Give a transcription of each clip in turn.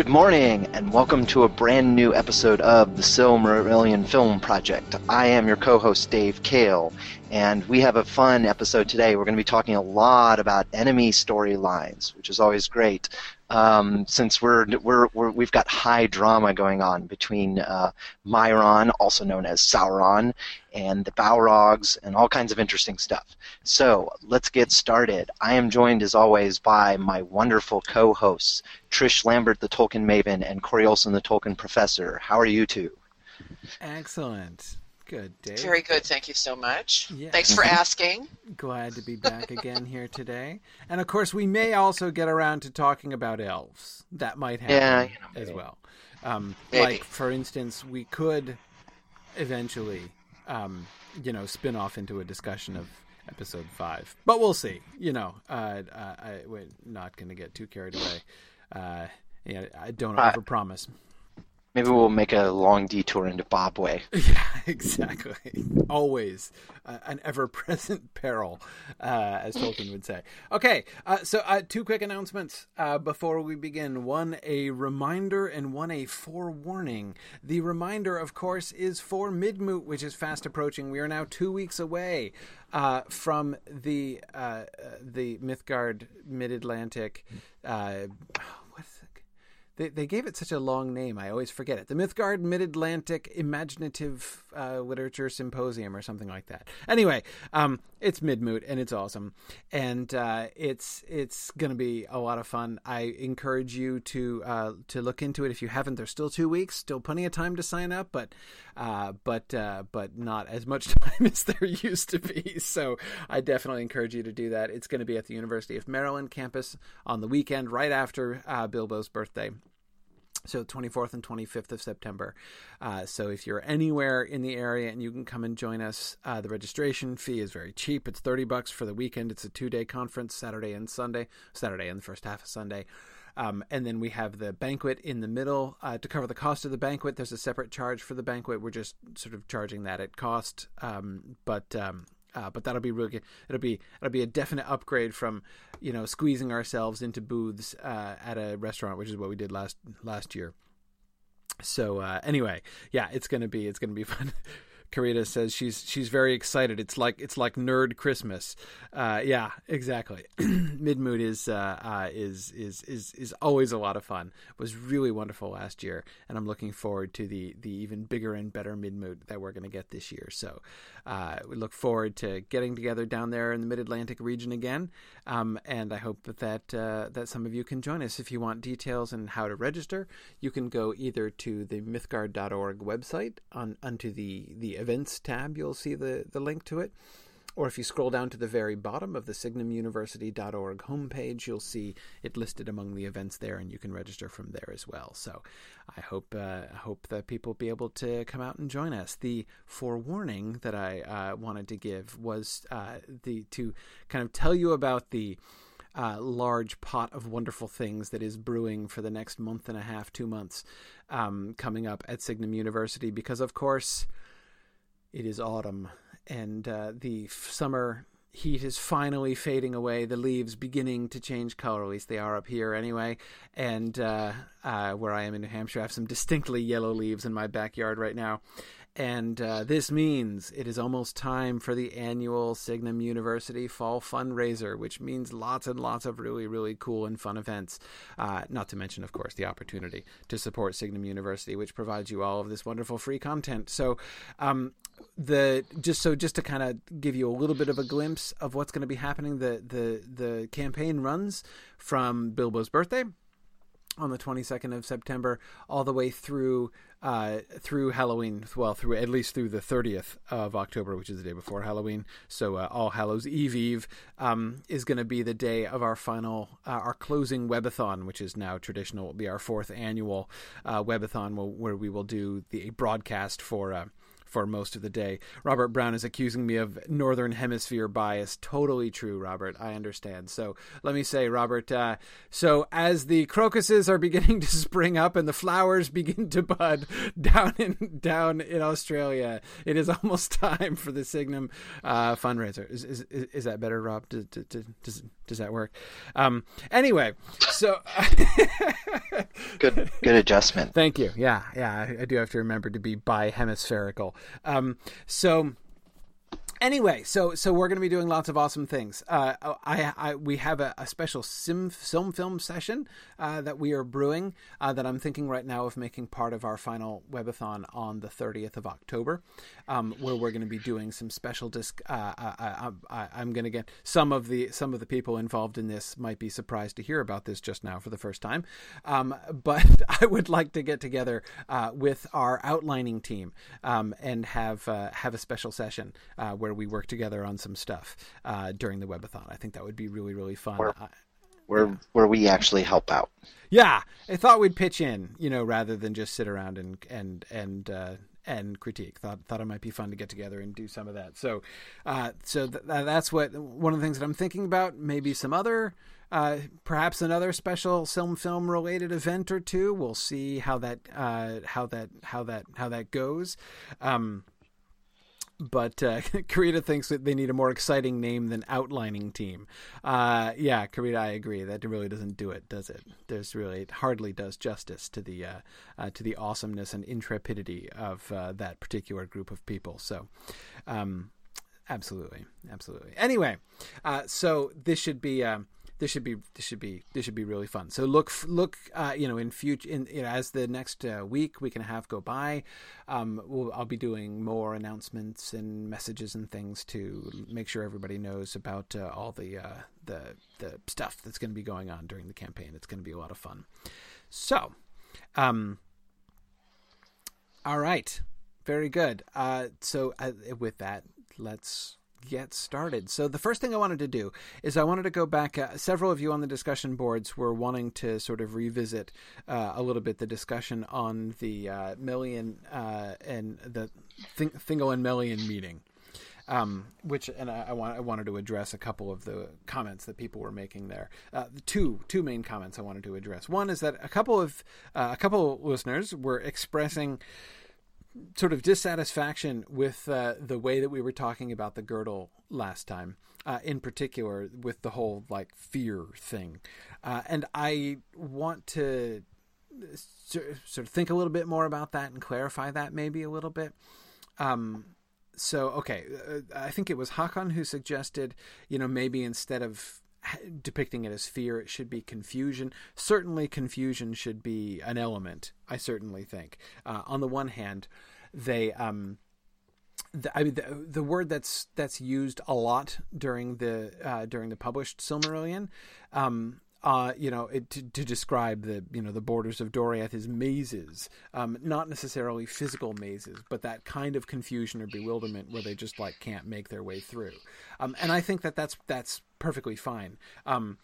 Good morning, and welcome to a brand new episode of the Silmarillion Film Project. I am your co host, Dave Kale, and we have a fun episode today. We're going to be talking a lot about enemy storylines, which is always great. Um, since we're, we're, we're we've got high drama going on between uh, Mairon, also known as Sauron, and the Balrogs, and all kinds of interesting stuff. So let's get started. I am joined, as always, by my wonderful co-hosts, Trish Lambert, the Tolkien Maven, and Corey Olsen, the Tolkien Professor. How are you two? Excellent. Good, Dave. Very good. Thank you so much. Yeah. Thanks for asking. Glad to be back again here today. And of course, we may also get around to talking about elves. That might happen yeah, you know, as well. Um, like, for instance, we could eventually, um, you know, spin off into a discussion of episode five. But we'll see. You know, uh, uh, I, we're not going to get too carried away. Uh, yeah, I don't overpromise. Maybe we'll make a long detour into Bobway. Yeah, exactly. Always uh, an ever-present peril, uh, as Tolkien would say. Okay, uh, so uh, two quick announcements uh, before we begin. One, a reminder, and one, a forewarning. The reminder, of course, is for Midmoot, which is fast approaching. We are now two weeks away uh, from the the Mythgard Mid Atlantic they, they gave it such a long name. I always forget it. The Mythgard Mid Atlantic Imaginative uh, Literature Symposium or something like that. Anyway, um, it's Midmoot and it's awesome, and uh, it's it's going to be a lot of fun. I encourage you to uh, to look into it if you haven't. There's still two weeks, still plenty of time to sign up, but uh, but uh, but not as much time as there used to be. So I definitely encourage you to do that. It's going to be at the University of Maryland campus on the weekend right after uh, Bilbo's birthday so 24th and 25th of September. Uh, so if you're anywhere in the area and you can come and join us, uh, the registration fee is very cheap. It's 30 bucks for the weekend. It's a two-day conference, Saturday and Sunday. Saturday and the first half of Sunday. Um, and then we have the banquet in the middle uh, to cover the cost of the banquet. There's a separate charge for the banquet. We're just sort of charging that at cost, um, but um, uh, but that'll be really good. It'll be it'll be a definite upgrade from you know squeezing ourselves into booths uh, at a restaurant, which is what we did last last year. So uh, anyway, yeah, it's gonna be it's gonna be fun. Karita says she's she's very excited. It's like it's like nerd Christmas. Uh, yeah, exactly. Midmoot is uh, uh, is is is is always a lot of fun. It was really wonderful last year, and I'm looking forward to the the even bigger and better Midmoot that we're going to get this year. So uh, we look forward to getting together down there in the Mid Atlantic region again, um, and I hope that that, uh, that some of you can join us. If you want details and how to register, you can go either to the Mythgard.org website on onto the the events tab, you'll see the, the link to it. Or if you scroll down to the very bottom of the signumuniversity.org homepage, you'll see it listed among the events there, and you can register from there as well. So I hope uh, hope that people be able to come out and join us. The forewarning that I uh, wanted to give was uh, the to kind of tell you about the uh, large pot of wonderful things that is brewing for the next month and a half, two months, um, coming up at Signum University. Because of course it is autumn, and uh, the summer heat is finally fading away. The leaves beginning to change color. At least they are up here anyway. And uh, uh, where I am in New Hampshire, I have some distinctly yellow leaves in my backyard right now. And uh, this means it is almost time for the annual Signum University Fall Fundraiser, which means lots and lots of really, really cool and fun events. Uh, not to mention, of course, the opportunity to support Signum University, which provides you all of this wonderful free content. So, um, the just so just to kind of give you a little bit of a glimpse of what's going to be happening, the the the campaign runs from Bilbo's birthday on the 22nd of September all the way through uh, through Halloween. Well, through at least through the 30th of October, which is the day before Halloween. So uh, All Hallows Eve Eve um, is going to be the day of our final, uh, our closing webathon, which is now traditional. Will be our fourth annual uh, webathon, where we will do the broadcast for uh, for most of the day. Robert Brown is accusing me of Northern Hemisphere bias. Totally true, Robert. I understand. So let me say, Robert, uh, so as the crocuses are beginning to spring up and the flowers begin to bud down in down in Australia, it is almost time for the Signum uh, fundraiser. Is, is, is that better, Rob? Does, does, does that work? Um, anyway, so good good adjustment. Thank you. Yeah, yeah. I, I, do have to remember to be bihemispherical. Um, so anyway, so so we're going to be doing lots of awesome things. Uh, I, I we have a, a special Sil Film film session uh, that we are brewing uh, that I'm thinking right now of making part of our final webathon on the 30th of October, um, where we're going to be doing some special disc. Uh, uh, I, am going to get some of the some of the people involved in this might be surprised to hear about this just now for the first time, um, but I would like to get together uh, with our outlining team um, and have have a special session where where we work together on some stuff uh, during the webathon. I think that would be really really fun. Where, where, yeah. where we actually help out. Yeah, I thought we'd pitch in, you know, rather than just sit around and and and uh, and critique. Thought thought it might be fun to get together and do some of that. So, uh, so th- that's what one of the things that I'm thinking about. Maybe some other, uh, perhaps another special film film related event or two. We'll see how that uh, how that how that how that goes. Um, but uh, Karita thinks that they need a more exciting name than outlining team. Uh, yeah, Karita, I agree. That really doesn't do it, does it? There's really it hardly does justice to the uh, uh to the awesomeness and intrepidity of uh, that particular group of people. So. Um, absolutely, absolutely. Anyway, uh, so this should be um, this should be this should be this should be really fun. So look look uh, you know in future in you know, as the next uh, week we can have go by, um, we'll, I'll be doing more announcements and messages and things to make sure everybody knows about uh, all the uh, the the stuff that's going to be going on during the campaign. It's going to be a lot of fun. So, um, all right, very good. Uh, so uh, with that, let's get started. So the first thing I wanted to do is I wanted to go back. Uh, several of you on the discussion boards were wanting to sort of revisit uh, a little bit the discussion on the uh, Melian uh, and the Th- Thingol and Melian meeting. Um, which and I, I, want, I wanted to address a couple of the comments that people were making there. Uh, two two main comments I wanted to address. One is that a couple of uh, a couple of listeners were expressing sort of dissatisfaction with uh, the way that we were talking about the girdle last time, uh, in particular with the whole like fear thing. Uh, and I want to sort of think a little bit more about that and clarify that maybe a little bit. Um, so, okay, uh, I think it was Hakan who suggested, you know, maybe instead of depicting it as fear. It should be confusion. Certainly, confusion should be an element. I certainly think. Uh, on the one hand, they. Um, the, I mean, the, the, word that's that's used a lot during the uh, during the published Silmarillion um, uh, you know, it, to, to, describe the you know the borders of Doriath is mazes, um, not necessarily physical mazes, but that kind of confusion or bewilderment where they just like can't make their way through. Um, and I think that that's that's perfectly fine um,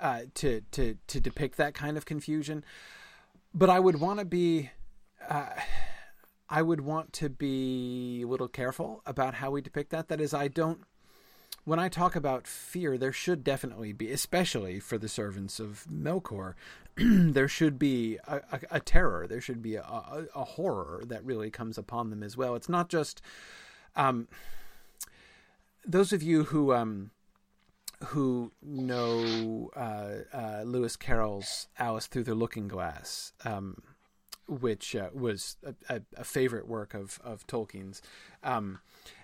uh, to to to depict that kind of confusion. But I would want to be. Uh, I would want to be a little careful about how we depict that. That is, I don't when I talk about fear, there should definitely be, especially for the servants of Melkor, there should be a, a, a, terror. There should be a, a, horror that really comes upon them as well. It's not just um, those of you who um, who know uh, uh, Lewis Carroll's Alice Through the Looking Glass. Um, which uh, was a, favorite work of of Tolkien's. Um,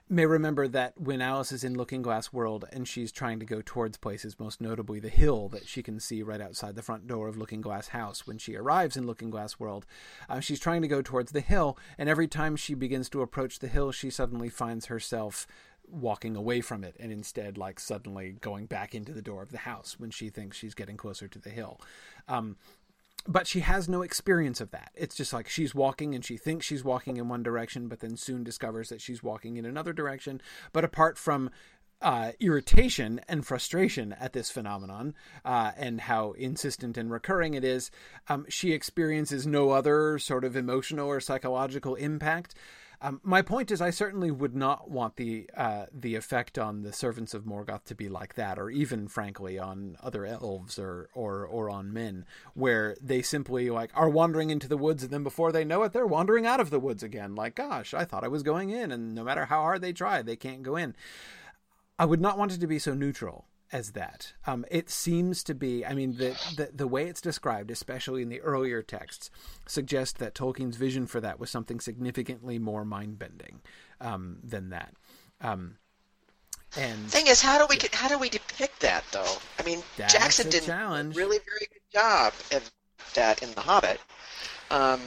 may remember that when Alice is in Looking Glass World and she's trying to go towards places, most notably the hill that she can see right outside the front door of Looking Glass House, when she arrives in Looking Glass World, uh, she's trying to go towards the hill, and every time she begins to approach the hill, she suddenly finds herself walking away from it and instead like suddenly going back into the door of the house when she thinks she's getting closer to the hill um, but she has no experience of that. It's just like she's walking and she thinks she's walking in one direction, but then soon discovers that she's walking in another direction. But apart from uh, irritation and frustration at this phenomenon uh, and how insistent and recurring it is, um, she experiences no other sort of emotional or psychological impact. Um, my point is, I certainly would not want the uh, the effect on the servants of Morgoth to be like that, or even, frankly, on other elves or or or on men, where they simply like are wandering into the woods, and then before they know it, they're wandering out of the woods again. Like, gosh, I thought I was going in, and no matter how hard they try, they can't go in. I would not want it to be so neutral as that. Um, it seems to be. I mean, the, the the way it's described, especially in the earlier texts, suggests that Tolkien's vision for that was something significantly more mind bending um, than that. Um, and thing is, how do we yeah. how do we depict that though? I mean, Jackson did a really very good job of that in The Hobbit. Um,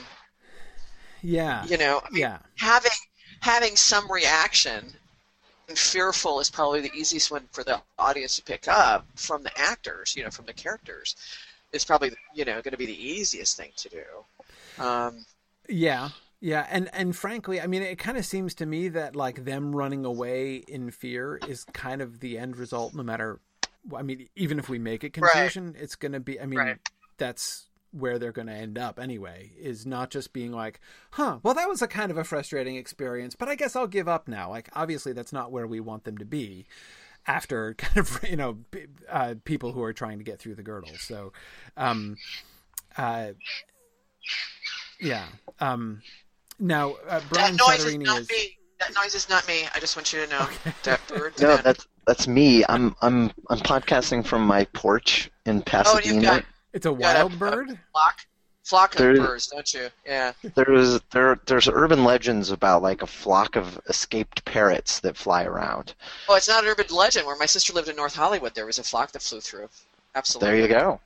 yeah, you know, I mean, yeah, having having some reaction fearful is probably the easiest one for the audience to pick up from the actors, you know, from the characters. It's probably you know going to be the easiest thing to do. Um, yeah, yeah, and and frankly, I mean, it kind of seems to me that like them running away in fear is kind of the end result. No matter, I mean, even if we make it confusion, right. it's going to be. I mean, right. that's where they're going to end up anyway. Is not just being like, huh, well, that was a kind of a frustrating experience, but I guess I'll give up now. Like, obviously, that's not where we want them to be after kind of you know uh, people who are trying to get through the girdle. So, um, uh, yeah. Um, now, uh, Brian that noise is not is... me. That noise is not me. I just want you to know. that bird. No, that's that's me. I'm I'm I'm podcasting from my porch in Pasadena. Oh, got, it's a wild a, bird. A flock, flock of there, birds, don't you? Yeah. There's there there's urban legends about like a flock of escaped parrots that fly around. Oh, it's not an urban legend. Where my sister lived in North Hollywood, there was a flock that flew through. Absolutely. There you go.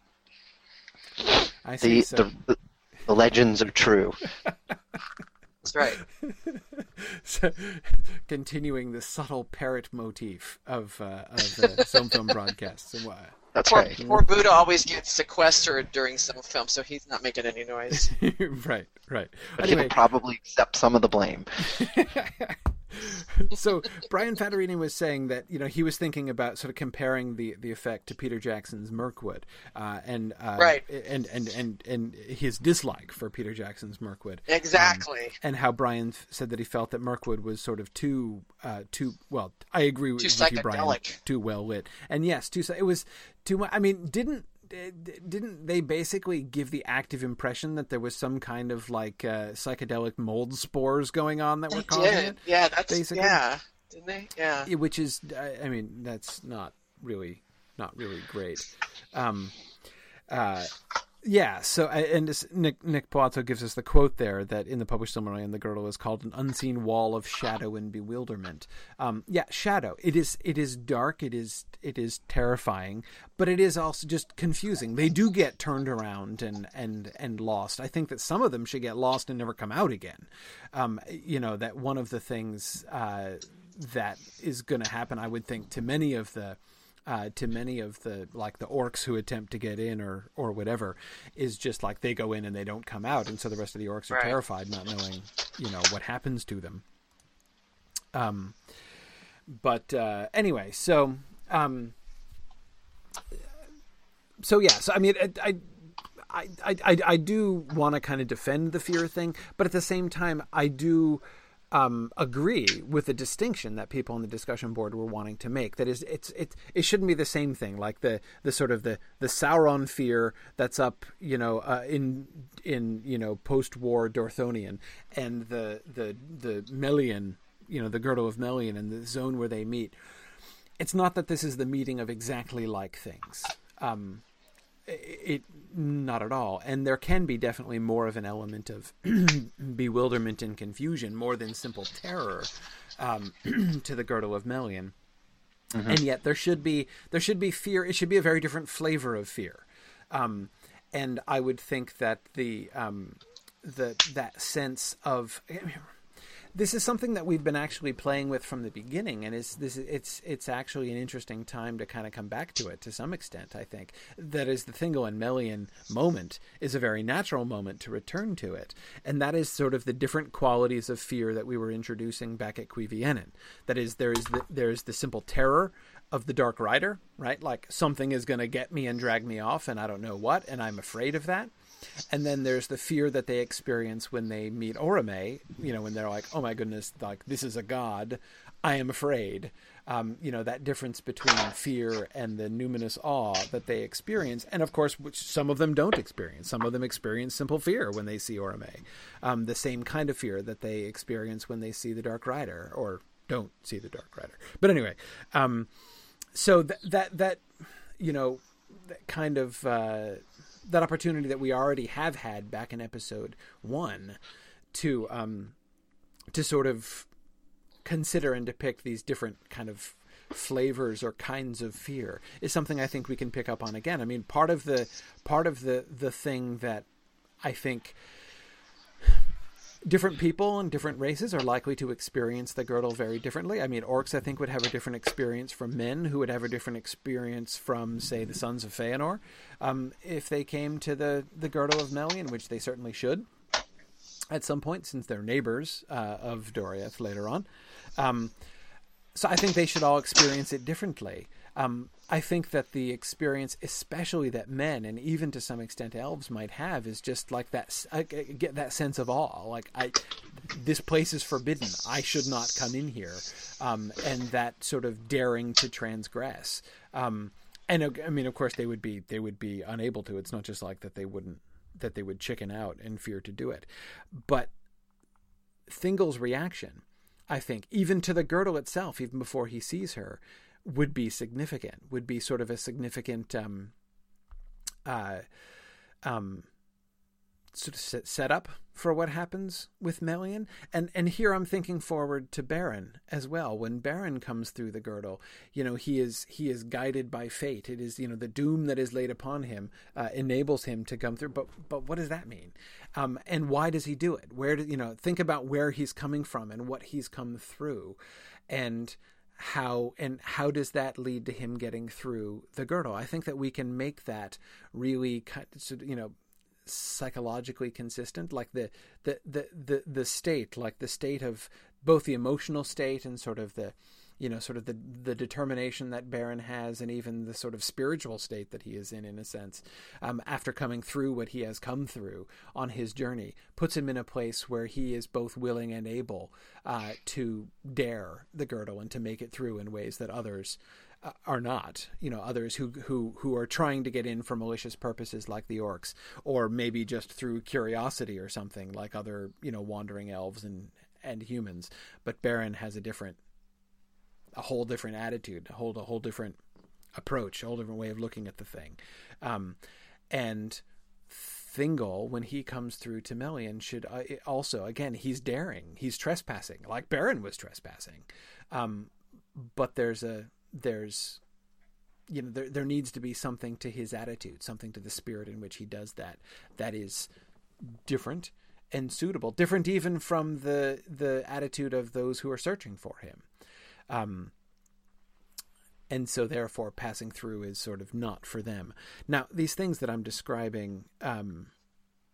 I see. The, so. the, the, the legends are true. That's right. so, continuing the subtle parrot motif of uh, of the film film broadcasts. And what? That's poor, right. Poor Buddha always gets sequestered during some film, so he's not making any noise. right, right. But anyway, he'll probably accept some of the blame. so Brian Fattorini was saying that you know he was thinking about sort of comparing the the effect to Peter Jackson's Mirkwood, uh, and uh, right, and, and and and his dislike for Peter Jackson's Mirkwood exactly, um, and how Brian said that he felt that Mirkwood was sort of too uh, too well. I agree with, with you, Brian. Too well lit, and yes, too. It was too much. I mean, didn't didn't they basically give the active impression that there was some kind of like uh, psychedelic mold spores going on that were causing did. it? Yeah, that's basically. Yeah, didn't they? Yeah. Which is, I mean, that's not really, not really great. Um, uh, yeah. So, and this, Nick Nick Poato gives us the quote there that in the published Silmarillion, the girdle is called an unseen wall of shadow and bewilderment. Um, yeah, shadow. It is. It is dark. It is. It is terrifying, but it is also just confusing. They do get turned around and and and lost. I think that some of them should get lost and never come out again. Um, you know that one of the things uh, that is going to happen, I would think, to many of the uh, to many of the like the orcs who attempt to get in or or whatever is just like they go in and they don't come out, and so the rest of the orcs are right. terrified, not knowing you know what happens to them. Um, but uh, anyway, so um, so yeah, so I mean, I, I I, I, I do want to kind of defend the fear thing, but at the same time, I do um, agree with the distinction that people on the discussion board were wanting to make. That is, it's it it shouldn't be the same thing. Like the the sort of the the Sauron fear that's up, you know, uh, in in you know post war Dorthonion, and the the the Melian, you know, the girdle of Melian and the zone where they meet. It's not that this is the meeting of exactly like things. Um, it not at all. And there can be definitely more of an element of bewilderment and confusion more than simple terror um, to the girdle of melian. Mm-hmm. and yet there should be there should be fear. It should be a very different flavor of fear. Um, and i would think that the um, the that sense of this is something that we've been actually playing with from the beginning, and it's this it's it's actually an interesting time to kind of come back to it to some extent. I think that is the Thingol and Melian moment is a very natural moment to return to it, and that is sort of the different qualities of fear that we were introducing back at Cuiviénen. That is, there is the, there is the simple terror of the Dark Rider, right? Like something is going to get me and drag me off, and I don't know what, and I'm afraid of that and then there's the fear that they experience when they meet Orome, you know, when they're like, "Oh my goodness, like this is a god, I am afraid." Um, you know that difference between fear and the numinous awe that they experience, and of course, which some of them don't experience. Some of them experience simple fear when they see Orome, um, the same kind of fear that they experience when they see the Dark Rider, or don't see the Dark Rider. But anyway, um, so th- that that you know that kind of uh, that opportunity that we already have had back in episode one to um, to sort of consider and depict these different kind of flavors or kinds of fear is something I think we can pick up on again. I mean, part of the part of the the thing that I think different people and different races are likely to experience the girdle very differently. I mean, orcs, I think, would have a different experience from men, who would have a different experience from, say, the sons of Feanor, um, if they came to the the girdle of Melian, which they certainly should at some point, since they're neighbors uh, of Doriath later on. Um, so I think they should all experience it differently. Um, I think that the experience, especially that men and even to some extent elves might have, is just like that. I get that sense of awe. Like I, this place is forbidden. I should not come in here, um, and that sort of daring to transgress. Um, and uh, I mean, of course, they would be they would be unable to. It's not just like that they wouldn't that they would chicken out and fear to do it, but Thingol's reaction I think, even to the girdle itself, even before he sees her, would be significant, would be sort of a significant um, uh, um, sort of set up for what happens with Melian. And and here I'm thinking forward to Beren as well. When Beren comes through the girdle, you know, he is he is guided by fate. It is, you know, the doom that is laid upon him uh, enables him to come through. But but what does that mean? Um, and why does he do it? Where do you know, think about where he's coming from and what he's come through. And how and how does that lead to him getting through the girdle? I think that we can make that really, you know, psychologically consistent like the, the the the the state like the state of both the emotional state and sort of the you know sort of the the determination that Beren has and even the sort of spiritual state that he is in in a sense um, after coming through what he has come through on his journey puts him in a place where he is both willing and able uh, to dare the girdle and to make it through in ways that others uh, are not, you know, others who who who are trying to get in for malicious purposes, like the orcs, or maybe just through curiosity or something, like other, you know, wandering elves and and humans. But Beren has a different, a whole different attitude, a whole a whole different approach, a whole different way of looking at the thing, um, and. Thingol, when he comes through to Melian, should uh, also again he's daring, he's trespassing, like Beren was trespassing, um, but there's a there's you know there there needs to be something to his attitude, something to the spirit in which he does that that is different and suitable, different even from the the attitude of those who are searching for him. Um, and so therefore passing through is sort of not for them. Now, these things that I'm describing um,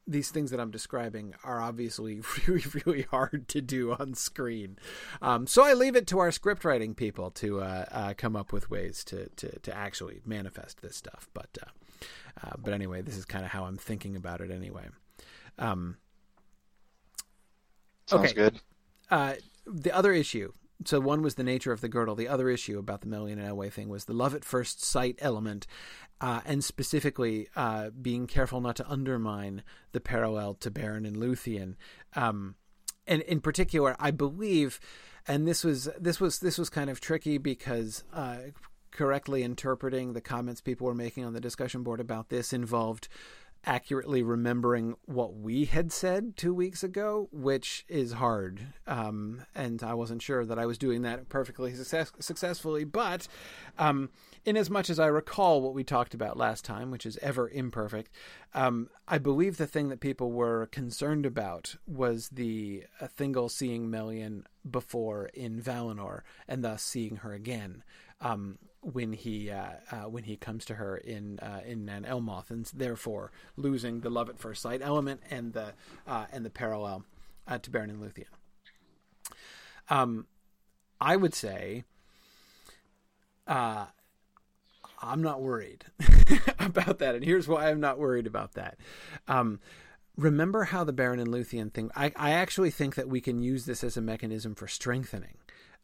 these things that I'm describing are obviously really, really hard to do on screen. Um, so I leave it to our script writing people to uh, uh, come up with ways to, to, to actually manifest this stuff. But uh, uh but anyway, this is kind of how I'm thinking about it. Anyway, um, sounds okay. good. Uh, the other issue so one was the nature of the girdle. The other issue about the Melian and Elwë thing was the love at first sight element, uh, and specifically uh, being careful not to undermine the parallel to Beren and Luthien. Um, and in particular, I believe, and this was this was this was kind of tricky because uh, correctly interpreting the comments people were making on the discussion board about this involved accurately remembering what we had said two weeks ago, which is hard. Um, and I wasn't sure that I was doing that perfectly success- successfully. But um, in as much as I recall what we talked about last time, which is ever imperfect, um, I believe the thing that people were concerned about was the uh, Thingol seeing Melian before in Valinor and thus seeing her again. Um, when he uh, uh, when he comes to her in uh, in Nan Elmoth, and therefore losing the love at first sight element and the uh, and the parallel uh, to Beren and Luthien. Um, I would say, uh, I'm not worried about that, and here's why I'm not worried about that. Um, remember how the Beren and Luthien thing? I, I actually think that we can use this as a mechanism for strengthening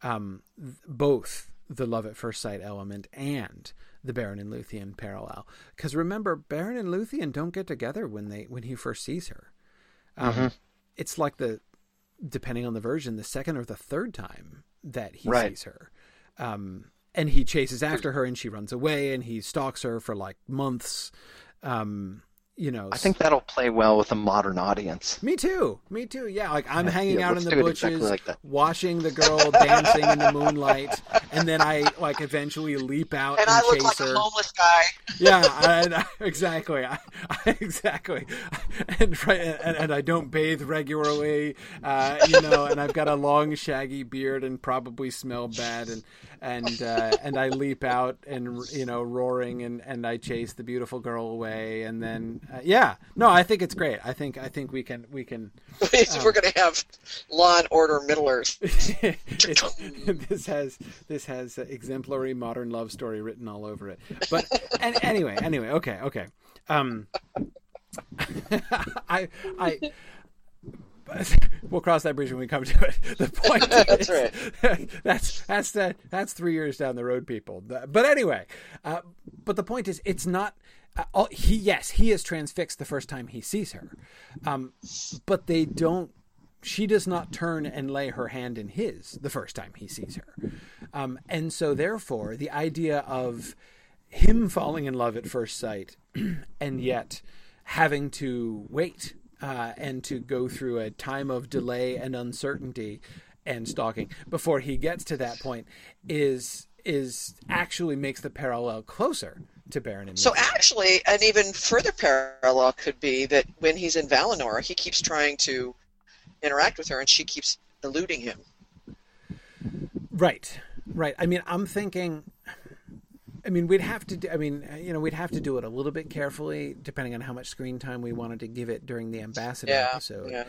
um, both the love at first sight element and the Beren and Luthien parallel. Because remember, Beren and Luthien don't get together when they when he first sees her. Um, mm-hmm. It's like the depending on the version, the second or the third time that he right. sees her. Um, and he chases after her, and she runs away, and he stalks her for like months. Um, you know, I think that'll play well with a modern audience. Me too. Me too. Yeah, like I'm hanging yeah, out in the bushes, exactly like watching the girl dancing in the moonlight, and then I like eventually leap out And and, I look chase like her. a homeless guy. yeah, I, I- exactly, I, I, exactly, and, right, and and I don't bathe regularly, uh, you know, and I've got a long shaggy beard and probably smell bad, and and uh, and I leap out and you know roaring and and I chase the beautiful girl away, and then uh, yeah, no, I think it's great. I think I think we can we can. We're going to have Law and Order Middle Earth. This has this has exemplary modern love story written all over it. But and, anyway, anyway, okay, okay. Um, I I we'll cross that bridge when we come to it. The point That's is, that's that's that that's three years down the road, people. But anyway, uh, but the point is, it's not. Uh, all, he yes, he is transfixed the first time he sees her, um, but they don't. She does not turn and lay her hand in his the first time he sees her, um, and so therefore the idea of him falling in love at first sight, and yet having to wait uh, and to go through a time of delay and uncertainty and stalking before he gets to that point is is actually makes the parallel closer to Beren and So actually, an even further parallel could be that when he's in Valinor, he keeps trying to interact with her, and she keeps eluding him. Right, right. I mean, I'm thinking. I mean, we'd have to. Do, I mean, you know, we'd have to do it a little bit carefully, depending on how much screen time we wanted to give it during the ambassador Yeah, episode. yeah.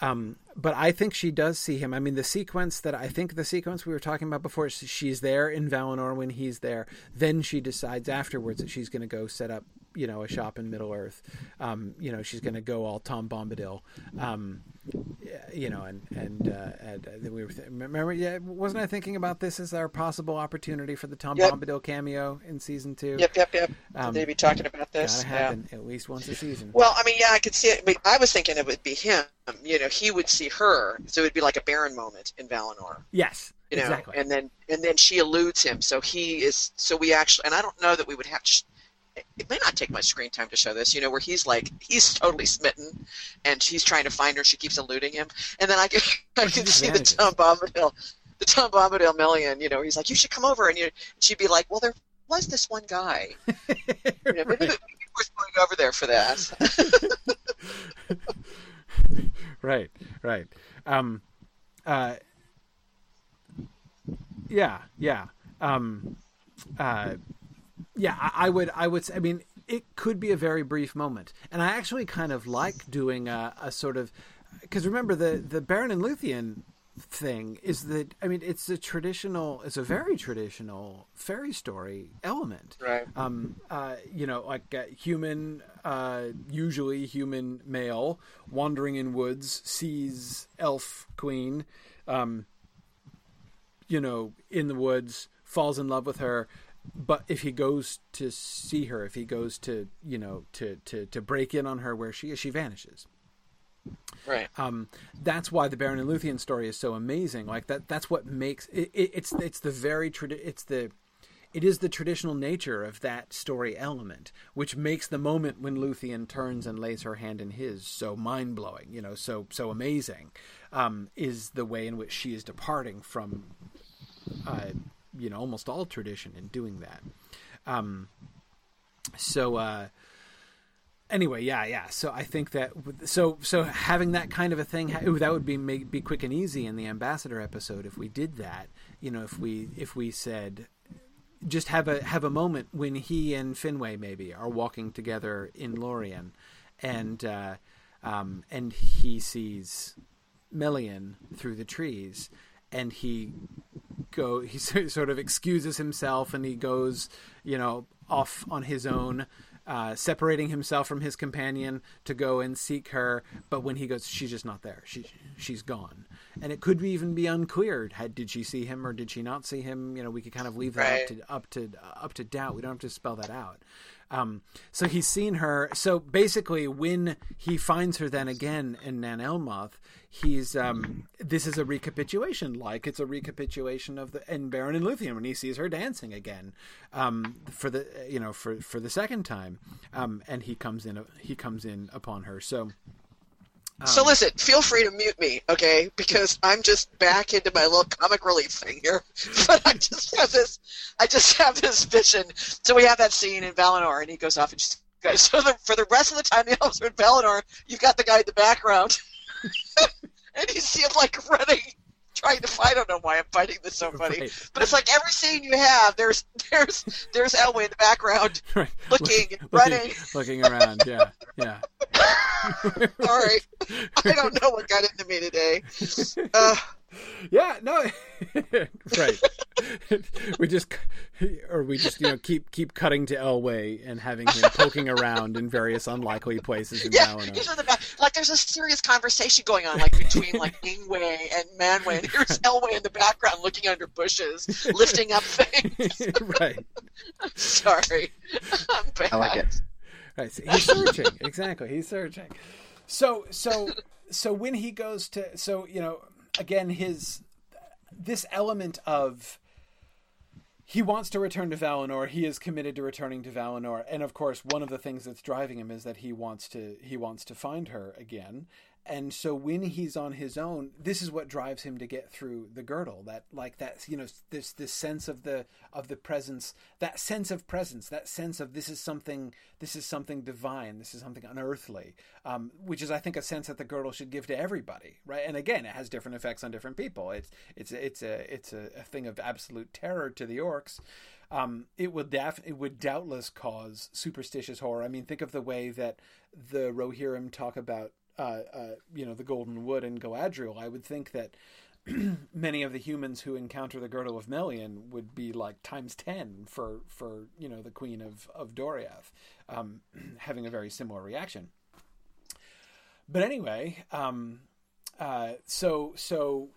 Um, but I think she does see him. I mean, the sequence that I think the sequence we were talking about before, she's there in Valinor when he's there. Then she decides afterwards that she's going to go set up, you know, a shop in Middle Earth. Um, you know, she's going to go all Tom Bombadil. Um, you know, and and, uh, and uh, we were th- remember, yeah, wasn't I thinking about this as our possible opportunity for the Tom Yep. Bombadil cameo in season two? Yep, yep, yep. Um, They'd be talking about this. Gotta Yeah. happen at least once a season. Well, I mean, yeah, I could see it. But I was thinking it would be him. You know, he would see her, so it would be like a Beren moment in Valinor. yes, You know, exactly. and then and then she eludes him, so he is. So we actually, and I don't know that we would have. To, it may not take much screen time to show this. You know, where he's like he's totally smitten, and she's trying to find her. She keeps eluding him, and then I can I can see the Tom Bombadil, the Tom Bombadil Melian. You know, he's like, you should come over, and you, she'd be like, well, there was this one guy. You know, maybe, maybe we're going over there for that. right, right. Um, uh, yeah, yeah, um, uh, yeah. I, I would, I would. say- I mean, it could be a very brief moment, and I actually kind of like doing a, a sort of because remember the the Beren and Luthien thing is that I mean it's a traditional, it's a very traditional fairy story element right. um, uh, you know, like uh, human, uh, usually human male, wandering in woods, sees elf queen, um, you know, in the woods, falls in love with her. But if he goes to see her, if he goes to, you know, to, to, to break in on her where she is, she vanishes. Right. Um, that's why the Beren and Luthien story is so amazing. Like that, that's what makes it, it, it's it's the very tradi- it's the it is the traditional nature of that story element, which makes the moment when Luthien turns and lays her hand in his so mind blowing. You know, so so amazing. Um, is the way in which she is departing from, uh, you know, almost all tradition in doing that. Um, so. Uh, anyway, yeah, yeah. So I think that so so having that kind of a thing that would be make, be quick and easy in the ambassador episode if we did that. You know, if we if we said just have a have a moment when he and Finwë maybe are walking together in Lorien, and uh, um, and he sees Melian through the trees, and he go he sort of excuses himself and he goes you know off on his own uh, separating himself from his companion to go and seek her. But when he goes she's just not there. She she's gone. And it could even be unclear had did she see him or did she not see him? You know we could kind of leave that Right. up to up to up to doubt. We don't have to spell that out. Um, so he's seen her. So basically, when he finds her then again in Nan Elmoth, he's um, this is a recapitulation, like it's a recapitulation of the in Beren and Luthien when he sees her dancing again um, for the you know for for the second time, um, and he comes in he comes in upon her. So. Um, so listen, feel free to mute me, okay? Because I'm just back into my little comic relief thing here. But I just have this, I just have this vision. So we have that scene in Valinor, and he goes off and just goes. So the, for the rest of the time, the elves are in Valinor. You've got the guy in the background, and you see him like running trying to fight. I don't know why I'm fighting this so funny, right. but it's like every scene you have, there's there's there's Elwë in the background, right. looking and running, looking, looking around. Yeah, yeah. Sorry, I don't know what got into me today. Uh, yeah, no, right. we just, or we just, you know, keep keep cutting to Elwë and having him poking around in various unlikely places in yeah, he's in the back. Like there's a serious conversation going on, like between like Ingwe and Manwë, and here's Elwë in the background looking under bushes, lifting up things. right. I'm sorry. I'm bad. I like it. Right, so he's searching. exactly, he's searching. So, so, so when he goes to, so you know, again, his this element of he wants to return to Valinor. He is committed to returning to Valinor, and of course, one of the things that's driving him is that he wants to he wants to find her again and so when he's on his own this is what drives him to get through the girdle that like that you know this this sense of the of the presence that sense of presence that sense of this is something this is something divine this is something unearthly um, which is i think a sense that the girdle should give to everybody right? And again it has different effects on different people. It's it's it's a it's a, a thing of absolute terror to the orcs. Um, it would def- it would doubtless cause superstitious horror. I mean, think of the way that the Rohirrim talk about uh, uh, you know, the Golden Wood and Galadriel, I would think that many of the humans who encounter the Girdle of Melian would be like times ten for for you know the Queen of of Doriath, um, having a very similar reaction. But anyway, um, uh, so so,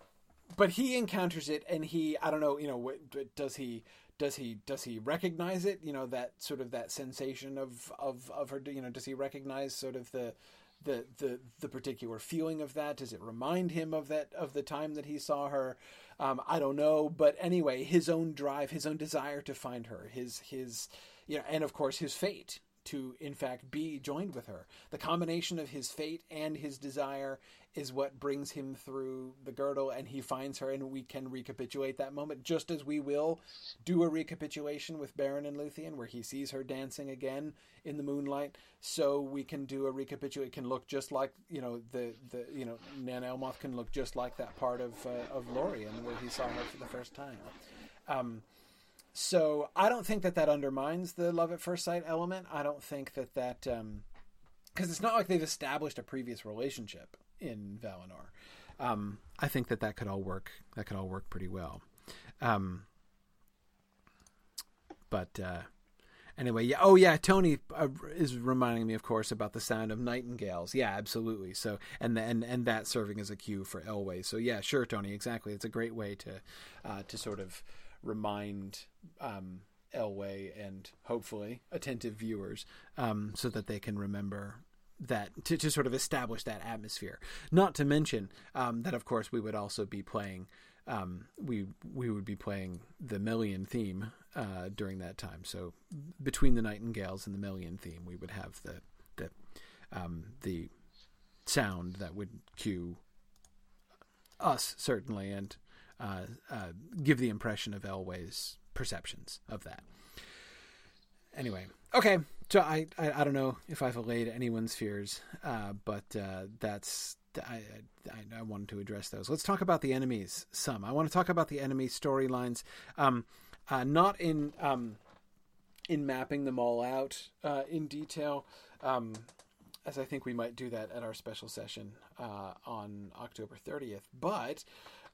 but he encounters it, and he I don't know, you know, does he does he does he recognize it? You know that sort of that sensation of of of her. You know, does he recognize sort of the the the the particular feeling of that? Does it remind him of that of the time that he saw her? Um, I don't know, but anyway, his own drive, his own desire to find her, his his you know, and of course his fate to in fact be joined with her. The combination of his fate and his desire is what brings him through the girdle and he finds her and we can recapitulate that moment just as we will do a recapitulation with Beren and Luthien where he sees her dancing again in the moonlight so we can do a recapitulate it can look just like you know the the you know Nan Elmoth can look just like that part of uh, of Lorien where he saw her for the first time um, so I don't think that that undermines the love at first sight element I don't think that that um, because it's not like they've established a previous relationship in Valinor. Um, I think that that could all work. That could all work pretty well. Um, but uh, anyway, yeah. Oh, yeah. Tony uh, is reminding me, of course, about the sound of nightingales. Yeah, absolutely. So, and and and that serving as a cue for Elwë. So, yeah, sure, Tony. Exactly. It's a great way to uh, to sort of remind um, Elwë and hopefully attentive viewers um, so that they can remember that to, to sort of establish that atmosphere. Not to mention um, that, of course, we would also be playing. Um, we we would be playing the Melian theme uh, during that time. So between the Nightingales and the Melian theme, we would have the the um, the sound that would cue us certainly and uh, uh, give the impression of Elwë's perceptions of that. Anyway, okay, so I, I, I don't know if I've allayed anyone's fears, uh, but uh, that's I, I, I wanted to address those. Let's talk about the enemies. Some I want to talk about the enemy storylines, um, not in um, in mapping them all out in detail, um, as I think we might do that at our special session uh, on October thirtieth, but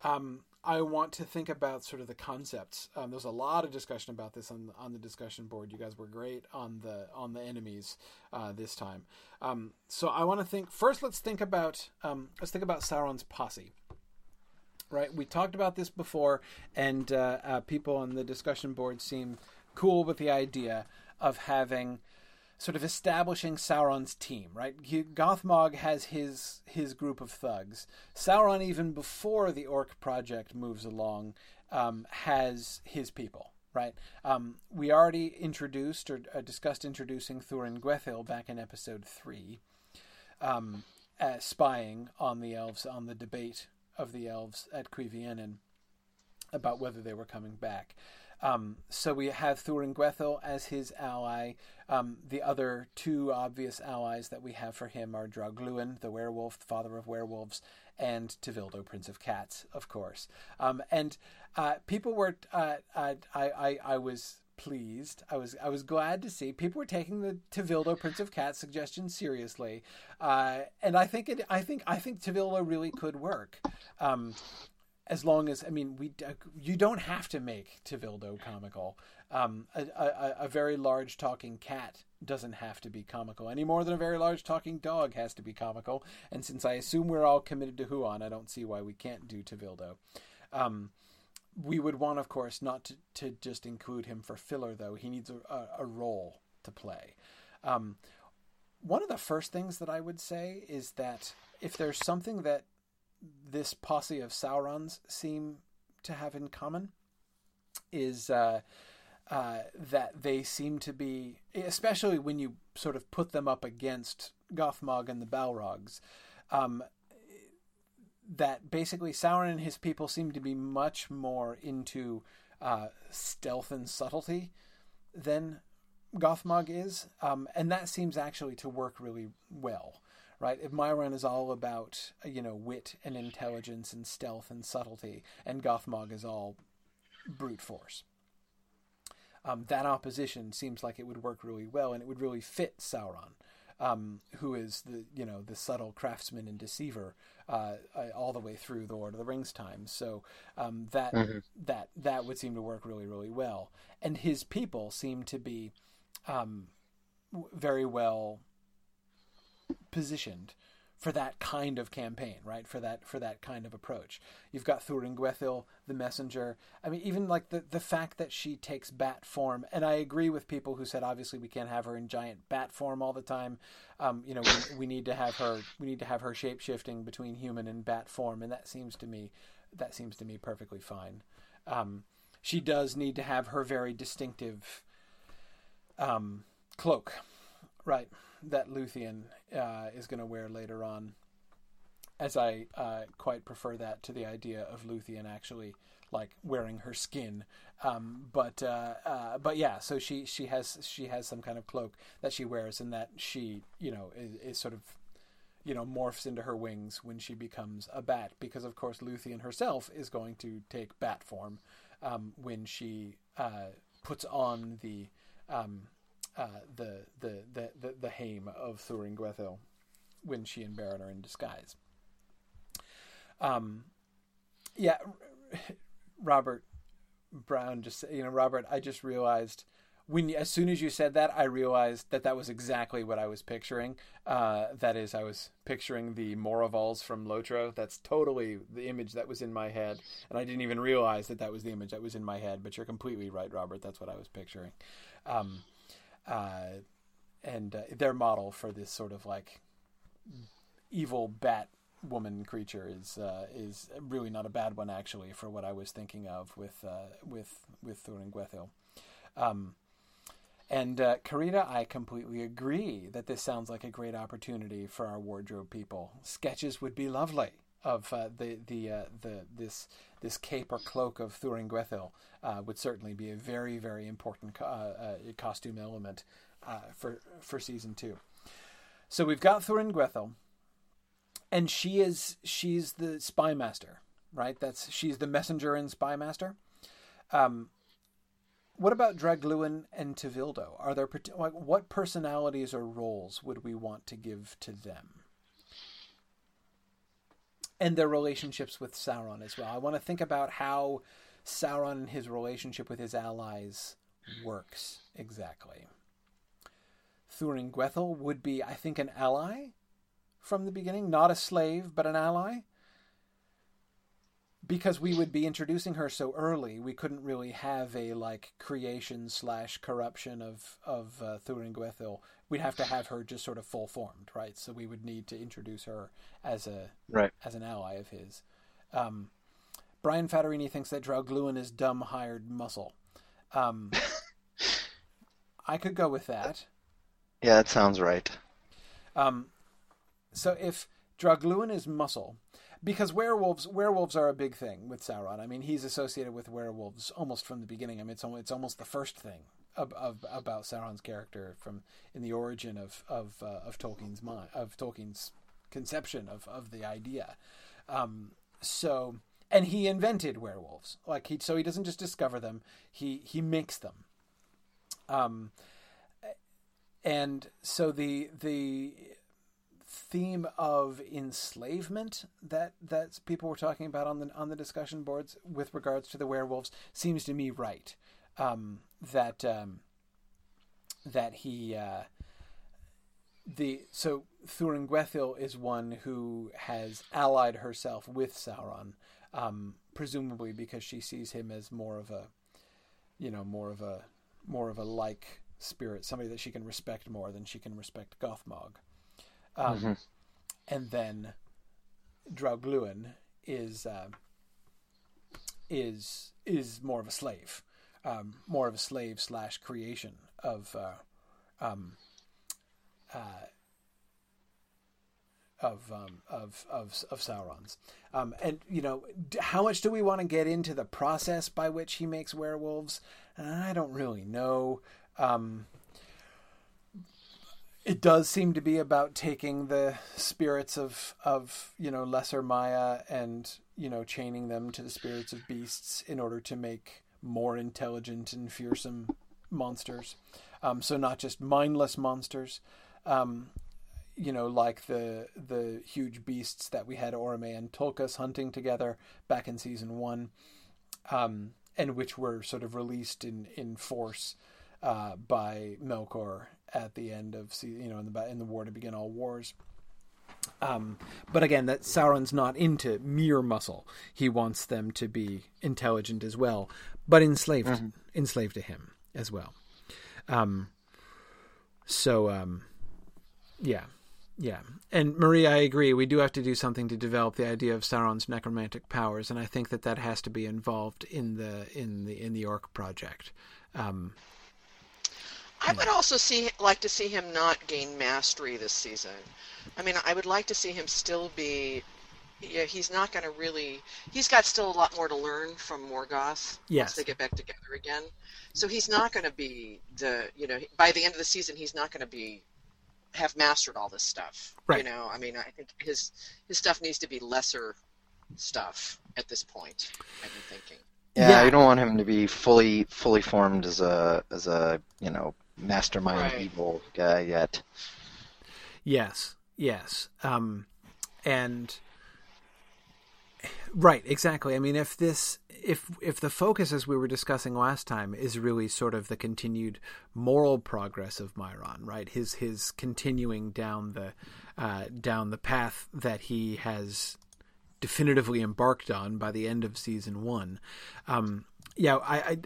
um, I want to think about sort of the concepts. Um, there's a lot of discussion about this on on the discussion board. You guys were great on the on the enemies uh, this time. Um, so I want to think first. Let's think about um, let's think about Sauron's posse. Right, we talked about this before, and uh, uh, people on the discussion board seem cool with the idea of having sort of establishing Sauron's team, right? Gothmog has his his group of thugs. Sauron, even before the Orc project moves along, um, has his people, right? Um, we already introduced or uh, discussed introducing Thuringwethil back in episode three, um, uh, spying on the elves on the debate of the elves at Cuiviénen about whether they were coming back. Um, so we have Thurin as his ally. Um, the other two obvious allies that we have for him are Draugluin, the werewolf, father of werewolves, and Tevildo, Prince of Cats, of course. Um, and uh, people were, uh, I, I, I was pleased. I was I was glad to see people were taking the Tevildo Prince of Cats suggestion seriously, uh, and I think it. I think I think Tevildo really could work. Um, as long as I mean, we you don't have to make Tevildo comical. Um, a, a, a, very large talking cat doesn't have to be comical any more than a very large talking dog has to be comical. And since I assume we're all committed to Huan, I don't see why we can't do Tevildo. Um, we would want, of course, not to, to just include him for filler, though. He needs a, a, a role to play. Um, one of the first things that I would say is that if there's something that this posse of Saurons seem to have in common is uh, uh, that they seem to be, especially when you sort of put them up against Gothmog and the Balrogs, um, that basically Sauron and his people seem to be much more into uh, stealth and subtlety than Gothmog is, um, and that seems actually to work really well right? If Mairon is all about you know wit and intelligence and stealth and subtlety, and Gothmog is all brute force. Um, that opposition seems like it would work really well, and it would really fit Sauron, um, who is the you know the subtle craftsman and deceiver uh, uh, all the way through the Lord of the Rings times. So um, that mm-hmm. that that would seem to work really really well, and his people seem to be um, very well positioned for that kind of campaign, right? For that for that kind of approach. You've got Thurin the messenger. I mean, even like the the fact that she takes bat form, and I agree with people who said obviously we can't have her in giant bat form all the time. Um, you know, we, we need to have her we need to have her shape shifting between human and bat form, and that seems to me that seems to me perfectly fine. Um, she does need to have her very distinctive um, cloak, right? That Luthien uh, is going to wear later on, as I uh, quite prefer that to the idea of Luthien actually like wearing her skin. Um, but uh, uh, but yeah, so she she has she has some kind of cloak that she wears, and that she you know is, is sort of you know morphs into her wings when she becomes a bat, because of course Luthien herself is going to take bat form um, when she uh, puts on the um, uh, the, the, the, the, the hame of Thurin when she and Beren are in disguise. Um, yeah, Robert Brown just, you know, Robert, I just realized when as soon as you said that, I realized that that was exactly what I was picturing. Uh, that is, I was picturing the Morrovals from Lotro. That's totally the image that was in my head, and I didn't even realize that that was the image that was in my head. But you're completely right, Robert. That's what I was picturing. Um, uh, and uh, their model for this sort of like evil bat woman creature is uh, is really not a bad one actually for what I was thinking of with uh, with with Thurin Um, and uh, Karina, I completely agree that this sounds like a great opportunity for our wardrobe people. Sketches would be lovely of uh, the the uh, the this this cape or cloak of Thurin uh, would certainly be a very very important co- uh, costume element uh, for for season two. So we've got Thuringwethil, and she is she's the spy master, right? That's she's the messenger and spy master. Um, what about Draugluin and Tevildo? Are there like what personalities or roles would we want to give to them? And their relationships with Sauron as well. I want to think about how Sauron and his relationship with his allies works exactly. Thurin would be, I think, an ally from the beginning, not a slave, but an ally. Because we would be introducing her so early, we couldn't really have a like creation slash corruption of of uh, Thuringwethil. We'd have to have her just sort of full formed, right? So we would need to introduce her as a right as an ally of his. Um, Brian Fattorini thinks that Draugluin is dumb hired muscle. Um, I could go with that. Yeah, that sounds right. Um, so if Draugluin is muscle, because werewolves werewolves are a big thing with Sauron. I mean, he's associated with werewolves almost from the beginning. I mean, it's almost, it's almost the first thing of, of, about Sauron's character from in the origin of of uh, of Tolkien's mind of Tolkien's conception of of the idea. Um, so and he invented werewolves like he so he doesn't just discover them he he makes them um and so the the theme of enslavement that that people were talking about on the on the discussion boards with regards to the werewolves seems to me right. Um, that um, that he uh, the so Thuringwethil is one who has allied herself with Sauron um, presumably because she sees him as more of a you know more of a more of a like spirit somebody that she can respect more than she can respect Gothmog um, mm-hmm. And then Draugluin is uh, is is more of a slave, um, more of a slave slash creation of uh, um, uh, of, um, of of of Sauron's. Um, and you know, how much do we want to get into the process by which he makes werewolves? I don't really know. Um, it does seem to be about taking the spirits of of you know lesser Maia and you know chaining them to the spirits of beasts in order to make more intelligent and fearsome monsters. Um, so not just mindless monsters, um, you know, like the the huge beasts that we had Orome and Tulkas hunting together back in season one, um, and which were sort of released in in force uh, by Melkor at the end of you know in the in the war to begin all wars. Um, but again, that Sauron's not into mere muscle. He wants them to be intelligent as well, but enslaved mm-hmm. enslaved to him as well. Um, so um, yeah, yeah. And Marie, I agree. We do have to do something to develop the idea of Sauron's necromantic powers, and I think that that has to be involved in the in the in the Orc project. Um, I would also see like to see him not gain mastery this season. I mean, I would like to see him still be. Yeah, he's not going to really. He's got still a lot more to learn from Morgoth yes. once they get back together again. So he's not going to be the. You know, by the end of the season, he's not going to be have mastered all this stuff. Right. You know, I mean, I think his his stuff needs to be lesser stuff at this point. I've been thinking. Yeah, yeah, you don't want him to be fully fully formed as a as a you know mastermind right. evil guy yet. Yes, yes, um, and right, exactly. I mean, if this, if if the focus, as we were discussing last time, is really sort of the continued moral progress of Mairon, right? His his continuing down the uh, down the path that he has definitively embarked on by the end of season one. Um, yeah, I, I I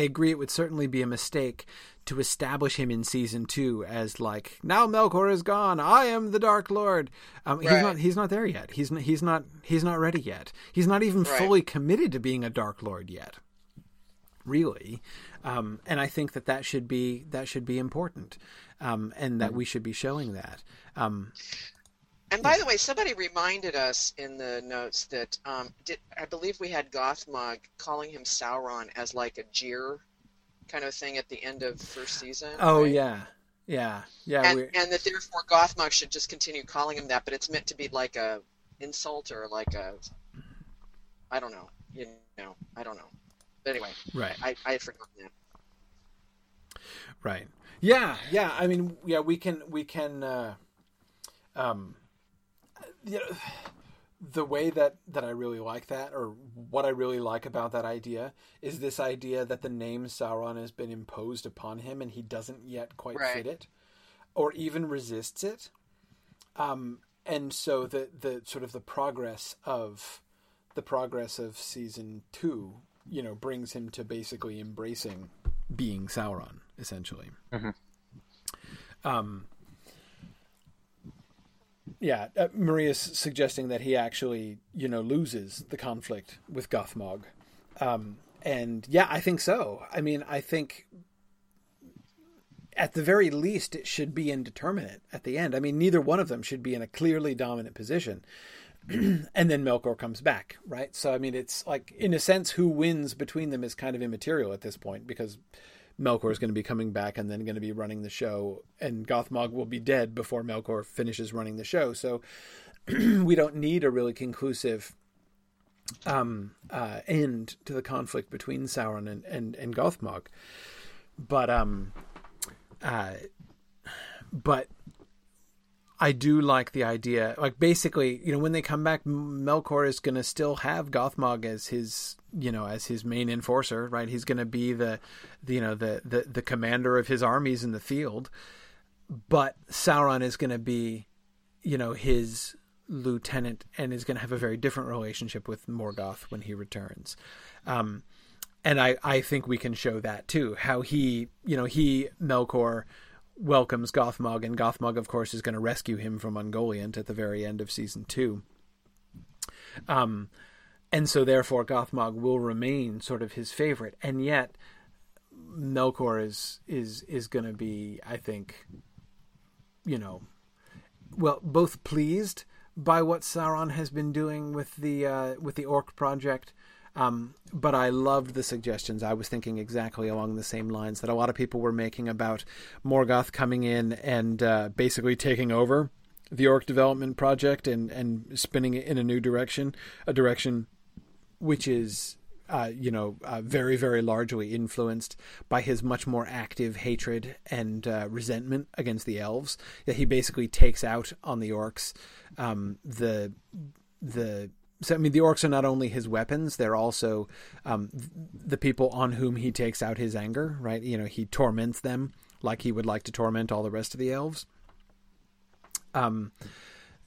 agree. It would certainly be a mistake to establish him in season two as like now Melkor is gone. I am the Dark Lord. Um, right. He's not. He's not there yet. He's not, he's not. He's not ready yet. He's not even right. fully committed to being a Dark Lord yet. Really, um, and I think that that should be that should be important, um, and that mm-hmm. we should be showing that. And by the way, somebody reminded us in the notes that um, did, I believe we had Gothmog calling him Sauron as like a jeer kind of thing at the end of first season. Oh right? yeah, yeah, yeah. And, and, that therefore Gothmog should just continue calling him that, but it's meant to be like a insult or like a I don't know, you know, I don't know. But anyway, right. I I had forgotten that. Right. Yeah, yeah. I mean, yeah, we can we can. Uh, um, you know, the way that that I really like that, or what I really like about that idea, is this idea that the name Sauron has been imposed upon him, and he doesn't yet quite right. fit it, or even resists it. Um, and so the the sort of the progress of the progress of season two, you know, brings him to basically embracing being Sauron, essentially. Mm-hmm. Um, yeah, uh, Maria's suggesting that he actually, you know, loses the conflict with Gothmog. Um, and yeah, I think so. I mean, I think at the very least it should be indeterminate at the end. I mean, neither one of them should be in a clearly dominant position. and then Melkor comes back, right? So I mean, it's like in a sense, who wins between them is kind of immaterial at this point because Melkor is going to be coming back and then going to be running the show, and Gothmog will be dead before Melkor finishes running the show. So we don't need a really conclusive um, uh, end to the conflict between Sauron and and, and Gothmog. But um, uh, but I do like the idea. Like basically, you know, when they come back, Melkor is going to still have Gothmog as his, you know, as his main enforcer, right? He's going to be the, the, you know, the, the the commander of his armies in the field. But Sauron is going to be, you know, his lieutenant and is going to have a very different relationship with Morgoth when he returns. Um, and I, I think we can show that too. How he, you know, he Melkor welcomes Gothmog, and Gothmog, of course, is going to rescue him from Ungoliant at the very end of season two. Um, and so therefore Gothmog will remain sort of his favorite, and yet Melkor is is is going to be, I think, you know, well, both pleased by what Sauron has been doing with the uh, with the Orc project, um, but I loved the suggestions. I was thinking exactly along the same lines that a lot of people were making about Morgoth coming in and uh, basically taking over the Orc development project and, and spinning it in a new direction, a direction which is uh, you know, uh, very, very largely influenced by his much more active hatred and uh, resentment against the elves. That he basically takes out on the orcs um, the the so I mean, the orcs are not only his weapons; they're also um, the people on whom he takes out his anger. Right? You know, he torments them like he would like to torment all the rest of the elves. Um,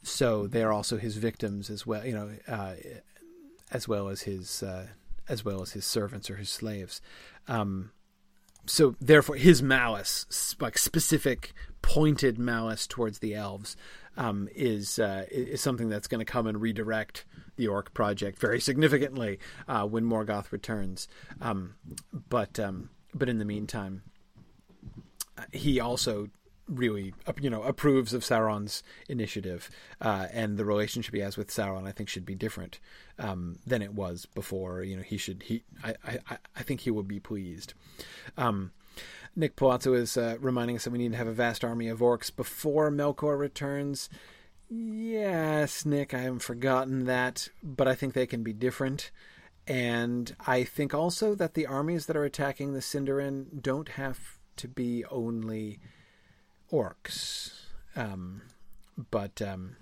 so they are also his victims as well. You know, uh, as well as his uh, as well as his servants or his slaves. Um, so therefore, his malice, like specific, pointed malice towards the elves, um, is uh, is something that's going to come and redirect the Orc project very significantly uh, when Morgoth returns. Um, but um, but in the meantime, uh, he also really you know approves of Sauron's initiative uh, and the relationship he has with Sauron I think should be different um, than it was before. You know he should he I I, I think he will be pleased. Um, Nick Palazzo is uh, reminding us that we need to have a vast army of orcs before Melkor returns Yes, Nick, I haven't forgotten that, but I think they can be different. And I think also that the armies that are attacking the Sindarin don't have to be only orcs. Um, but um,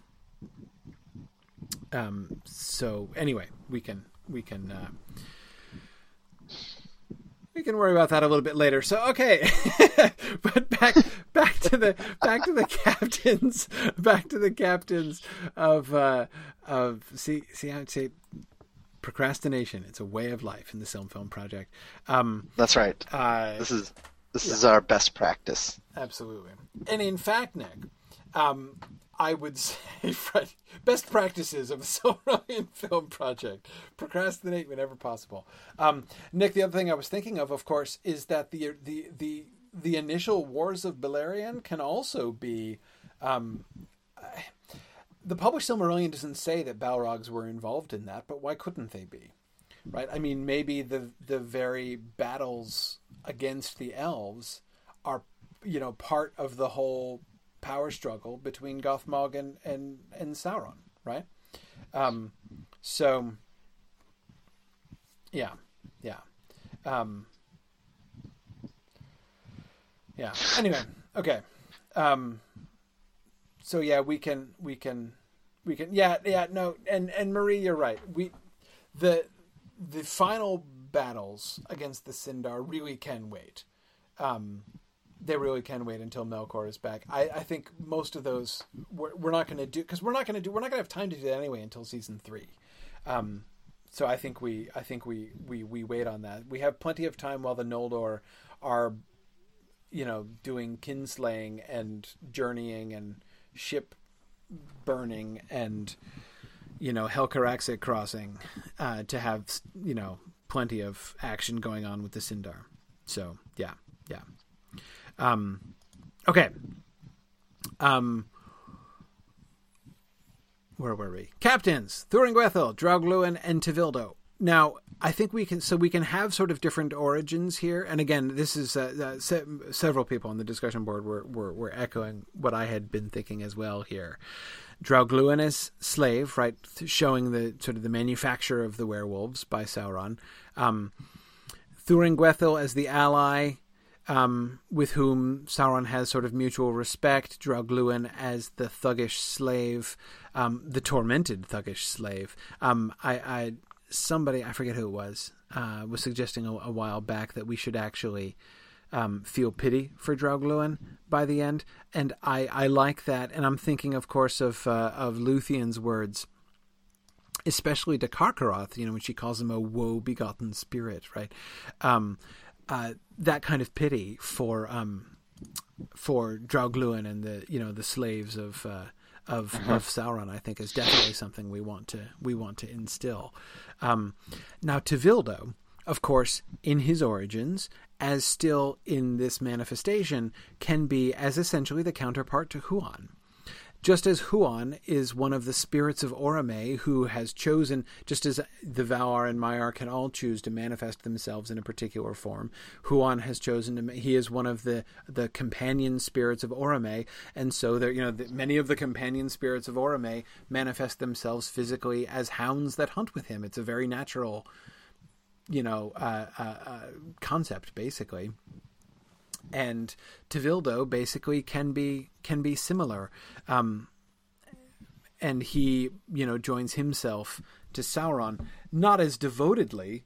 um, so anyway, we can we can uh, we can worry about that a little bit later. So okay, but back back to the back to the captains, back to the captains of uh, of see see I would say procrastination. It's a way of life in the Film Film Project. Um, That's right. uh, This is this yeah. is our best practice. Absolutely. And in fact, Nick, um, I would say best practices of a Silmarillion film project: procrastinate whenever possible. Um, Nick, the other thing I was thinking of, of course, is that the the the the initial wars of Beleriand can also be. Um, the published Silmarillion doesn't say that Balrogs were involved in that, but why couldn't they be? Right? I mean, maybe the the very battles against the elves are, you know, part of the whole power struggle between Gothmog and and, and Sauron, right? Um, so, yeah, yeah, um, yeah. Anyway, okay. Um, so yeah, we can we can we can yeah yeah no and and Marie, you're right. We the the final battles against the Sindar really can wait. Um, they really can wait until Melkor is back. I, I think most of those we're, we're not going to do because we're not going to do we're not going to have time to do that anyway until season three. Um, so I think we I think we, we we wait on that. We have plenty of time while the Noldor are, you know, doing kinslaying and journeying and ship burning and you know Helcaraxes crossing uh, to have you know plenty of action going on with the Sindar. So yeah, yeah. Um, okay. Um, where were we? Captains: Thuringwethil, Draugluin, and Tevildo. Now, I think we can so we can have sort of different origins here. And again, this is uh, uh, se- several people on the discussion board were, were were echoing what I had been thinking as well here. Draugluin as slave, right, showing the sort of the manufacture of the werewolves by Sauron. Um, Thuringwethil as the ally, um, with whom Sauron has sort of mutual respect. Draugluin as the thuggish slave, um, the tormented thuggish slave. Um, I, I, somebody I forget who it was uh, was suggesting a, a, while back that we should actually um, feel pity for Draugluin by the end, and I, I like that. And I'm thinking, of course, of uh, of Luthien's words especially to Carcharoth, you know, when she calls him a woe begotten spirit, right? Um, uh, that kind of pity for um, for Draugluin and the you know the slaves of uh, of uh-huh. of Sauron, I think, is definitely something we want to we want to instill. Um, now, Tevildo, of course, in his origins, as still in this manifestation, can be as essentially the counterpart to Huan. Just as Huan is one of the spirits of Orome who has chosen, just as the Valar and Maiar can all choose to manifest themselves in a particular form, Huan has chosen to. He is one of the the companion spirits of Orome, and so there, you know, the, many of the companion spirits of Orome manifest themselves physically as hounds that hunt with him. It's a very natural, you know, uh, uh, uh, concept, basically and Tevildo basically can be can be similar. Um, and he, you know, joins himself to Sauron not as devotedly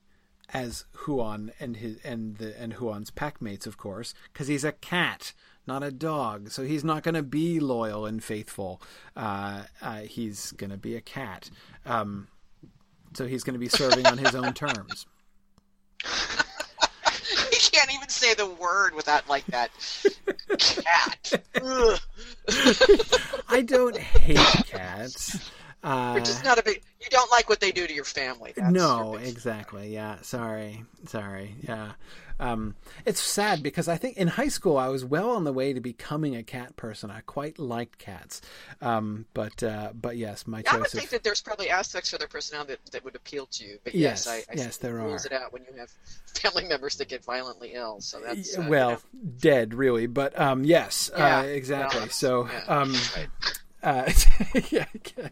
as Huan and his and the and Huan's packmates, of course, because he's a cat, not a dog. So he's not going to be loyal and faithful. Uh, uh, he's going to be a cat. Um, so he's going to be serving on his own terms. can't even say the word without like that cat. I don't hate cats. Uh, You're just not a big. You don't like what they do to your family. That's no, exactly. Yeah. Sorry. Sorry. Yeah. Um, it's sad because I think in high school I was well on the way to becoming a cat person. I quite liked cats, um, but uh, but yes, my choice. I would think of... that there's probably aspects of their personality that, that would appeal to you. But yes, yes, I, I yes there rules are. it out when you have family members that get violently ill. So that's uh, well, you know. dead really, but um, yes, uh, exactly. Well, so. Yeah, um, right. Uh, yeah,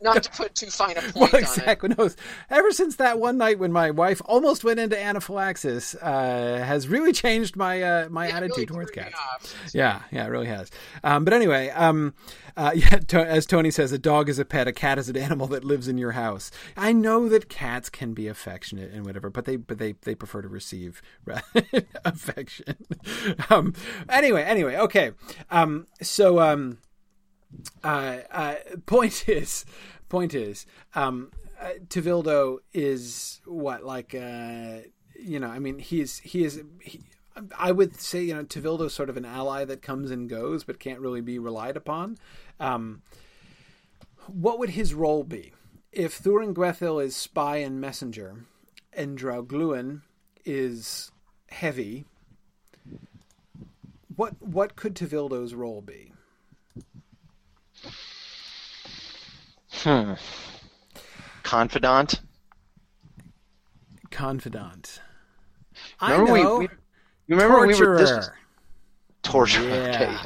Not to put too fine a point well, exactly. No, ever since that one night when my wife almost went into anaphylaxis, uh, has really changed my uh, my yeah, attitude really towards cats. Yeah, yeah, it really has. Um, but anyway, um, uh, yeah, to, as Tony says, a dog is a pet, a cat is an animal that lives in your house. I know that cats can be affectionate and whatever, but they but they they prefer to receive affection. um, anyway, anyway, okay. Um, so um uh, uh, point is, point is, um, uh, is what like uh, you know. I mean, he's he is. He, I would say you know Tevildo is sort of an ally that comes and goes, but can't really be relied upon. Um, what would his role be if Thuringwethil is spy and messenger, and Draugluin is heavy? What what could Tevildo's role be? Hmm. Confidant. Confidant. Remember I know. We, we, remember Torturer. we were this torture. Yeah.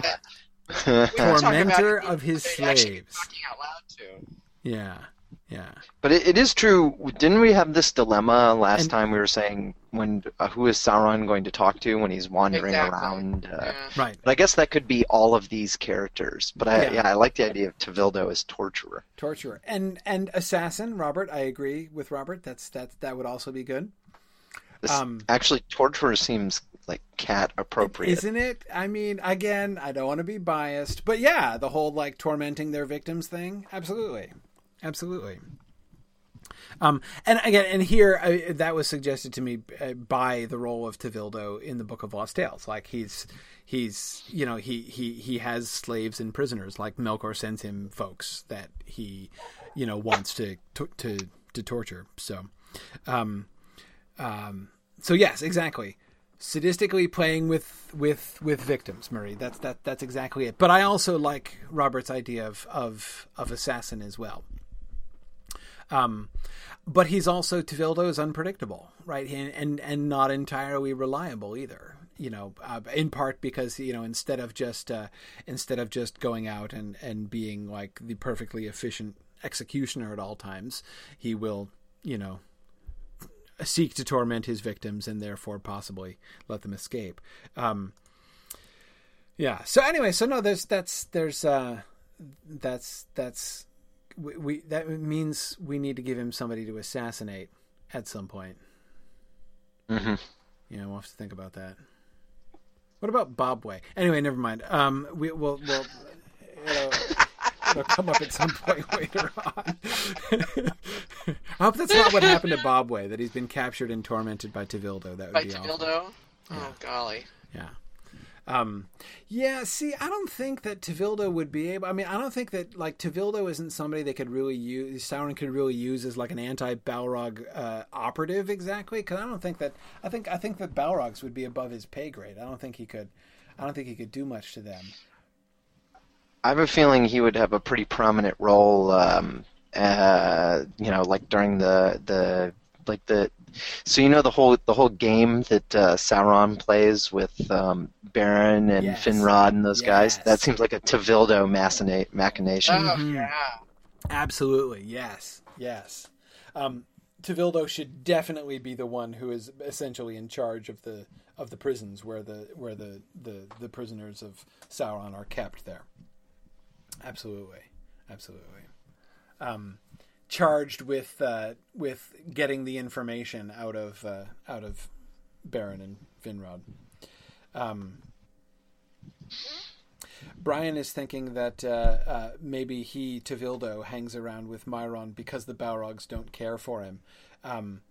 Okay. Tormentor of his slaves. Talking out loud to. Yeah. Yeah. But it, it is true. Didn't we have this dilemma last And- time? We were saying when uh, who is Sauron going to talk to when he's wandering Exactly. around? Uh, Yeah. Right. But I guess that could be all of these characters. But I, Yeah. yeah. I like the idea of Tevildo as torturer. Torturer. And and assassin, Robert, I agree with Robert. That's that that would also be good. This, Um, actually, torturer seems like cat appropriate. Isn't it? I mean, again, I don't want to be biased, but yeah, the whole like tormenting their victims thing. Absolutely. Absolutely. Um, and again, and here uh, that was suggested to me uh, by the role of Tevildo in the Book of Lost Tales. Like he's he's you know he he he has slaves and prisoners. Like Melkor sends him folks that he you know wants to to to, to torture. So, um, um, so yes, exactly. Sadistically playing with with with victims, Murray. That's that that's exactly it. But I also like Robert's idea of of of assassin as well. Um, but he's also Tevildo is unpredictable, right? And, and and not entirely reliable either. You know, uh, in part because you know instead of just uh, instead of just going out and and being like the perfectly efficient executioner at all times, he will you know seek to torment his victims and therefore possibly let them escape. Um, yeah. So anyway, so no, there's that's there's uh, that's that's we, we that means we need to give him somebody to assassinate at some point. Mm-hmm. You know, we'll have to think about that. What about Bobway? Anyway, never mind. Um, we will we'll, it'll, it'll come up at some point later on. I hope that's not what happened to Bobway. That he's been captured and tormented by Tevildo. That would By be Tevildo? awful. Oh, golly. Yeah. Um, yeah, see, I don't think that Tevildo would be able. I mean, I don't think that like Tevildo isn't somebody they could really use Sauron could really use as like an anti-Balrog uh, operative exactly. Because I don't think that I think I think that Balrogs would be above his pay grade. I don't think he could. I don't think he could do much to them. I have a feeling he would have a pretty prominent role. Um, uh, you know, like during the the like the so you know the whole the whole game that uh, Sauron plays with um, Beren and Yes. Finrod and those guys. That seems like a Tevildo machinate, machination. Oh, Mhm. yeah. Absolutely, yes, yes. Um, Tevildo should definitely be the one who is essentially in charge of the of the prisons where the where the the, the prisoners of Sauron are kept there. Absolutely, absolutely. Um, charged with uh, with getting the information out of uh, out of Beren and Finrod. Um, Brian is thinking that uh, uh, maybe he, Tevildo, hangs around with Mairon because the Balrogs don't care for him. Um,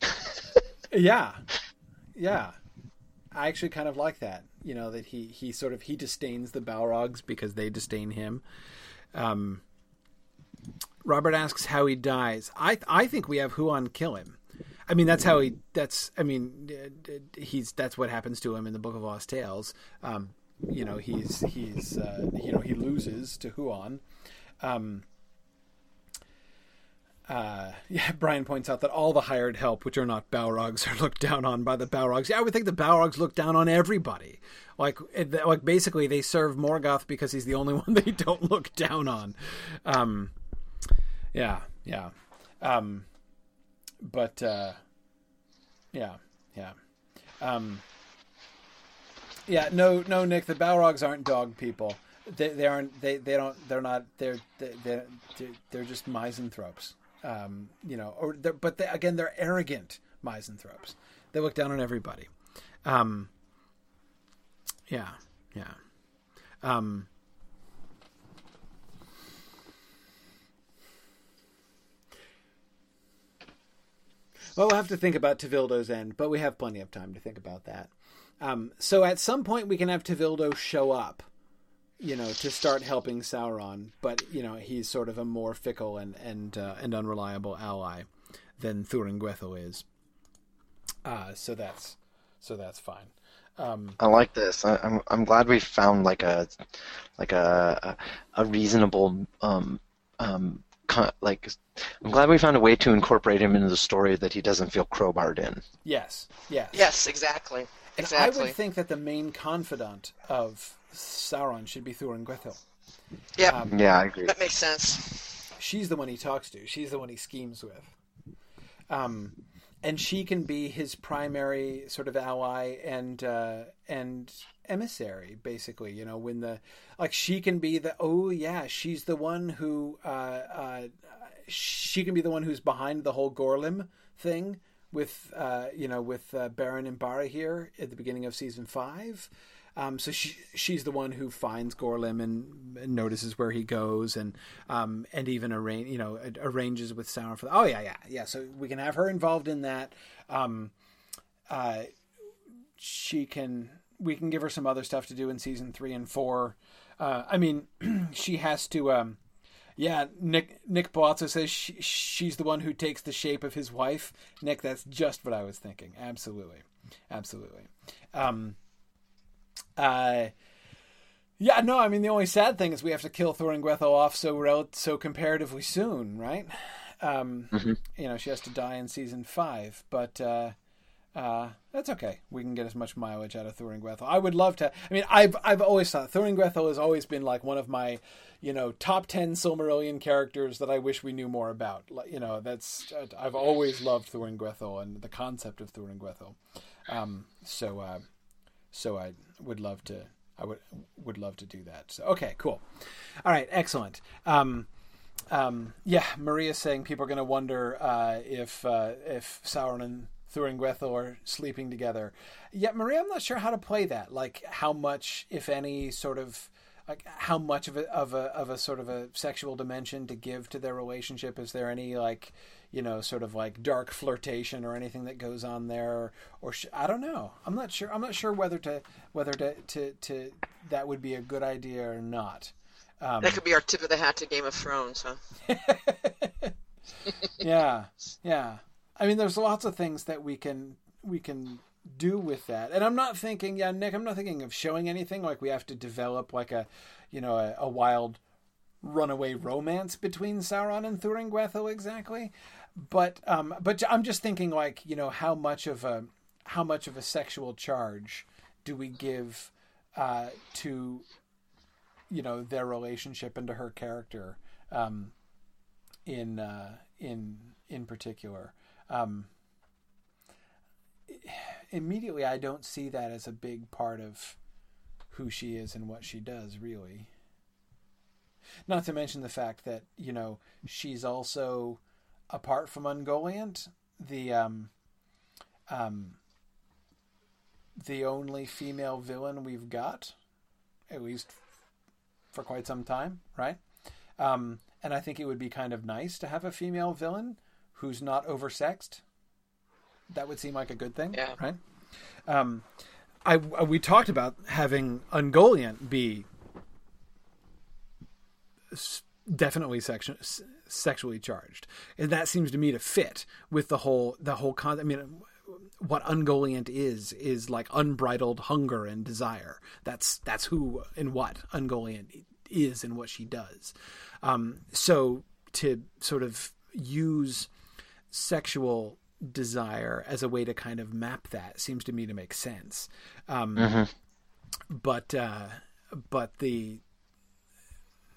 yeah, yeah. I actually kind of like that. You know that he he sort of he disdains the Balrogs because they disdain him. Um, Robert asks how he dies. I I think we have Huan kill him. I mean that's how he. That's I mean he's that's what happens to him in the Book of Lost Tales. Um, you know he's he's uh, you know he loses to Huan. Um, uh, yeah, Brian points out that all the hired help, which are not Balrogs, are looked down on by the Balrogs. Yeah, I would think the Balrogs look down on everybody. Like, like basically, they serve Morgoth because he's the only one they don't look down on. Um, yeah, yeah. Um, but uh, yeah, yeah. Um, yeah, no, no, Nick. The Balrogs aren't dog people. They, they aren't. They, they don't. They're not. They're they, they're they're just misanthropes. Um, you know, or they're, but they, again, they're arrogant misanthropes. They look down on everybody. Um, yeah, yeah. Um, well, we'll have to think about Tevildo's end, but we have plenty of time to think about that. Um, so at some point, we can have Tevildo show up, you know, to start helping Sauron. But you know, he's sort of a more fickle and and uh, and unreliable ally than Thuringwethil is. Uh, so that's so that's fine. Um, I like this. I, I'm I'm glad we found like a like a a, reasonable um um like I'm glad we found a way to incorporate him into the story that he doesn't feel crowbarred in. yes, yes, Yes, exactly. And Exactly. I would think that the main confidant of Sauron should be Thuringwethil. yeah, Um, Yeah, I agree. that makes sense. she's the one he talks to. She's the one he schemes with. Um, and she can be his primary sort of ally and uh, and emissary, basically. You know, when the like she can be the oh yeah, she's the one who uh, uh, she can be the one who's behind the whole Gorlim thing with uh, you know with uh, Beren and Barahir at the beginning of season five. Um, so she she's the one who finds Gorlim and, and notices where he goes, and um, and even arrange you know arranges with Sauron for. The, oh yeah, yeah, yeah. So we can have her involved in that. Um, uh, she can we can give her some other stuff to do in season three and four. Uh, I mean, she has to. Um, yeah, Nick Nick Palazzo says she, she's the one who takes the shape of his wife. Nick, that's just what I was thinking. Absolutely, absolutely. Um, uh, yeah, no, I mean the only sad thing is we have to kill Thuringwethil off so out so comparatively soon, right? Um, mm-hmm. You know, she has to die in season five, but uh, uh, that's okay. We can get as much mileage out of Thuringwethil. I would love to. I mean, I've I've always thought Thuringwethil has always been like one of my, you know, top ten Silmarillion characters that I wish we knew more about. You know, that's I've always loved Thuringwethil and the concept of Thuringwethil. Um, so, uh, so I would love to. I would would love to do that. So okay, cool. All right, excellent. Um, um, yeah, Maria's saying people are going to wonder uh, if uh, if Sauron and Thuringwethil are sleeping together. Yet Maria, I'm not sure how to play that. Like how much, if any, sort of like how much of a of a of a sort of a sexual dimension to give to their relationship. Is there any like you know sort of like dark flirtation or anything that goes on there or, or sh- I don't know. I'm not sure. I'm not sure whether to whether to to, to that would be a good idea or not. Um, that could be our tip of the hat to Game of Thrones, huh? yeah, yeah. I mean, there's lots of things that we can we can do with that. And I'm not thinking, yeah, Nick, I'm not thinking of showing anything like we have to develop like a, you know, a, a wild runaway romance between Sauron and Thuringwethil exactly. But um, but I'm just thinking like, you know, how much of a how much of a sexual charge do we give uh, to you know their relationship and to her character um, in uh, in in particular um, immediately I don't see that as a big part of who she is and what she does, really. Not to mention the fact that you know she's also, apart from Ungoliant, the um, um, the only female villain we've got, at least for quite some time, right? Um, and I think it would be kind of nice to have a female villain who's not oversexed. That would seem like a good thing, yeah. right? Um, I, I, we talked about having Ungoliant be definitely section, sexually charged, and that seems to me to fit with the whole the whole con. I mean, what Ungoliant is is like unbridled hunger and desire. That's that's who and what Ungoliant is and what she does. Um, so to sort of use sexual desire as a way to kind of map that seems to me to make sense. Um, mm-hmm. But uh, but the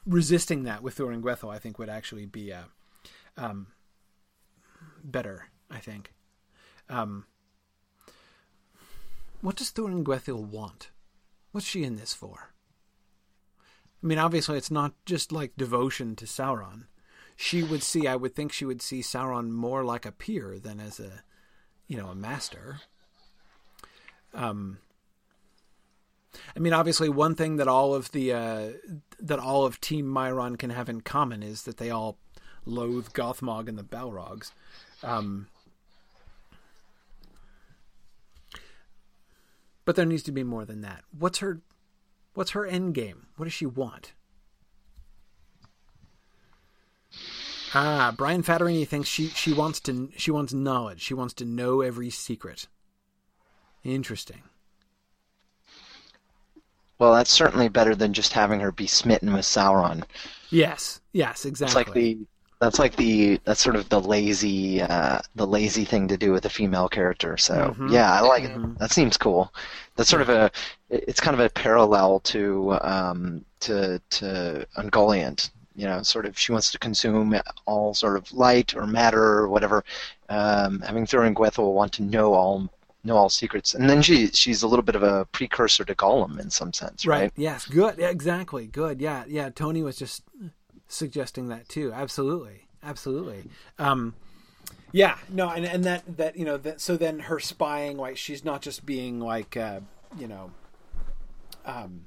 resisting that with Thuringwethil, I think, would actually be uh, um, better. I think. Um, what does Thuringwethil want? What's she in this for? I mean, obviously, it's not just like devotion to Sauron she would see, I would think she would see Sauron more like a peer than as a, you know, a master. Um, I mean, obviously, one thing that all of the uh, that all of Team Mairon can have in common is that they all loathe Gothmog and the Balrogs. Um, but there needs to be more than that. What's her What's her end game? What does she want? Ah, Brian Fatterini thinks she, she wants to she wants knowledge. She wants to know every secret. Interesting. Well, that's certainly better than just having her be smitten with Sauron. Yes, yes, exactly. It's like the that's like the that's sort of the lazy uh, the lazy thing to do with a female character. So mm-hmm. yeah, I like mm-hmm. it. That seems cool. That's sort of a it's kind of a parallel to um, to to Ungoliant you know, sort of she wants to consume all sort of light or matter or whatever. Um, having Thuringwethil will want to know all know all secrets, and then she she's a little bit of a precursor to Gollum in some sense, right? right? Yes. Good. Yeah, exactly. Good. Yeah. Yeah. Tony was just suggesting that too. Absolutely. Absolutely. Um, yeah. No. And and that that you know that so then her spying like she's not just being like uh, you know um,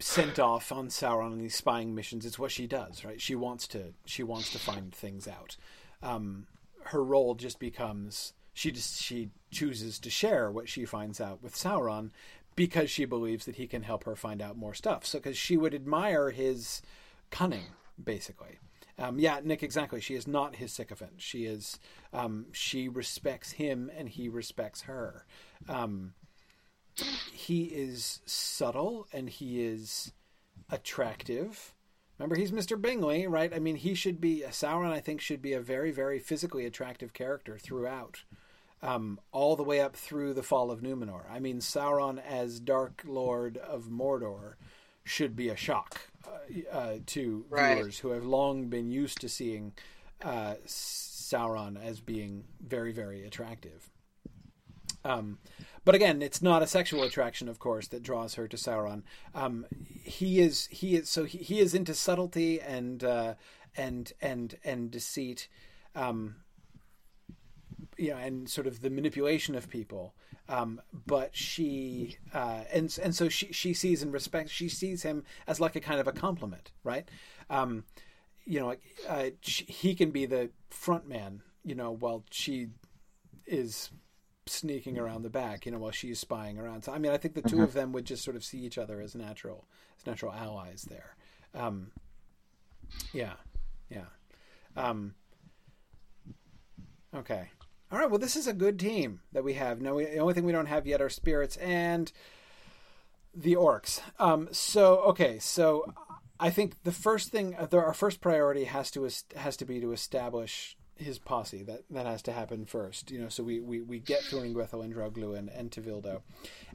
sent off on Sauron on these spying missions. It's what she does, right? She wants to she wants to find things out. Um, her role just becomes she just she chooses to share what she finds out with Sauron because she believes that he can help her find out more stuff. So because she would admire his cunning, basically. Um, yeah, Nick, exactly. She is not his sycophant. She is. Um, she respects him, and he respects her. Um, he is subtle, and he is attractive. Remember, he's Mr. Bingley, right? I mean, he should be. Sauron, I think, should be a very, very physically attractive character throughout, um, all the way up through the fall of Numenor. I mean, Sauron as Dark Lord of Mordor should be a shock uh, uh, to Right. viewers who have long been used to seeing uh, Sauron as being very, very attractive. Um, but again, it's not a sexual attraction, of course, that draws her to Sauron. Um, he is he is so he, he is into subtlety and uh, and and and deceit, um, you know, and sort of the manipulation of people. Um, but she uh, and and so she she sees and respects. She sees him as like a kind of a compliment, right? Um, you know, uh, she, he can be the front man, you know, while she is sneaking around the back, you know, while she's spying around. So I mean, I think the 2 of them would just sort of see each other as natural, as natural allies there. Um, yeah, yeah. Um, okay. All right. Well, this is a good team that we have. No, we, the only thing we don't have yet are spirits and the orcs. Um, so okay, so I think the first thing, our first priority has to has to be to establish his posse. That that has to happen first. You know, so we we, we get Thuringwethil and Draugluin and Tevildo,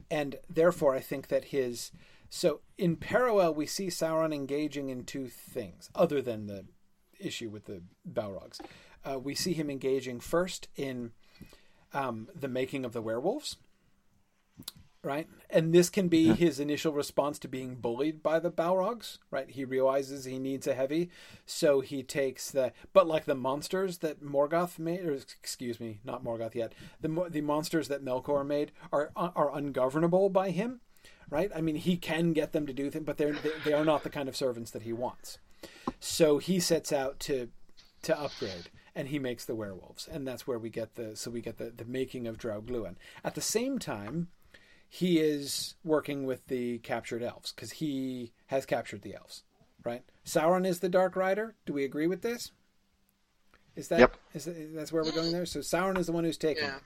and therefore I think that his so in parallel we see Sauron engaging in two things other than the issue with the Balrogs. Uh, we see him engaging first in um, the making of the werewolves right? And this can be his initial response to being bullied by the Balrogs, right? He realizes he needs a heavy, so he takes the. But like the monsters that Morgoth made, or excuse me, not Morgoth yet, the the monsters that Melkor made are are ungovernable by him, right? I mean, he can get them to do things, but they're they, they are not the kind of servants that he wants. So he sets out to to upgrade and he makes the werewolves and that's where we get the so we get the, the making of Draugluin. At the same time, he is working with the captured elves because he has captured the elves, right? Sauron is the Dark Rider. Do we agree with this? Is that Yep. is that, that's where we're going there? So Sauron is the one who's taken. Yeah.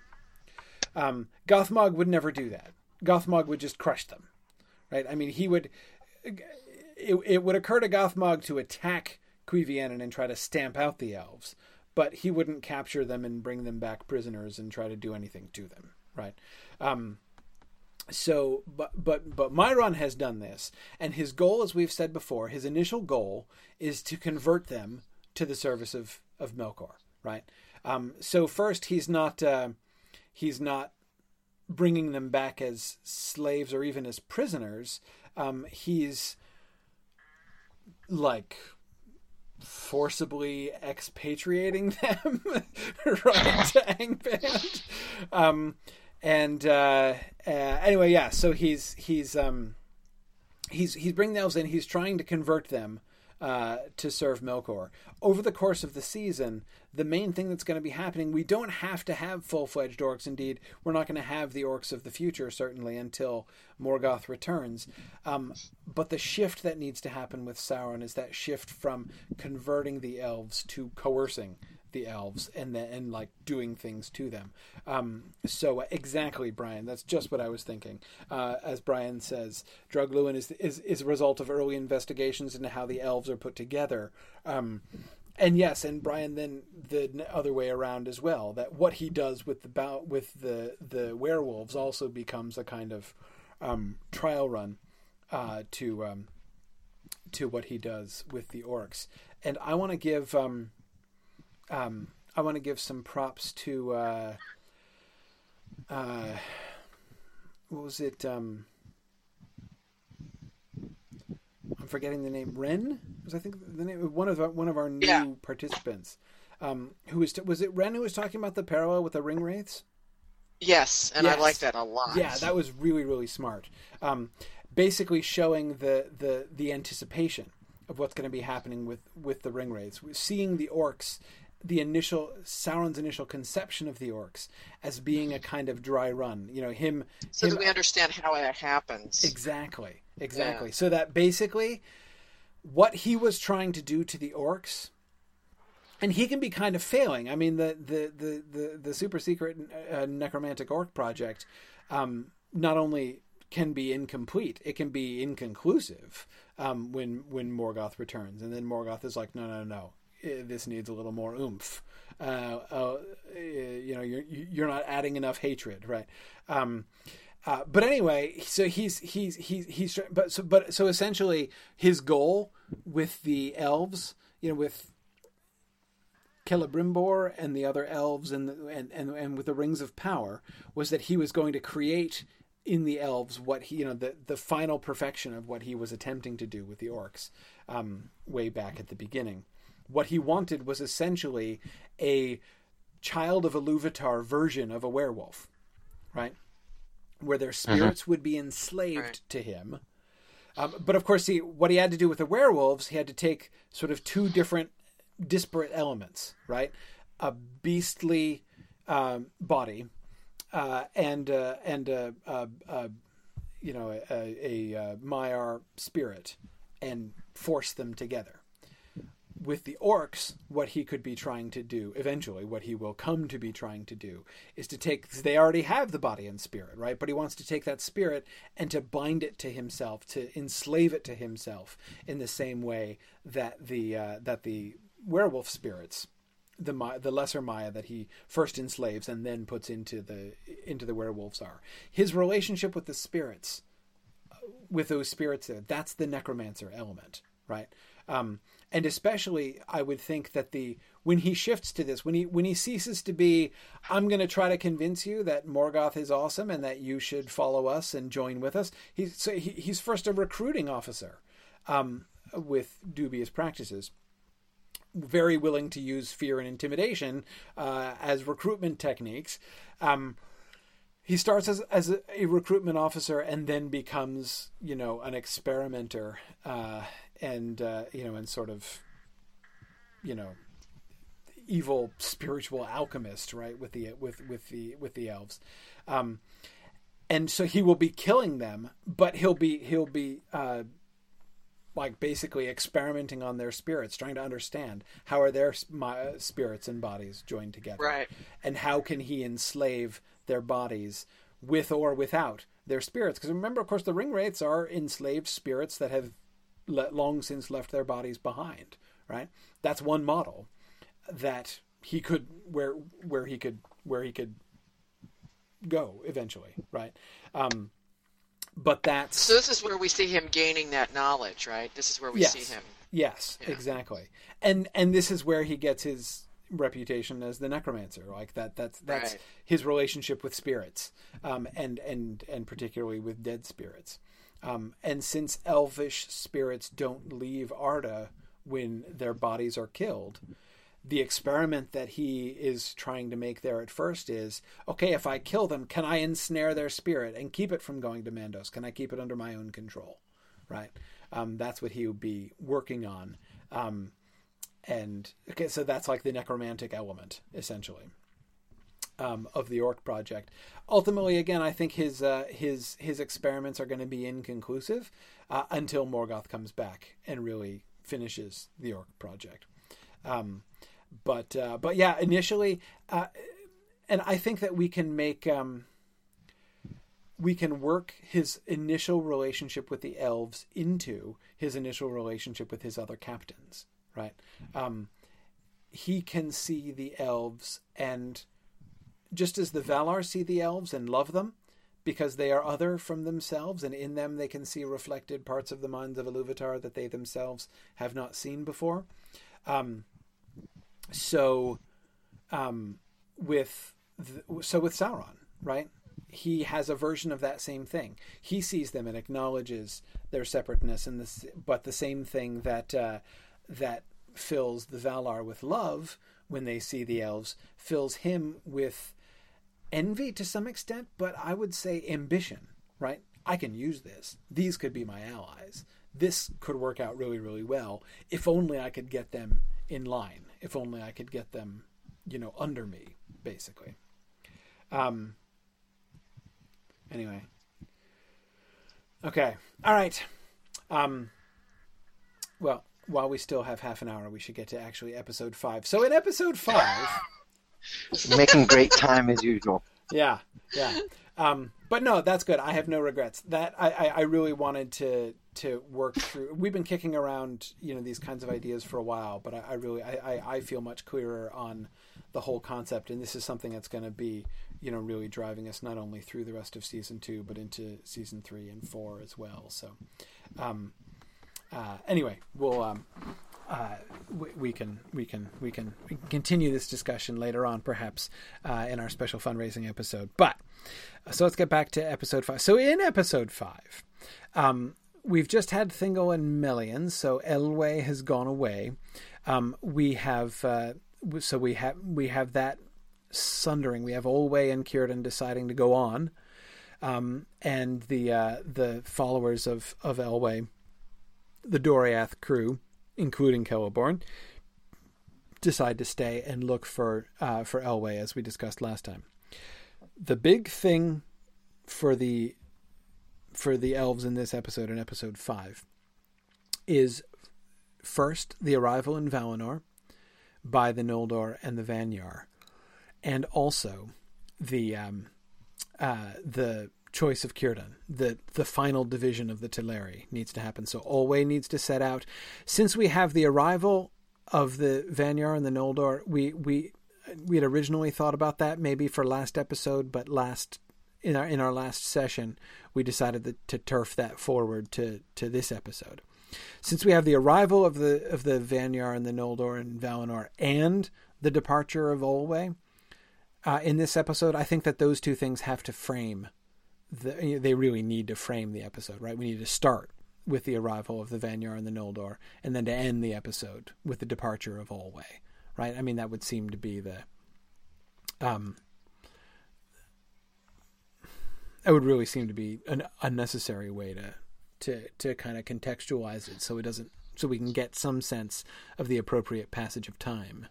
Um, Gothmog would never do that. Gothmog would just crush them, right? I mean, he would. It, it would occur to Gothmog to attack Cuiviénen and try to stamp out the elves, but he wouldn't capture them and bring them back prisoners and try to do anything to them, right? Um, so, but but but Mairon has done this, and his goal, as we've said before, his initial goal is to convert them to the service of of Melkor, right? Um, so first, he's not uh, he's not bringing them back as slaves or even as prisoners. Um, he's like forcibly expatriating them, right, to Angband. Um, and uh, uh, anyway, yeah. So he's he's um, he's he's bringing elves in. He's trying to convert them uh, to serve Melkor. Over the course of the season, the main thing that's going to be happening, we don't have to have full fledged orcs. Indeed, we're not going to have the orcs of the future certainly until Morgoth returns. Um, but the shift that needs to happen with Sauron is that shift from converting the elves to coercing the elves and then and like doing things to them. Um, so exactly, Brian. That's just what I was thinking. Uh, as Brian says, Draugluin is, is is a result of early investigations into how the elves are put together. Um, and yes, and Brian then the other way around as well. That what he does with the with the the werewolves also becomes a kind of um, trial run uh, to um, to what he does with the orcs. And I want to give um, um, I want to give some props to uh, uh, what was it? Um, I'm forgetting the name. Ren was I think the name one of our, one of our new Yeah. participants. Um, who was was it Ren who was talking about the parallel with the ring wraiths? Yes, and Yes. I like that a lot. Yeah, that was really really smart. Um, basically showing the the the anticipation of what's going to be happening with with the ring wraiths, seeing the orcs. The initial Sauron's initial conception of the orcs as being a kind of dry run, you know, him. so him that we understand how it happens. Exactly, exactly. Yeah. So that basically, what he was trying to do to the orcs, and he can be kind of failing. I mean, the the the the, the super secret uh, necromantic orc project, um, not only can be incomplete, it can be inconclusive um, when when Morgoth returns, and then Morgoth is like, no, no, no, this needs a little more oomph. Uh, uh, eh, you know, you're you're not adding enough hatred, right? Um, uh, but anyway, so he's he's he's he's but so but so essentially his goal with the elves, you know, with Celebrimbor and the other elves and, the, and and and with the rings of power was that he was going to create in the elves what he you know the the final perfection of what he was attempting to do with the orcs um, way back at the beginning. What he wanted was essentially a child of a Iluvatar version of a werewolf, right? Where their spirits would be enslaved Right. to him. Um, but of course, see what he had to do with the werewolves. He had to take sort of two different disparate elements, right? A beastly um, body uh, and uh, and uh, uh, uh, you know a, a, a uh, Maiar spirit, and force them together. With the orcs, what he could be trying to do eventually, what he will come to be trying to do, is to take. They already have the body and spirit, right? But he wants to take that spirit and to bind it to himself, to enslave it to himself, in the same way that the uh, that the werewolf spirits the the lesser Maia that he first enslaves and then puts into the into the werewolves are. His relationship with the spirits, uh, with those spirits there, that's the necromancer element, right? Um, and especially, I would think that the when he shifts to this, when he when he ceases to be, I'm going to try to convince you that Morgoth is awesome and that you should follow us and join with us. He's so he, he's first a recruiting officer um, with dubious practices very willing to use fear and intimidation uh, as recruitment techniques. Um, he starts as, as a, a recruitment officer and then becomes, you know, an experimenter uh, and, uh, you know, and sort of, you know, evil spiritual alchemist, right? With the with with the with the elves, um, and so he will be killing them, but he'll be he'll be uh, like basically experimenting on their spirits, trying to understand how are their my, spirits and bodies joined together, Right. and how can he enslave their bodies with or without their spirits? Because remember, of course, the ring wraiths are enslaved spirits that have long since left their bodies behind. Right. That's one model that he could where where he could where he could go eventually. Right. Um, but that's So this is where we see him gaining that knowledge, right? This is where we Yes. see him. Yes, Yeah. exactly. And and this is where he gets his reputation as the necromancer. Like that that's that's Right. his relationship with spirits. Um and and and particularly with dead spirits. Um and since elvish spirits don't leave Arda when their bodies are killed, the experiment that he is trying to make there at first is okay, if I kill them, can I ensnare their spirit and keep it from going to Mandos? Can I keep it under my own control? Right? Um, that's what he would be working on. Um, and okay, so that's like the necromantic element, essentially. Um, of the Orc project. Ultimately, again, I think his uh, his his experiments are going to be inconclusive uh, until Morgoth comes back and really finishes the Orc project. Um, but uh, but yeah, initially, uh, and I think that we can make um, we can work his initial relationship with the elves into his initial relationship with his other captains. Right? Um, he can see the elves, and just as the Valar see the elves and love them. Because they are other from themselves, and in them they can see reflected parts of the minds of Iluvatar that they themselves have not seen before. Um, so um, with the, so with Sauron, right? He has a version of that same thing. He sees them and acknowledges their separateness, and this, but the same thing that uh, that fills the Valar with love when they see the elves fills him with envy to some extent, but I would say ambition, right? I can use this. These could be my allies. This could work out really, really well if only I could get them in line. If only I could get them, you know, under me, basically. Um. Anyway. Okay. All right. Um. Well, while we still have half an hour, we should get to actually episode five. So in episode five. Making great time as usual. Yeah, yeah. Um, but no, that's good. I have no regrets. That I, I, I really wanted to to work through. We've been kicking around, you know, these kinds of ideas for a while, but I, I really I, I, feel much clearer on the whole concept, and this is something that's going to be, you know, really driving us not only through the rest of season two, but into season three and four as well. So, um, uh, anyway, we'll um, uh, we, can we can we can we can continue this discussion later on, perhaps uh, in our special fundraising episode. But so let's get back to episode five. So in episode five, um, we've just had Thingol and Melian. So Elwë has gone away. Um, we have uh, so we have we have that sundering. We have Olwe and Círdan deciding to go on, um, and the uh, the followers of of Elwë, the Doriath crew including Celeborn, decide to stay and look for uh, for Elwë, as we discussed last time. The big thing for the for the elves in this episode, in episode five, is first the arrival in Valinor by the Noldor and the Vanyar, and also the um, uh, the choice of Círdan. The the final division of the Teleri needs to happen. So Olwe needs to set out. Since we have the arrival of the Vanyar and the Noldor, we we we had originally thought about that maybe for last episode, but last in our in our last session we decided that, to turf that forward to to this episode. Since we have the arrival of the of the Vanyar and the Noldor and Valinor and the departure of Olwe uh, in this episode, I think that those two things have to frame the, they really need to frame the episode, right? We need to start with the arrival of the Vanyar and the Noldor, and then to end the episode with the departure of Olwe, right? I mean, that would seem to be the um, that would really seem to be an unnecessary way to to to kind of contextualize it, so it doesn't, so we can get some sense of the appropriate passage of time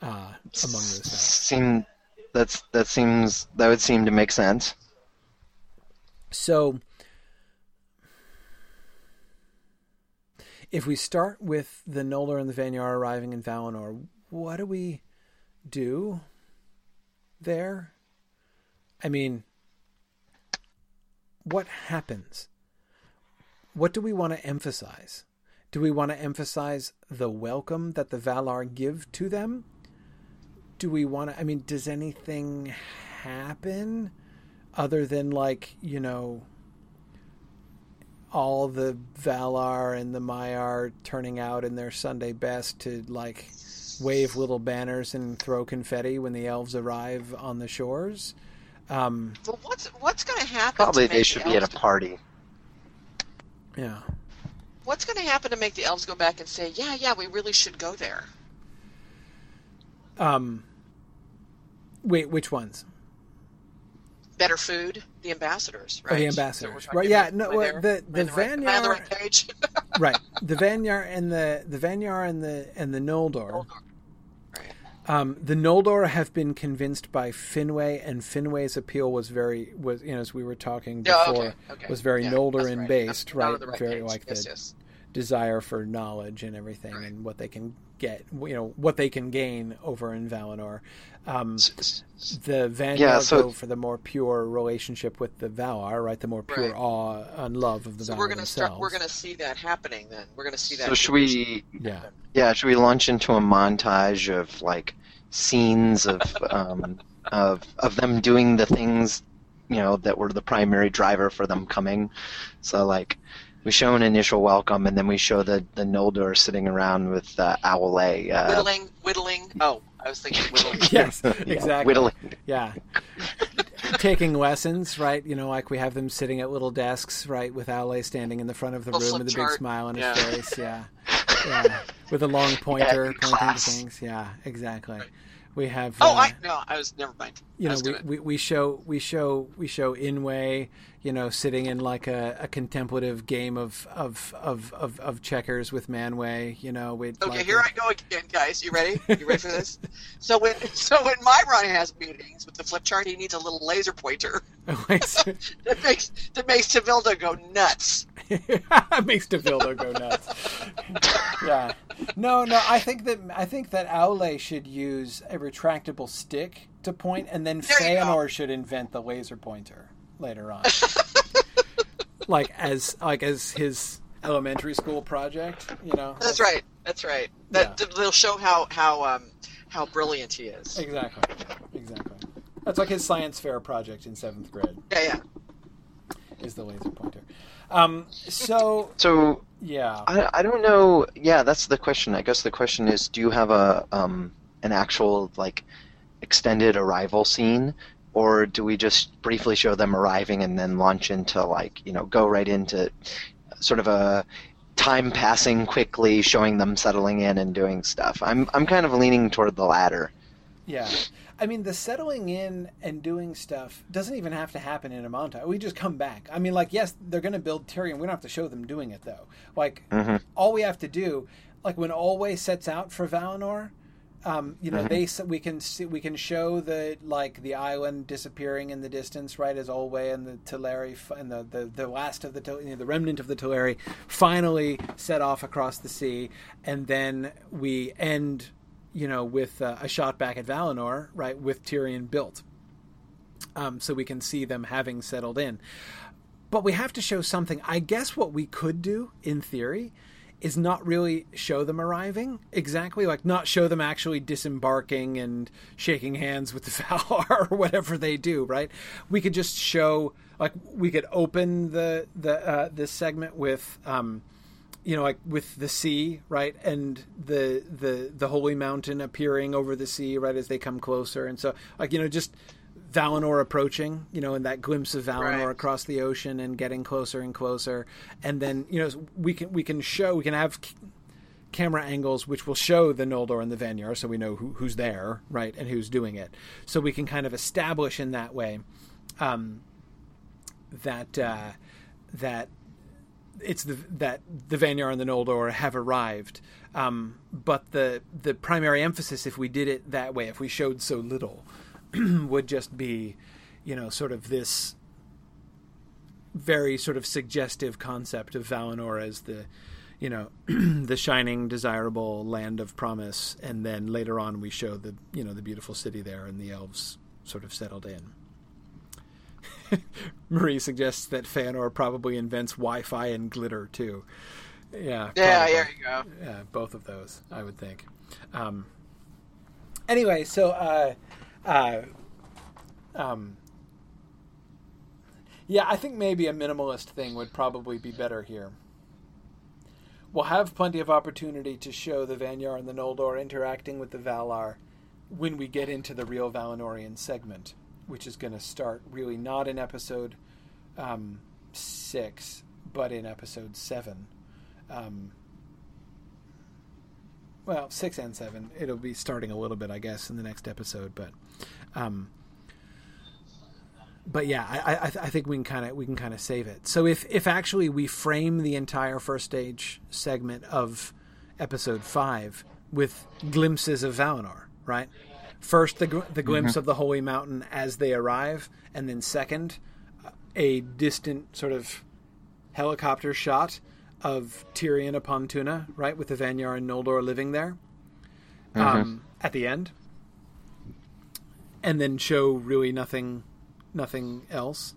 uh, among those. Seem that's that seems that would seem to make sense. So, if we start with the Noldor and the Vanyar arriving in Valinor, what do we do there? I mean, what happens? What do we want to emphasize? Do we want to emphasize the welcome that the Valar give to them? Do we want to, I mean, does anything happen? Other than like you know all the Valar and the Maiar turning out in their Sunday best to like wave little banners and throw confetti when the elves arrive on the shores. Um, well, what's what's going to happen? Probably they should the be at a party. Yeah. What's going to happen to make the elves go back and say, "Yeah, yeah, we really should go there"? Um. Wait, which ones? Better food, the ambassadors, right? Oh, the ambassadors, right? Yeah, no, well, the the Vanyar, right, right? The Vanyar and the the Vanyar and the and the Noldor. Noldor. Right. Um, the Noldor have been convinced by Finwë, and Finwë's appeal was very was you know as we were talking before oh, okay, okay. was very yeah, Noldorin right. based, right? right? Very page. like yes, the yes. desire for knowledge and everything, and what they can get, you know, what they can gain over in Valinor. Um, the Vanguard yeah, so, go for the more pure relationship with the Valar, right? The more pure right. awe and love of the so Valar we're gonna themselves. start. We're going to see that happening. Then we're going to see that. So should we? Yeah. Yeah. Should we launch into a montage of like scenes of um, of of them doing the things you know that were the primary driver for them coming? So like we show an initial welcome, and then we show the the Noldor sitting around with uh, Aule. Uh, whittling, whittling. Oh, I was thinking whittling. yes, yeah, exactly. Whittling. Yeah. Taking lessons, right? You know, like we have them sitting at little desks, right, with Aule standing in the front of the Little room with a big smile on Yeah. his face. Yeah. yeah. With a long pointer Yeah, pointing class. to things. Yeah, exactly. Right. We have. Oh, uh, I no, I was never mind. you know we, gonna- we, we show we show we show Ingwë you know sitting in like a, a contemplative game of of, of, of of checkers with Manwë you know we Okay, like here I go again, guys. You ready? You ready for this? so when so when Mairon has meetings with the flip chart, he needs a little laser pointer that makes that makes Tevildo go nuts. makes Tevildo go nuts. yeah. No, no. I think that I think that Aule should use a retractable stick to point, and then There. Feanor should invent the laser pointer later on, like as like as his elementary school project. You know. That's right. That's right. That they'll show how how um how brilliant he is. Exactly. Exactly. That's like his science fair project in seventh grade Yeah, yeah. is the laser pointer. Um, so So yeah. I, I don't know. Yeah, that's the question. I guess the question is, do you have a um an actual like extended arrival scene, or do we just briefly show them arriving and then launch into like you know go right into sort of a time passing quickly, showing them settling in and doing stuff? I'm I'm kind of leaning toward the latter. Yeah. I mean, the settling in and doing stuff doesn't even have to happen in a montage. We just come back. I mean, like, yes, they're going to build Tirion. We don't have to show them doing it, though. Like, Mhm. all we have to do, like, when Olwe sets out for Valinor, um, you know, Mhm. they we can see, we can show the like the island disappearing in the distance, right? As Olwe and the Teleri and the, the, the last of the you know, the remnant of the Teleri finally set off across the sea, and then we end, you know, with uh, a shot back at Valinor, right? With Tirion built, um, so we can see them having settled in. But we have to show something. I guess what we could do, in theory, is not really show them arriving exactly, like not show them actually disembarking and shaking hands with the Valar or whatever they do, right? We could just show, like, we could open the the uh, this segment with. Um, you know, like with the sea, right, and the the the holy mountain appearing over the sea, right, as they come closer, and so like you know, just Valinor approaching, you know, and that glimpse of Valinor Right. across the ocean and getting closer and closer, and then you know we can we can show we can have c- camera angles which will show the Noldor and the Vanyar, so we know who, who's there, right, and who's doing it, so we can kind of establish in that way um, that uh, that it's the that the Vanyar and the Noldor have arrived. Um, but the the primary emphasis, if we did it that way, if we showed so little, would just be, you know, sort of this very sort of suggestive concept of Valinor as the, you know, the shining, desirable land of promise, and then later on we show the you know the beautiful city there and the elves sort of settled in. Marie suggests that Feanor probably invents Wi-Fi and glitter too. Yeah. Yeah, probably. there you go. Yeah, both of those, I would think. Um, anyway, so uh, uh, um, yeah, I think maybe a minimalist thing would probably be better here. We'll have plenty of opportunity to show the Vanyar and the Noldor interacting with the Valar when we get into the real Valinorian segment, which is going to start really not in episode um, six, but in episode seven. Um, well, six and seven. It'll be starting a little bit, I guess, in the next episode. But, um, but yeah, I, I, I think we can kind of we can kind of save it. So if if actually we frame the entire first stage segment of episode five with glimpses of Valinor, right? First, the gl- the glimpse of the holy mountain as they arrive, and then second, a distant sort of helicopter shot of Tirion upon Túna, right, with the Vanyar and Noldor living there um, at the end, and then show really nothing, nothing else.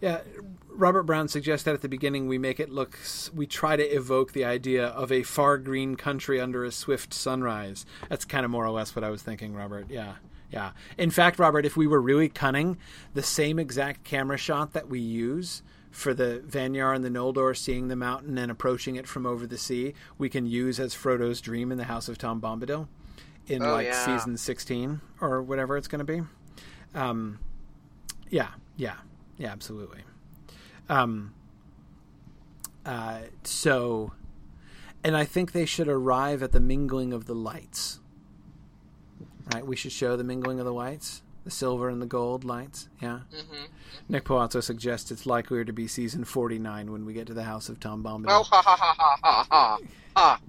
Yeah, Robert Brown suggests that at the beginning we make it look, we try to evoke the idea of a far green country under a swift sunrise. That's kind of more or less what I was thinking, Robert. Yeah. Yeah. In fact, Robert, if we were really cunning, the same exact camera shot that we use for the Vanyar and the Noldor seeing the mountain and approaching it from over the sea, we can use as Frodo's dream in the House of Tom Bombadil in Oh, like yeah. season 16 or whatever it's going to be. Um, yeah, yeah, yeah, absolutely. Um, uh, so, and I think they should arrive at the mingling of the lights. Right? We should show the mingling of the lights, the silver and the gold lights. Yeah. hmm Nick Palazzo suggests it's likelier to be season 49 when we get to the house of Tom Bombadil. Oh, ha ha ha ha ha ha. ha.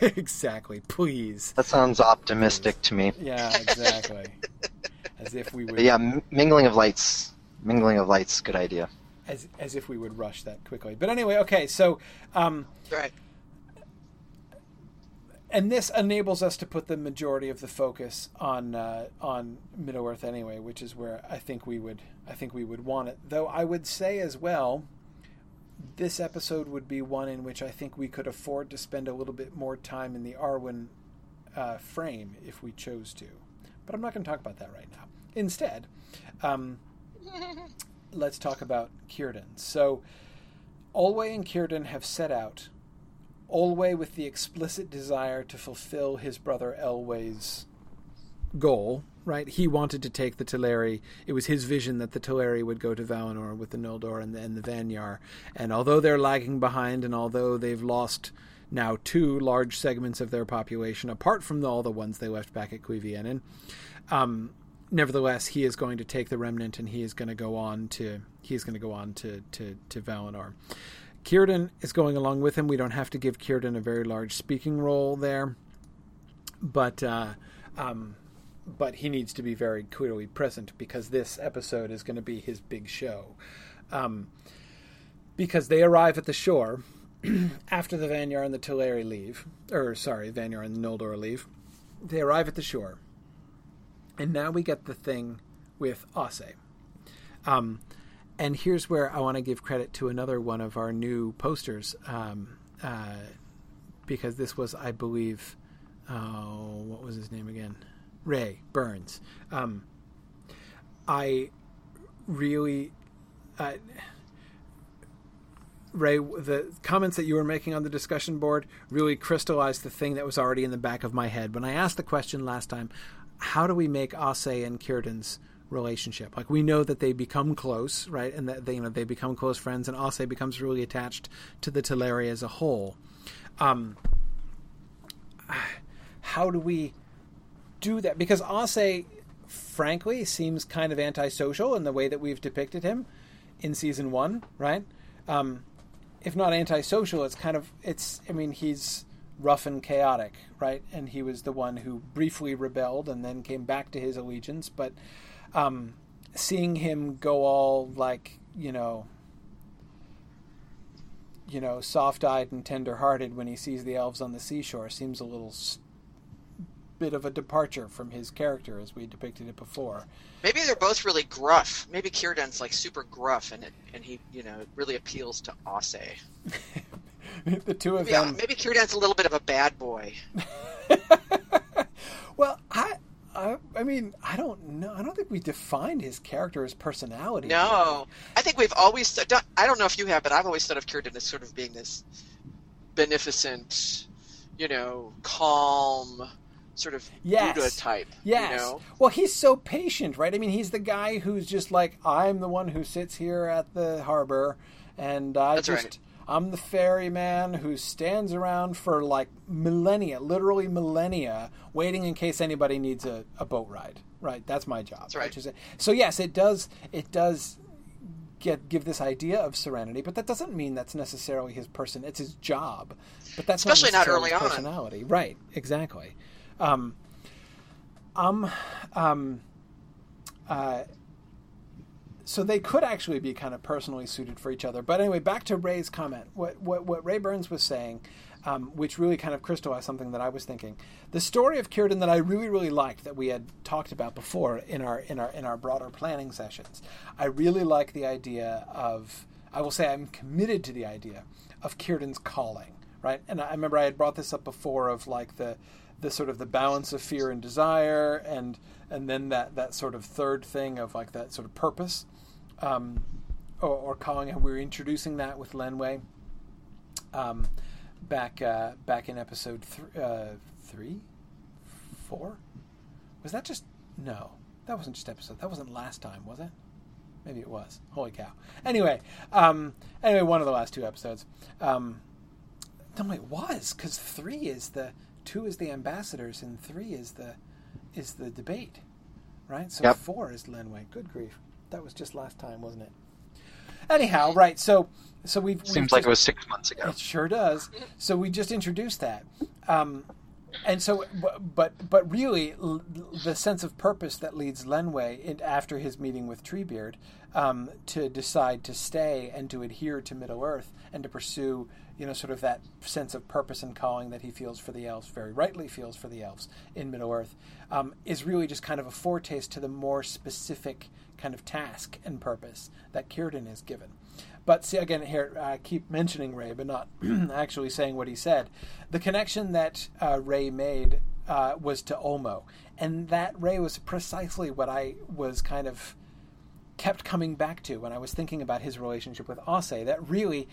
exactly. Please. That sounds optimistic to me. Yeah, exactly. as if we would. But yeah, mingling of lights. Mingling of lights, good idea. As as if we would rush that quickly. But anyway, okay. So, um, Right. And this enables us to put the majority of the focus on uh, on Middle Earth anyway, which is where I think we would I think we would want it. Though I would say as well, this episode would be one in which I think we could afford to spend a little bit more time in the Arwen uh, frame if we chose to. But I'm not going to talk about that right now. Instead, um, let's talk about Círdan. So, Olwe and Círdan have set out Olwe with the explicit desire to fulfill his brother Elwë's goal, right? He wanted to take the Teleri. It was his vision that the Teleri would go to Valinor with the Noldor and the, and the Vanyar. And although they're lagging behind, and although they've lost now two large segments of their population, apart from all the ones they left back at Cuiviénen, um, nevertheless, he is going to take the remnant, and he is going to go on to he is going to go on to to, to Valinor. Círdan is going along with him. We don't have to give Círdan a very large speaking role there, but uh, um, but he needs to be very clearly present because this episode is going to be his big show. Um, because they arrive at the shore after the Vanyar and the Teleri leave, or sorry, Vanyar and the Noldor leave. They arrive at the shore, and now we get the thing with Ossë. Um, and here's where I want to give credit to another one of our new posters, um, uh, because this was, I believe, oh, what was his name again? Ray Burns. Um, I really, uh, Ray, the comments that you were making on the discussion board really crystallized the thing that was already in the back of my head when I asked the question last time: How do we make Ossë and Círdan's relationship. Like we know that they become close, right, and that they, you know they become close friends, and Ossë becomes really attached to the Teleri as a whole. Um, how do we do that? Because Ossë, frankly, seems kind of antisocial in the way that we've depicted him in season one, right? Um, if not antisocial, it's kind of it's. I mean, he's rough and chaotic, right? And he was the one who briefly rebelled and then came back to his allegiance, but um, seeing him go all like you know you know soft-eyed and tender-hearted when he sees the elves on the seashore seems a little s- bit of a departure from his character as we depicted it before Maybe they're both really gruff. Maybe Círdan's like super gruff, and it and he you know really appeals to Ossë. the two of Maybe, them maybe Círdan's a little bit of a bad boy. i I, mean, I don't know. I don't think we defined his character as personality. No, I think we've always. I don't know if you have, but I've always thought of Círdan as sort of being this beneficent, you know, calm, sort of Yes. Buddha type. Yes. You know? Well, he's so patient, right? I mean, he's the guy who's just like, I'm the one who sits here at the harbor, and I That's just. right. I'm the ferryman who stands around for like millennia, literally millennia, waiting in case anybody needs a, a boat ride. Right, that's my job. That's right. which is it. So yes, it does. It does get give this idea of serenity, but that doesn't mean that's necessarily his person. It's his job, but that's Especially not necessarily early his on. personality. Right, exactly. Um, um, um, uh, so they could actually be kind of personally suited for each other. But anyway, back to Ray's comment. What what, what Ray Burns was saying, um, which really kind of crystallized something that I was thinking. The story of Círdan that I really really liked that we had talked about before in our in our in our broader planning sessions. I really like the idea of. I will say I'm committed to the idea of Círdan's calling. Right, and I remember I had brought this up before of like the the sort of the balance of fear and desire and and then that that sort of third thing of like that sort of purpose um, or, or calling it. We were introducing that with Lenwë um, back uh, back in episode th- uh, three, four. Was that just no? That wasn't just episode. That wasn't last time, was it? Maybe it was. Holy cow! Anyway, um, anyway, one of the last two episodes. Um, no, it was because three is the two is the ambassadors and three is the is the debate, right? So Yep. four is Lenwë. Good grief, that was just last time, wasn't it? Anyhow, right? So so we've we've Seems like just- it was six months ago. it sure does. So we just introduced that, um, and so, but but really, the sense of purpose that leads Lenwë in, after his meeting with Treebeard um, to decide to stay and to adhere to Middle Earth and to pursue, you know, sort of that sense of purpose and calling that he feels for the elves, very rightly feels for the elves in Middle Earth, um, is really just kind of a foretaste to the more specific kind of task and purpose that Círdan is given. But see, again, here I keep mentioning Ray, but not actually saying what he said. The connection that uh, Ray made uh, was to Ulmo, and that Ray was precisely what I was kind of kept coming back to when I was thinking about his relationship with Ossë. That really,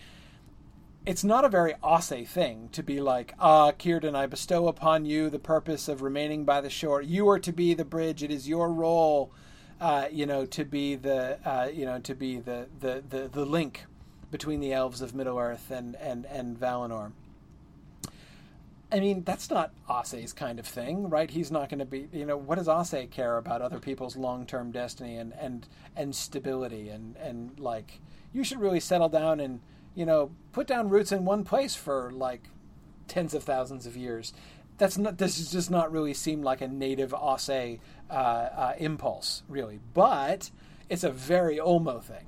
it's not a very Ossë thing to be like, ah, Círdan, I bestow upon you the purpose of remaining by the shore. You are to be the bridge. It is your role uh, you know, to be the uh, you know to be the, the, the, the link between the elves of Middle Earth and and and Valinor. I mean, that's not Ossë's kind of thing, right? He's not going to be, you know, what does Ossë care about other people's long-term destiny and and and stability and and like you should really settle down and you know put down roots in one place for like tens of thousands of years. That's not. This does just not really seem like a native Ossë uh, uh, impulse, really. But it's a very Ulmo thing,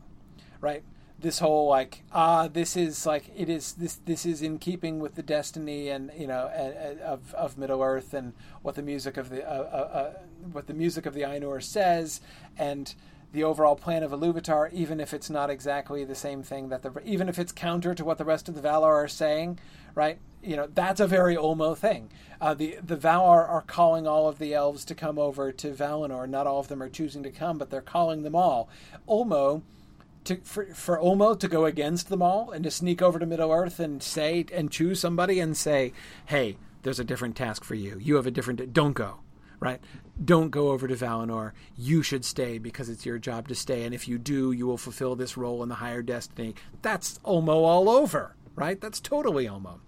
right? This whole like ah, this is like it is this this is in keeping with the destiny and you know uh, uh, of of Middle Earth and what the music of the uh, uh, uh, what the music of the Ainur says and the overall plan of Iluvatar, even if it's not exactly the same thing that the even if it's counter to what the rest of the Valar are saying, right? You know that's a very Ulmo thing. Uh, the the Valar are calling all of the elves to come over to Valinor. Not all of them are choosing to come, but they're calling them all. Ulmo. To, for, for Ulmo to go against them all and to sneak over to Middle Earth and say and choose somebody and say, "Hey, there's a different task for you. You have a different. Don't go right? Don't go over to Valinor. You should stay because it's your job to stay. And if you do, you will fulfill this role in the higher destiny. That's Ulmo all over, right? That's totally Ulmo.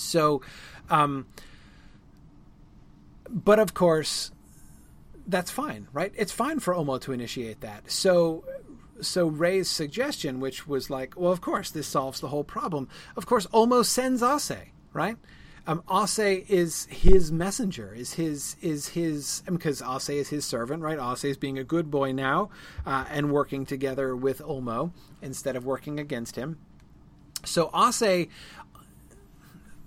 So, um, but of course, that's fine, right? It's fine for Ulmo to initiate that. So, so Ray's suggestion, which was like, well, of course, this solves the whole problem. Of course, Ulmo sends Ossë, right? um, Ossë is his messenger, is his is his because Ossë is his servant, right? Ossë is being a good boy now uh, and working together with Ulmo instead of working against him. So Ossë,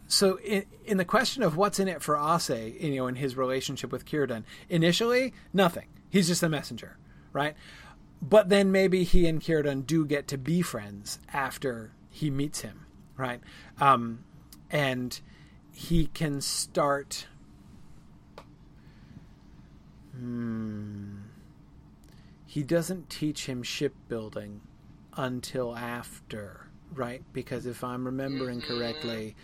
so in, in the question of what's in it for Ossë, you know, in his relationship with Círdan, initially nothing. He's just a messenger, right? But then maybe he and Círdan do get to be friends after he meets him, right? Um, and he can start. Hmm. He doesn't teach him shipbuilding until after, right? Because if I'm remembering correctly,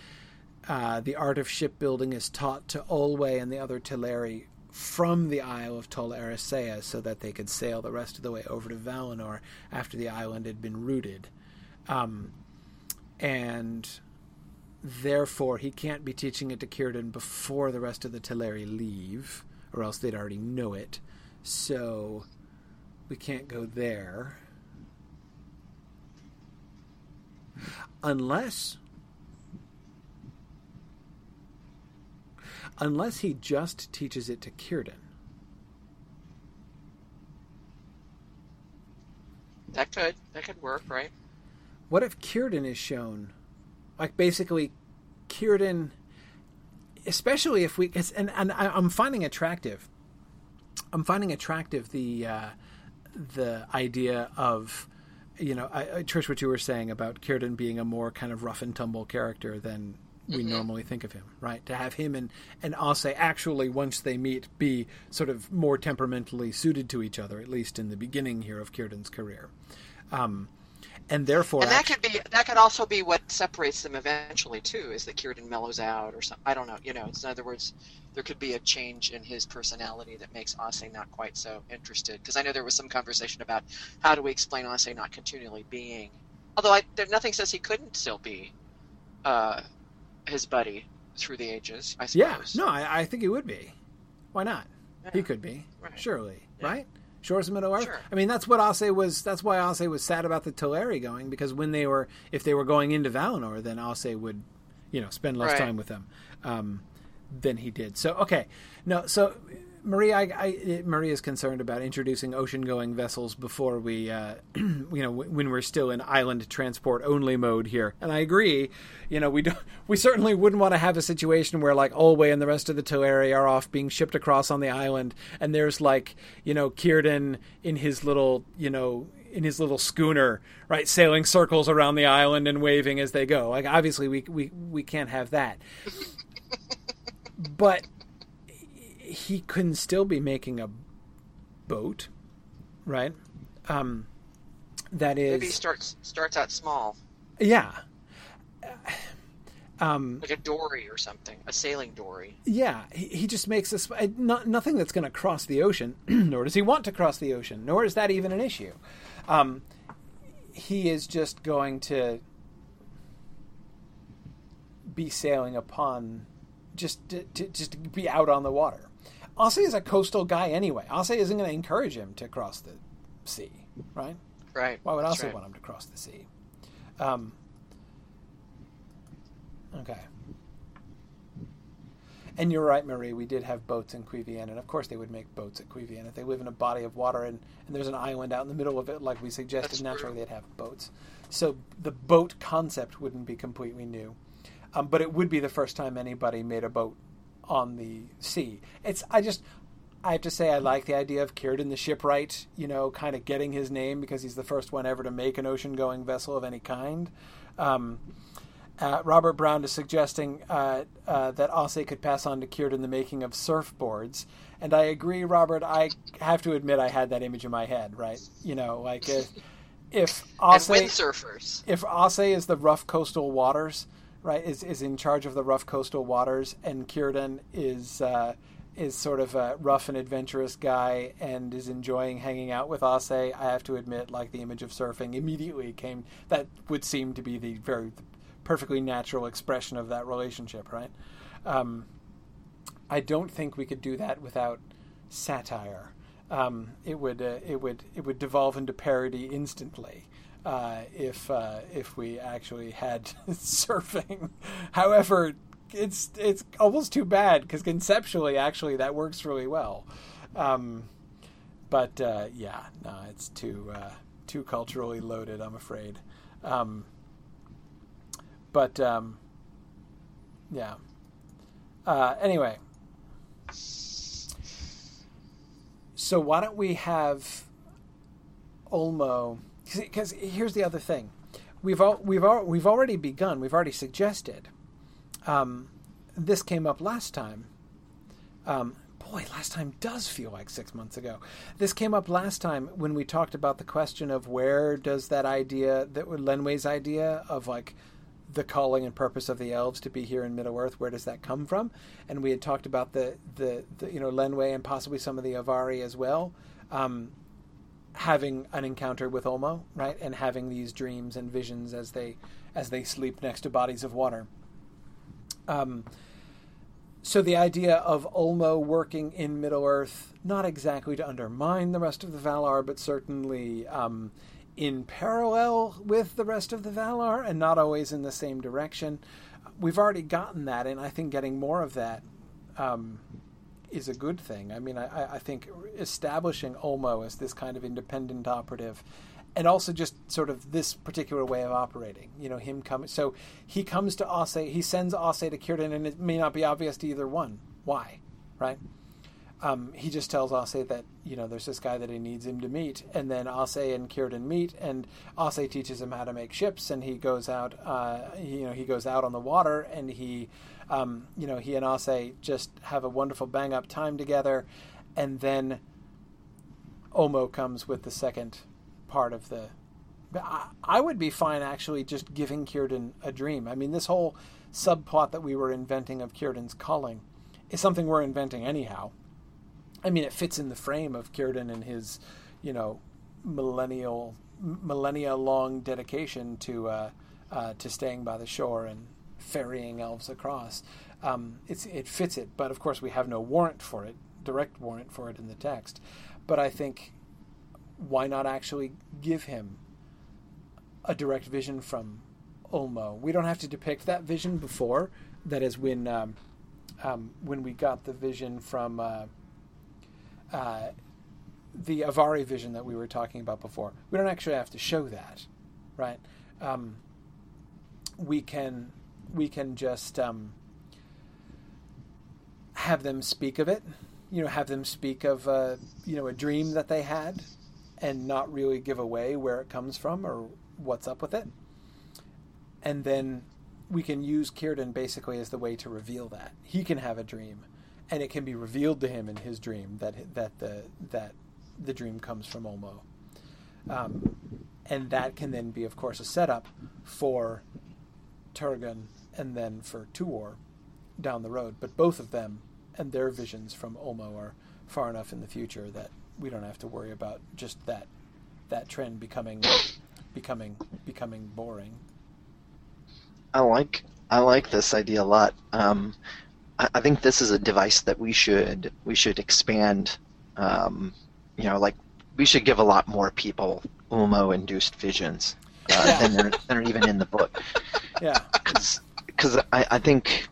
uh, the art of shipbuilding is taught to Olwe and the other Teleri from the Isle of Tol Eressëa so that they could sail the rest of the way over to Valinor after the island had been rooted. Um, and therefore he can't be teaching it to Círdan before the rest of the Teleri leave, or else they'd already know it. So we can't go there. Unless unless he just teaches it to Círdan. That could that could work, right? What if Círdan is shown like basically Círdan especially if we and and I, I'm finding attractive I'm finding attractive the uh, the idea of you know I, Trish what you were saying about Círdan being a more kind of rough and tumble character than we Mhm. normally think of him right to have him and and Ossë actually once they meet be sort of more temperamentally suited to each other at least in the beginning here of Círdan's career um, and therefore and that could be that could also be what separates them eventually too, is that Círdan mellows out or something. I don't know. You know, in other words, there could be a change in his personality that makes Ossë not quite so interested. Because I know there was some conversation about how do we explain Ossë not continually being. Although I, there nothing says he couldn't still be uh, his buddy through the ages. I suppose. Yeah, no, I, I think he would be. Why not? Yeah. He could be, Right. surely, Yeah. right? Shores of Middle Earth. Sure. I mean, that's what Ossë was. That's why Ossë was sad about the Teleri going because when they were, if they were going into Valinor, then Ossë would, you know, spend less Right. time with them um, than he did. So okay, no, so. Marie, I, I, Marie is concerned about introducing ocean-going vessels before we, uh, you know, w- when we're still in island transport only mode here. And I agree. You know, we don't, we certainly wouldn't want to have a situation where like Olwe and the rest of the Teleri are off being shipped across on the island, and there's like, you know, Círdan in his little, you know, in his little schooner, right, sailing circles around the island and waving as they go. Like, obviously, we we we can't have that. but he couldn't still be making a boat, right? Um, that is, Maybe he starts starts out small, yeah, um, like a dory or something, a sailing dory. yeah. He, he just makes this uh, not nothing that's going to cross the ocean, nor does he want to cross the ocean, nor is that even an issue. Um, he is just going to be sailing upon, just to, to, just to be out on the water. Ossë is a coastal guy anyway. Ossë isn't going to encourage him to cross the sea, right? Right. Why would Ossë right. want him to cross the sea? Um, okay. And you're right, Marie. We did have boats in Cuiviénen, and of course they would make boats at Cuiviénen if they live in a body of water and, and there's an island out in the middle of it, like we suggested. That's naturally, true. they'd have boats. So the boat concept wouldn't be completely new, um, but it would be the first time anybody made a boat on the sea. It's I just I have to say I like the idea of Círdan the shipwright, you know, kind of getting his name because he's the first one ever to make an ocean-going vessel of any kind. Um, uh, Robert Brown is suggesting uh, uh, that Ossë could pass on to Círdan the making of surfboards, and I agree, Robert. I have to admit I had that image in my head, right? You know, like if, if if Ossë is the rough coastal waters, right, is is in charge of the rough coastal waters, and Círdan is uh, is sort of a rough and adventurous guy and is enjoying hanging out with Ossë, I have to admit, like the image of surfing immediately came. That would seem to be the very perfectly natural expression of that relationship, right? Um, I don't think we could do that without satire. Um, it would uh, it would it would devolve into parody instantly uh, if uh, if we actually had surfing. However, it's it's almost too bad because conceptually, actually, that works really well. Um, but uh, yeah, no, it's too uh, too culturally loaded. I'm afraid. Um, but um, yeah. Uh, anyway, so why don't we have Ulmo? Because here's the other thing, we've al- we've al- we've already begun. We've already suggested. Um, this came up last time. Um, boy, last time does feel like six months ago. This came up last time when we talked about the question of where does that idea, that Lenwë's idea of like the calling and purpose of the elves to be here in Middle Earth, where does that come from? And we had talked about the, the, the you know Lenwë and possibly some of the Avari as well, um, having an encounter with Ulmo, right, and having these dreams and visions as they as they sleep next to bodies of water. Um, so the idea of Ulmo working in Middle Earth, not exactly to undermine the rest of the Valar, but certainly um, in parallel with the rest of the Valar, and not always in the same direction. We've already gotten that, and I think getting more of that um, is a good thing. I mean, I, I think establishing Ulmo as this kind of independent operative and also just sort of this particular way of operating. You know, him coming. So he comes to Ossë, he sends Ossë to Círdan, and it may not be obvious to either one why, right? Um, he just tells Ossë that you know there's this guy that he needs him to meet, and then Ossë and Círdan meet, and Ossë teaches him how to make ships, and he goes out. Uh, you know, he goes out on the water, and he, um, you know, he and Ossë just have a wonderful bang up time together, and then Ulmo comes with the second part of the. I, I would be fine actually just giving Círdan a dream. I mean, this whole subplot that we were inventing of Círdan's calling is something we're inventing anyhow. I mean, it fits in the frame of Círdan and his, you know, millennial, millennia long dedication to uh, uh, to staying by the shore and ferrying elves across. Um, it fits it, but of course we have no warrant for it direct warrant for it in the text. But I think why not actually give him a direct vision from Ulmo? We don't have to depict that vision before. That is when um, um, when we got the vision from uh, uh, the Avari vision that we were talking about before. We don't actually have to show that, right? Um, we can we can just um, have them speak of it. You know, have them speak of uh, you know a dream that they had, and not really give away where it comes from or what's up with it. And then we can use Círdan basically as the way to reveal that he can have a dream, and it can be revealed to him in his dream that that the that the dream comes from Ulmo. Um, and that can then be, of course, a setup for Turgon and then for Tuor down the road. But both of them and their visions from Ulmo are far enough in the future that we don't have to worry about just that that trend becoming becoming becoming boring. I like I like this idea a lot. Um, I, I, think this is a device that we should we should expand. Um, you know, like we should give a lot more people Ulmo induced visions uh, yeah. than, are, than are even in the book. Yeah, because I, I think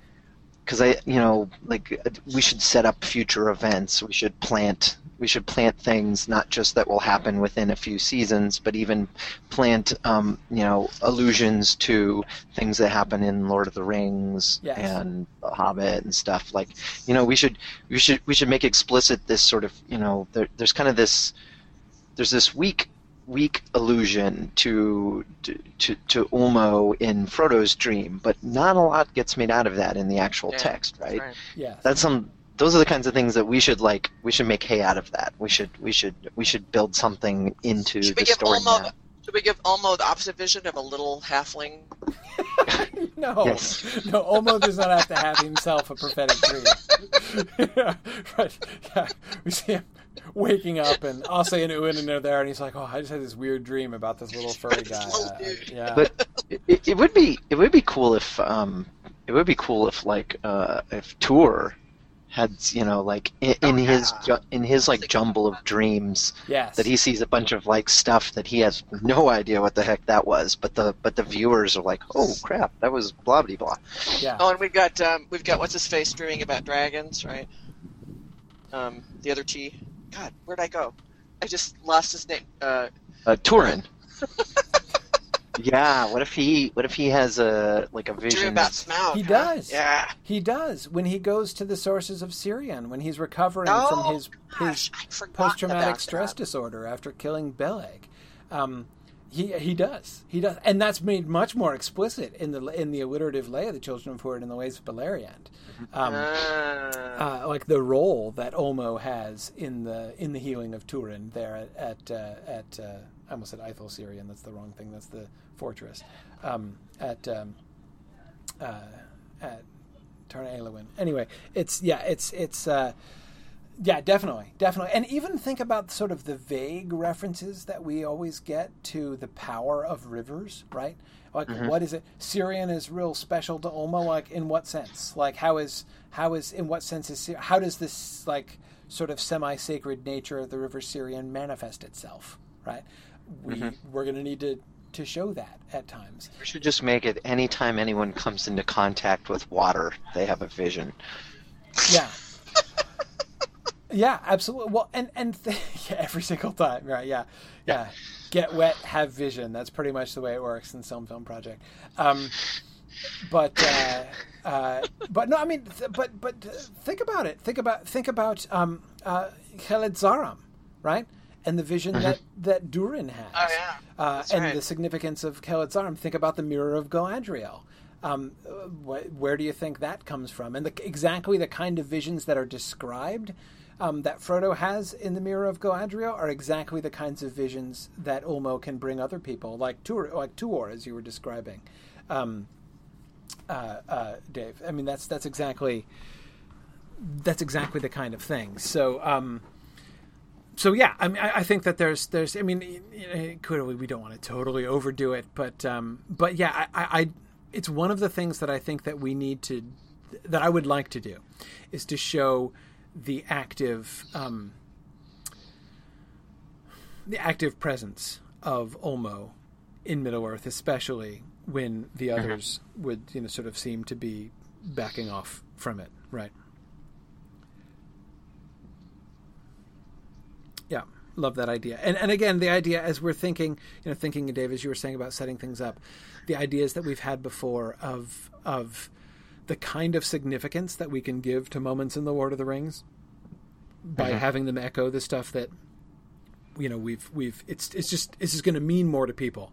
because I you know like we should set up future events. We should plant we should plant things not just that will happen within a few seasons, but even plant um, you know allusions to things that happen in Lord of the Rings yes. and The Hobbit and stuff. Like you know we should we should we should make explicit this sort of you know there, there's kind of this there's this weak weak allusion to, to to Ulmo in Frodo's dream, but not a lot gets made out of that in the actual yeah, text, right? right? Yeah. That's some those are the kinds of things that we should like we should make hay out of that. We should we should we should build something into should the story Ulmo, now. Should we give Ulmo the opposite vision of a little halfling? no, Yes. no. Ulmo does not have to have himself a prophetic dream. yeah, right. Yeah, we see him waking up, and Ossë and Uinen are there, and he's like, "Oh, I just had this weird dream about this little furry guy." Uh, yeah, But it, it would be it would be cool if um it would be cool if like uh if Tuor had you know like in, in Oh, his ju- in his like jumble of dreams yes, that he sees a bunch of like stuff that he has no idea what the heck that was but the but the viewers are like oh crap that was blah blah blah yeah, Oh, and we've got um, we've got what's his face dreaming about dragons, right? Um, the other T. God, where'd I go? I just lost his name. Uh, uh, Turin. yeah, what if he what if he has a like a dreaming vision? about Smaug. He huh? does. Yeah. he does when he goes to the sources of Sirion when he's recovering Oh, from his his gosh, I'd forgotten post-traumatic about stress that. disorder after killing Beleg. Um, he he does he does, and that's made much more explicit in the in the alliterative lay of the Children of Húrin in the Lays of Beleriand. Um, Ah. uh, like the role that Ulmo has in the in the healing of Turin there at at, uh, at uh, I almost said Eithel Sirion. That's the wrong thing. That's the fortress um, at um, uh, at Tarna Elwyn. Anyway, it's yeah, it's it's uh, yeah, definitely, definitely, and even think about sort of the vague references that we always get to the power of rivers, right? Like, mm-hmm. what is it? Sirion is real special to Ulmo. Like, in what sense? Like, how is how is in what sense is how does this like sort of semi-sacred nature of the river Sirion manifest itself? Right? We mm-hmm. we're going to need to to show that at times. We should just make it anytime anyone comes into contact with water, they have a vision. Yeah. yeah, absolutely. Well, and and th- yeah, every single time, right? Yeah, yeah. Get wet, have vision. That's pretty much the way it works in Sil Film project. Um, but uh, uh, but no, I mean, th- but but uh, think about it. Think about think about um, uh, Kheled-zâram, right? And the vision that that Durin has. Oh, yeah. Uh, and right. the significance of Kheled-zâram. Think about the Mirror of Galadriel. Um, wh- where do you think that comes from? And the, exactly the kind of visions that are described um, that Frodo has in the Mirror of Galadriel are exactly the kinds of visions that Ulmo can bring other people, like Tuor, like Tuor, as you were describing, um, uh, uh, Dave. I mean, that's that's exactly that's exactly the kind of thing. So. Um, so yeah, I mean, I, I think that there's, there's, I mean, y- y- clearly we don't want to totally overdo it, but, um, but yeah, I, I, it's one of the things that I think that we need to, that I would like to do, is to show the active um, the active presence of Ulmo in Middle Earth, especially when the others would you know sort of seem to be backing off from it, right? Yeah, love that idea. And and again, the idea as we're thinking, you know, thinking, Dave, as you were saying about setting things up, the ideas that we've had before of of the kind of significance that we can give to moments in the Lord of the Rings by Mhm. having them echo the stuff that you know we've we've it's it's just it's just going to mean more to people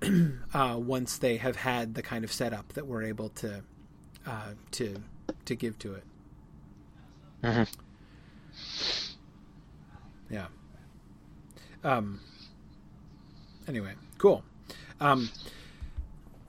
uh, once they have had the kind of setup that we're able to uh, to to give to it. Mhm. Yeah. Um. Anyway, cool. Um.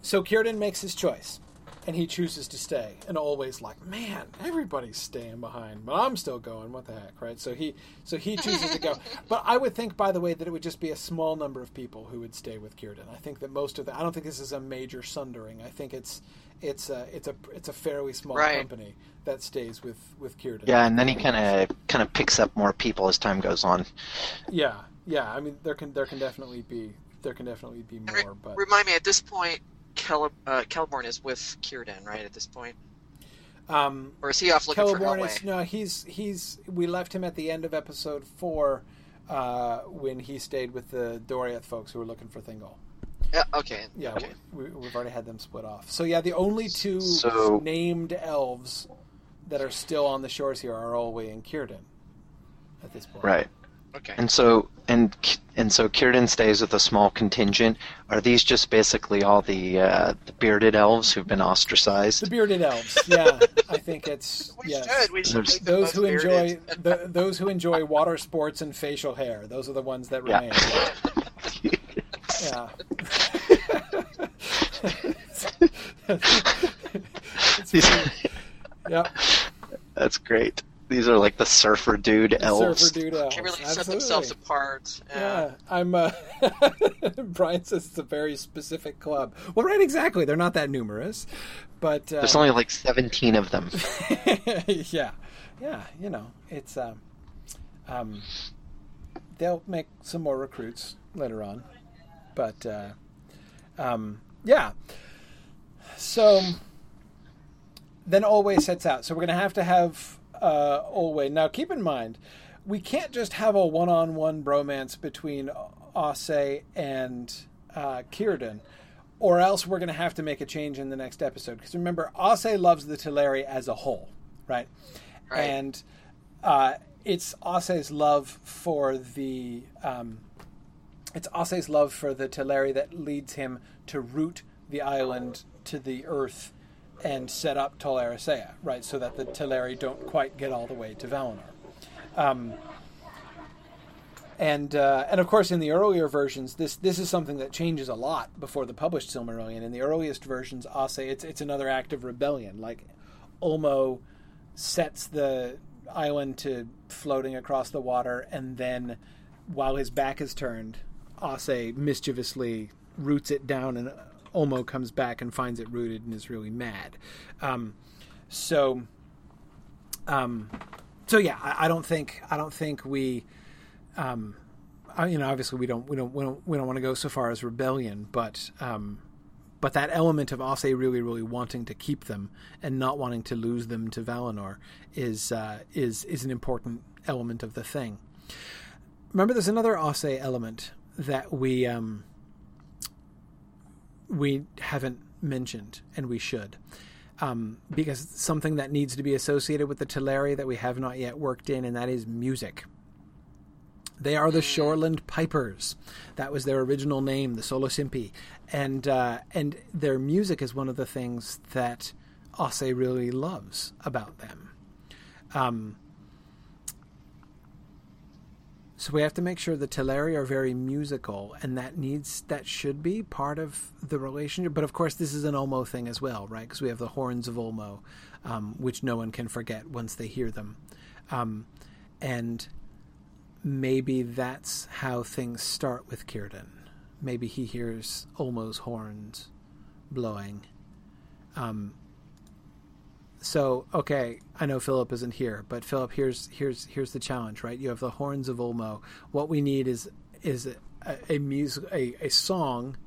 So Círdan makes his choice, and he chooses to stay, and always like, man, everybody's staying behind, but I'm still going. What the heck, right? So he, so he chooses to go. But I would think, by the way, that it would just be a small number of people who would stay with Círdan. I think that most of the. I don't think this is a major sundering. I think it's, it's a, it's a, it's a fairly small Right. company that stays with with Círdan. Yeah, and then he kind of kind of picks up more people as time goes on. Yeah, yeah. I mean, there can there can definitely be there can definitely be more, but Remind me, at this point, Cele- uh, Celeborn is with Círdan, right? At this point, um, or is he off looking for Celeborn Elwë? is no, he's he's we left him at the end of episode four uh, when he stayed with the Doriath folks who were looking for Thingol. Yeah, okay. Yeah, Okay. we, we've already had them split off. So yeah, the only two So- named elves that are still on the shores here are Olwe and Círdan at this point. Right. Okay. And so and and so Círdan stays with a small contingent. Are these just basically all the uh, the bearded elves who've been ostracized? The bearded elves. Yeah, I think it's we yes. should. We should There's- those both who enjoy the, those who enjoy water sports and facial hair. Those are the ones that remain. Yeah. It's These- yep. That's great. These are like the surfer dude elves. Surfer dude elves. They really set themselves apart. Yeah, I'm. Uh, Brian says it's a very specific club. Well, right, exactly. They're not that numerous, but uh, There's only like 17 of them. yeah, yeah. You know, it's um, um, they'll make some more recruits later on, but uh, um, yeah. So then Olwe sets out. So we're going to have to have uh, Olwe. Now, keep in mind, we can't just have a one-on-one bromance between Ossë and uh, Círdan, or else we're going to have to make a change in the next episode. Because remember, Ossë loves the Teleri as a whole, right? Right. And uh, it's Ossë's love for the um, it's Ossë's love for the Teleri that leads him to root the island to the earth and set up Tol Eressëa, right? So that the Teleri don't quite get all the way to Valinor. Um, and uh, and of course, in the earlier versions, this this is something that changes a lot before the published Silmarillion. In the earliest versions, Ossë it's it's another act of rebellion. Like Ulmo sets the island to floating across the water, and then while his back is turned, Ossë mischievously roots it down, and Ulmo comes back and finds it rooted and is really mad. Um, so, um, so yeah, I, I don't think I don't think we, um, I, you know, obviously we don't we don't we don't we don't want to go so far as rebellion, but um, but that element of Ossë really really wanting to keep them and not wanting to lose them to Valinor is uh, is is an important element of the thing. Remember, there's another Ossë element that we um, we haven't mentioned, and we should. Um, because something that needs to be associated with the Teleri that we have not yet worked in, and that is music. They are the Shoreland Pipers. That was their original name, the Solosimpi, and uh, and their music is one of the things that Ossë really loves about them. Um, so we have to make sure the Teleri are very musical, and that needs that should be part of the relationship. But of course, this is an Ulmo thing as well, right? Because we have the horns of Ulmo, um, which no one can forget once they hear them, um, and maybe that's how things start with Círdan. Maybe he hears Ulmo's horns blowing. Um, so okay, I know Philip isn't here, but Philip, here's here's here's the challenge, right? You have the horns of Ulmo. What we need is is a, a music a, a song,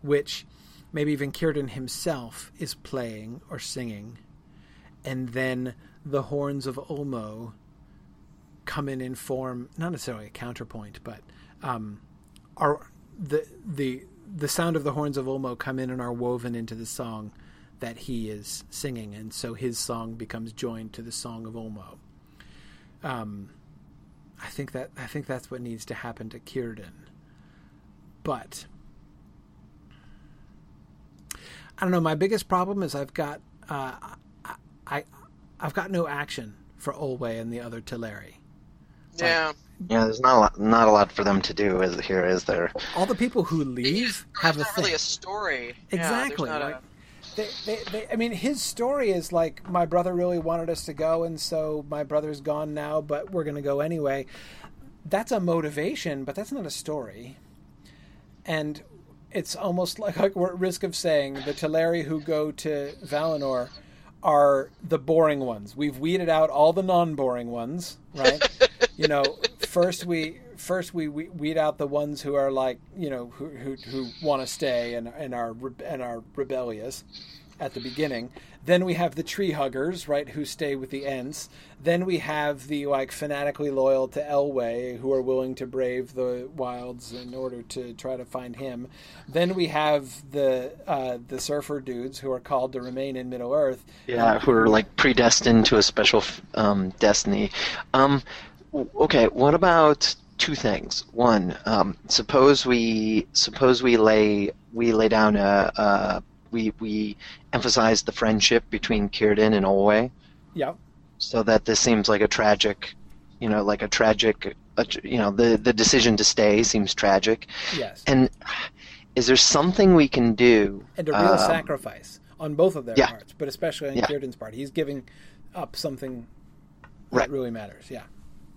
which maybe even Círdan himself is playing or singing, and then the horns of Ulmo come in and form not necessarily a counterpoint, but um, are the the the sound of the horns of Ulmo come in and are woven into the song that he is singing, and so his song becomes joined to the song of Ulmo. Um, I think that I think that's what needs to happen to Círdan, but I don't know. My biggest problem is I've got uh, I, I I've got no action for Olwe and the other Teleri. Yeah. Yeah, there's not a lot, not a lot for them to do is here, is there? All the people who leave have a There's not thing. really a story. Yeah, there's Exactly. not a- like, they, they, they, I mean, his story is like my brother really wanted us to go, and so my brother's gone now, but we're going to go anyway. That's a motivation, but that's not a story. And it's almost like, like we're at risk of saying the Teleri who go to Valinor are the boring ones. We've weeded out all the non-boring ones, right? you know, first we first we, we weed out the ones who are like you know who who, who want to stay and and are and are rebellious at the beginning. Then we have the tree huggers, right, who stay with the Ents. Then we have the like fanatically loyal to Elwë, who are willing to brave the wilds in order to try to find him. Then we have the uh, the surfer dudes who are called to remain in Middle Earth. Yeah, who are like predestined to a special um, destiny. Um, okay, what about two things? One, um, suppose we suppose we lay we lay down a, a we we emphasize the friendship between Círdan and Olwe, Yeah, so that this seems like a tragic, you know, like a tragic, you know, the the decision to stay seems tragic. yes, And is there something we can do? and a real um, sacrifice on both of their yeah. parts, but especially on Yeah. Círdan's part. He's giving up something that Right. really matters. Yeah.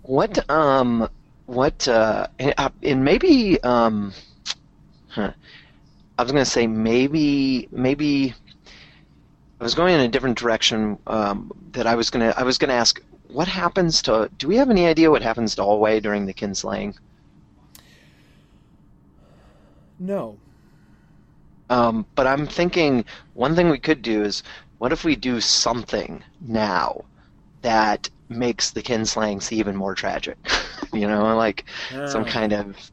What um what uh and, uh, and maybe um huh, I was gonna say maybe maybe I was going in a different direction um that I was gonna I was gonna ask what happens to do we have any idea what happens to Olwe during the kinslaying? No. Um, but I'm thinking one thing we could do is what if we do something now that makes the kinslaying see even more tragic? you know, like some Oh. kind of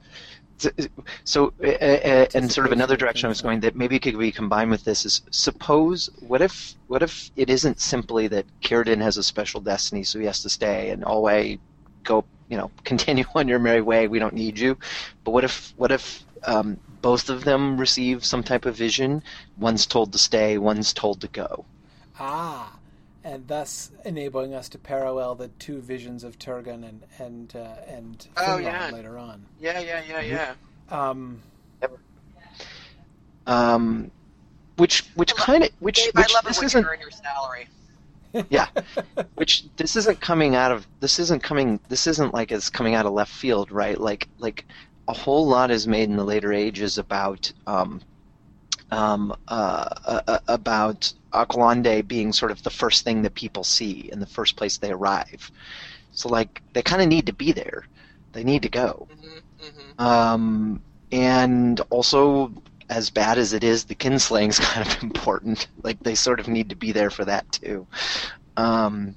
so uh, uh, and sort of another direction I was going that maybe could be combined with this is suppose what if what if it isn't simply that Círdan has a special destiny so he has to stay and Olwe go you know continue on your merry way we don't need you but what if what if um, both of them receive some type of vision one's told to stay one's told to go Ah, and thus enabling us to parallel the two visions of Turgon and and uh, and Oh, yeah. later on. Yeah, yeah, yeah, yeah. Um, um, which which kind of which, Dave, which I love it this when isn't you earn your salary. yeah which this isn't coming out of this isn't coming this isn't like it's coming out of left field right like like a whole lot is made in the later ages about um um uh, uh uh, about Alqualondë being sort of the first thing that people see and the first place they arrive so like they kind of need to be there they need to go hmm hmm um, and also, as bad as it is, the kinslaying's kind of important. Like they sort of need to be there for that too. Um,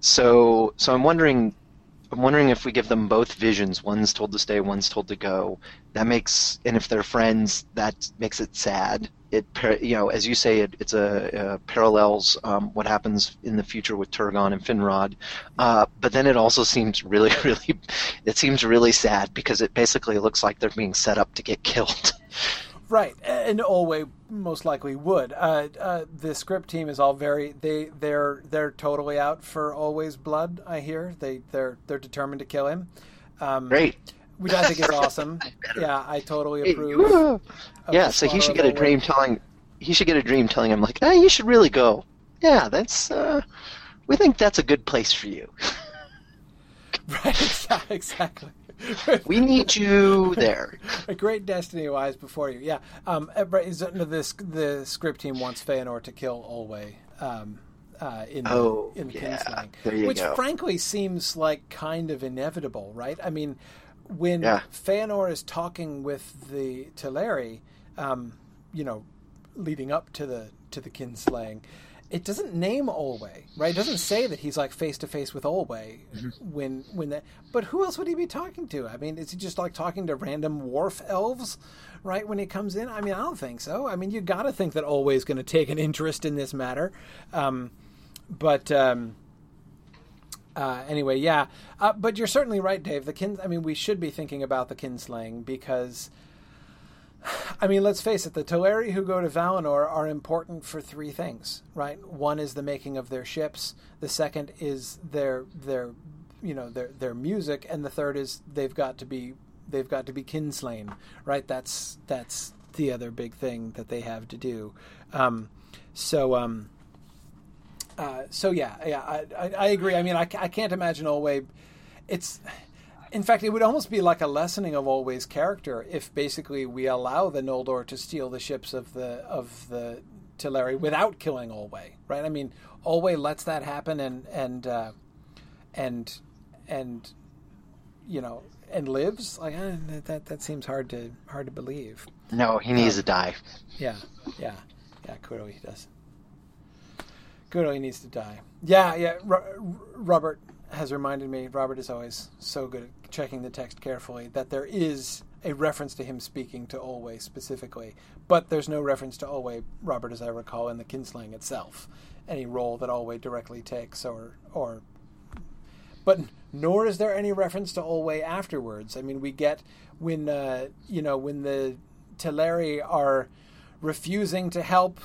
so, so I'm wondering, I'm wondering if we give them both visions. One's told to stay, one's told to go. That makes, and if they're friends, that makes it sad. It, you know, as you say, it, it's a uh, parallels um, what happens in the future with Turgon and Finrod. Uh, but then it also seems really, really, it seems really sad because it basically looks like they're being set up to get killed. right, and Olwe most likely would. Uh, uh, the script team is all very they they're they're totally out for Olwe's blood. I hear they they're they're determined to kill him. Um, Great. which I think is awesome. yeah, I totally approve. yeah, so he should get a dream telling. He should get a dream telling him like, "Hey, you should really go." Yeah, that's. Uh, we think that's a good place for you. Right, exactly. We need you there. a great destiny lies before you. Yeah. Um, right, this the script team wants Feanor to kill Olwe. Um, uh, in the, Oh, in yeah. Kinslaying, There which go. frankly seems like kind of inevitable, right? I mean, when Yeah. Feanor is talking with the Teleri, um, you know, leading up to the to the kinslaying, it doesn't name Olwe, right? It doesn't say that he's like face to face with Olwe when when that. But who else would he be talking to? I mean, is he just like talking to random wharf elves, right? When he comes in, I mean, I don't think so. I mean, you got to think that Olwe is going to take an interest in this matter, um, but. Um, uh, anyway, yeah, uh, but you're certainly right, Dave. The kin. I mean, we should be thinking about the kinslaying because, I mean, let's face it. The Teleri who go to Valinor are important for three things, right? One is the making of their ships. The second is their their, you know, their their music, and the third is they've got to be they've got to be kinslain, right? That's that's the other big thing that they have to do. Um, so. Um, uh, so yeah, yeah, I, I, I agree. I mean, I, I can't imagine Olwe. It's, in fact, it would almost be like a lessening of Olwe's character if basically we allow the Noldor to steal the ships of the of the Teleri without killing Olwe, right? I mean, Olwe lets that happen and and uh, and and you know and lives. Like eh, that, that seems hard to hard to believe. No, he needs to die. Yeah, yeah, yeah. Kudo, he does. Kudo, he needs to die. Yeah, yeah. Ro- Robert has reminded me. Robert is always so good at checking the text carefully that there is a reference to him speaking to Olwe specifically, but there's no reference to Olwe, Robert, as I recall, in the Kinslaying itself. Any role that Olwe directly takes, or or but nor is there any reference to Olwe afterwards. I mean, we get when uh, you know when the Teleri are refusing to help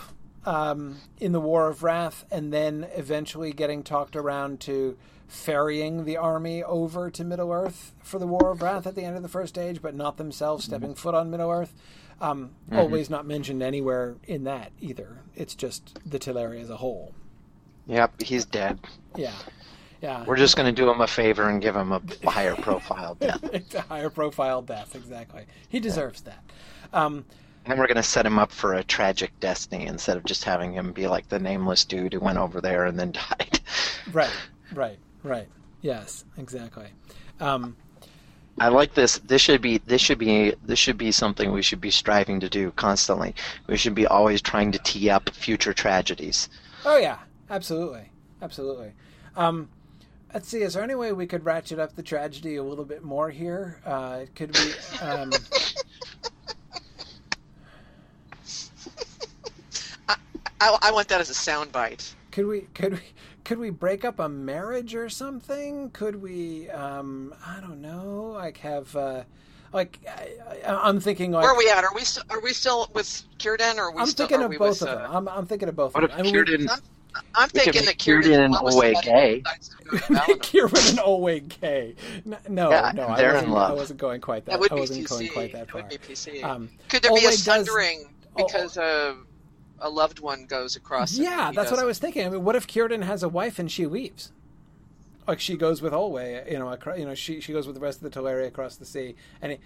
um, in the War of Wrath, and then eventually getting talked around to ferrying the army over to Middle Earth for the War of Wrath at the end of the First Age, but not themselves stepping foot on Middle Earth. Um, Olwe's not mentioned anywhere in that either. It's just the Teleri as a whole. Yep, he's dead. Yeah, yeah. We're just going to do him a favor and give him a higher profile death. it's a higher profile death, exactly. He deserves that. Um, And we're going to set him up for a tragic destiny instead of just having him be like the nameless dude who went over there and then died. right, right, right. Yes, exactly. Um, I like this. This should be this should be this should be something we should be striving to do constantly. We should be always trying to tee up future tragedies. oh yeah, absolutely, absolutely. Um, let's see. Is there any way we could ratchet up the tragedy a little bit more here? Uh, could we? Um, I, I want that as a soundbite. could we? Could we? Could we break up a marriage or something? Could we? Um, I don't know. Like have. Uh, like I, I- I'm thinking like Where are we at? Are we still are we still with Círdan or are we I'm still? thinking are of we both with, of uh, them. I'm, I'm thinking of both What of if them. I mean, we- Círdan? I'm thinking that Círdan Círdan and what was gay. Make and Olwe gay. N- No, Yeah, no, I they're in wasn't, love. I wasn't going quite that. That would I wasn't PC. going quite that That far. would be PC. Um, Could there be a Olwe does- sundering Oh, because a loved one goes across? yeah, that's what I was thinking. I mean, what if Círdan has a wife and she leaves? Like she goes with Olwe, you know, acro- you know, she she goes with the rest of the Teleri across the sea, and he,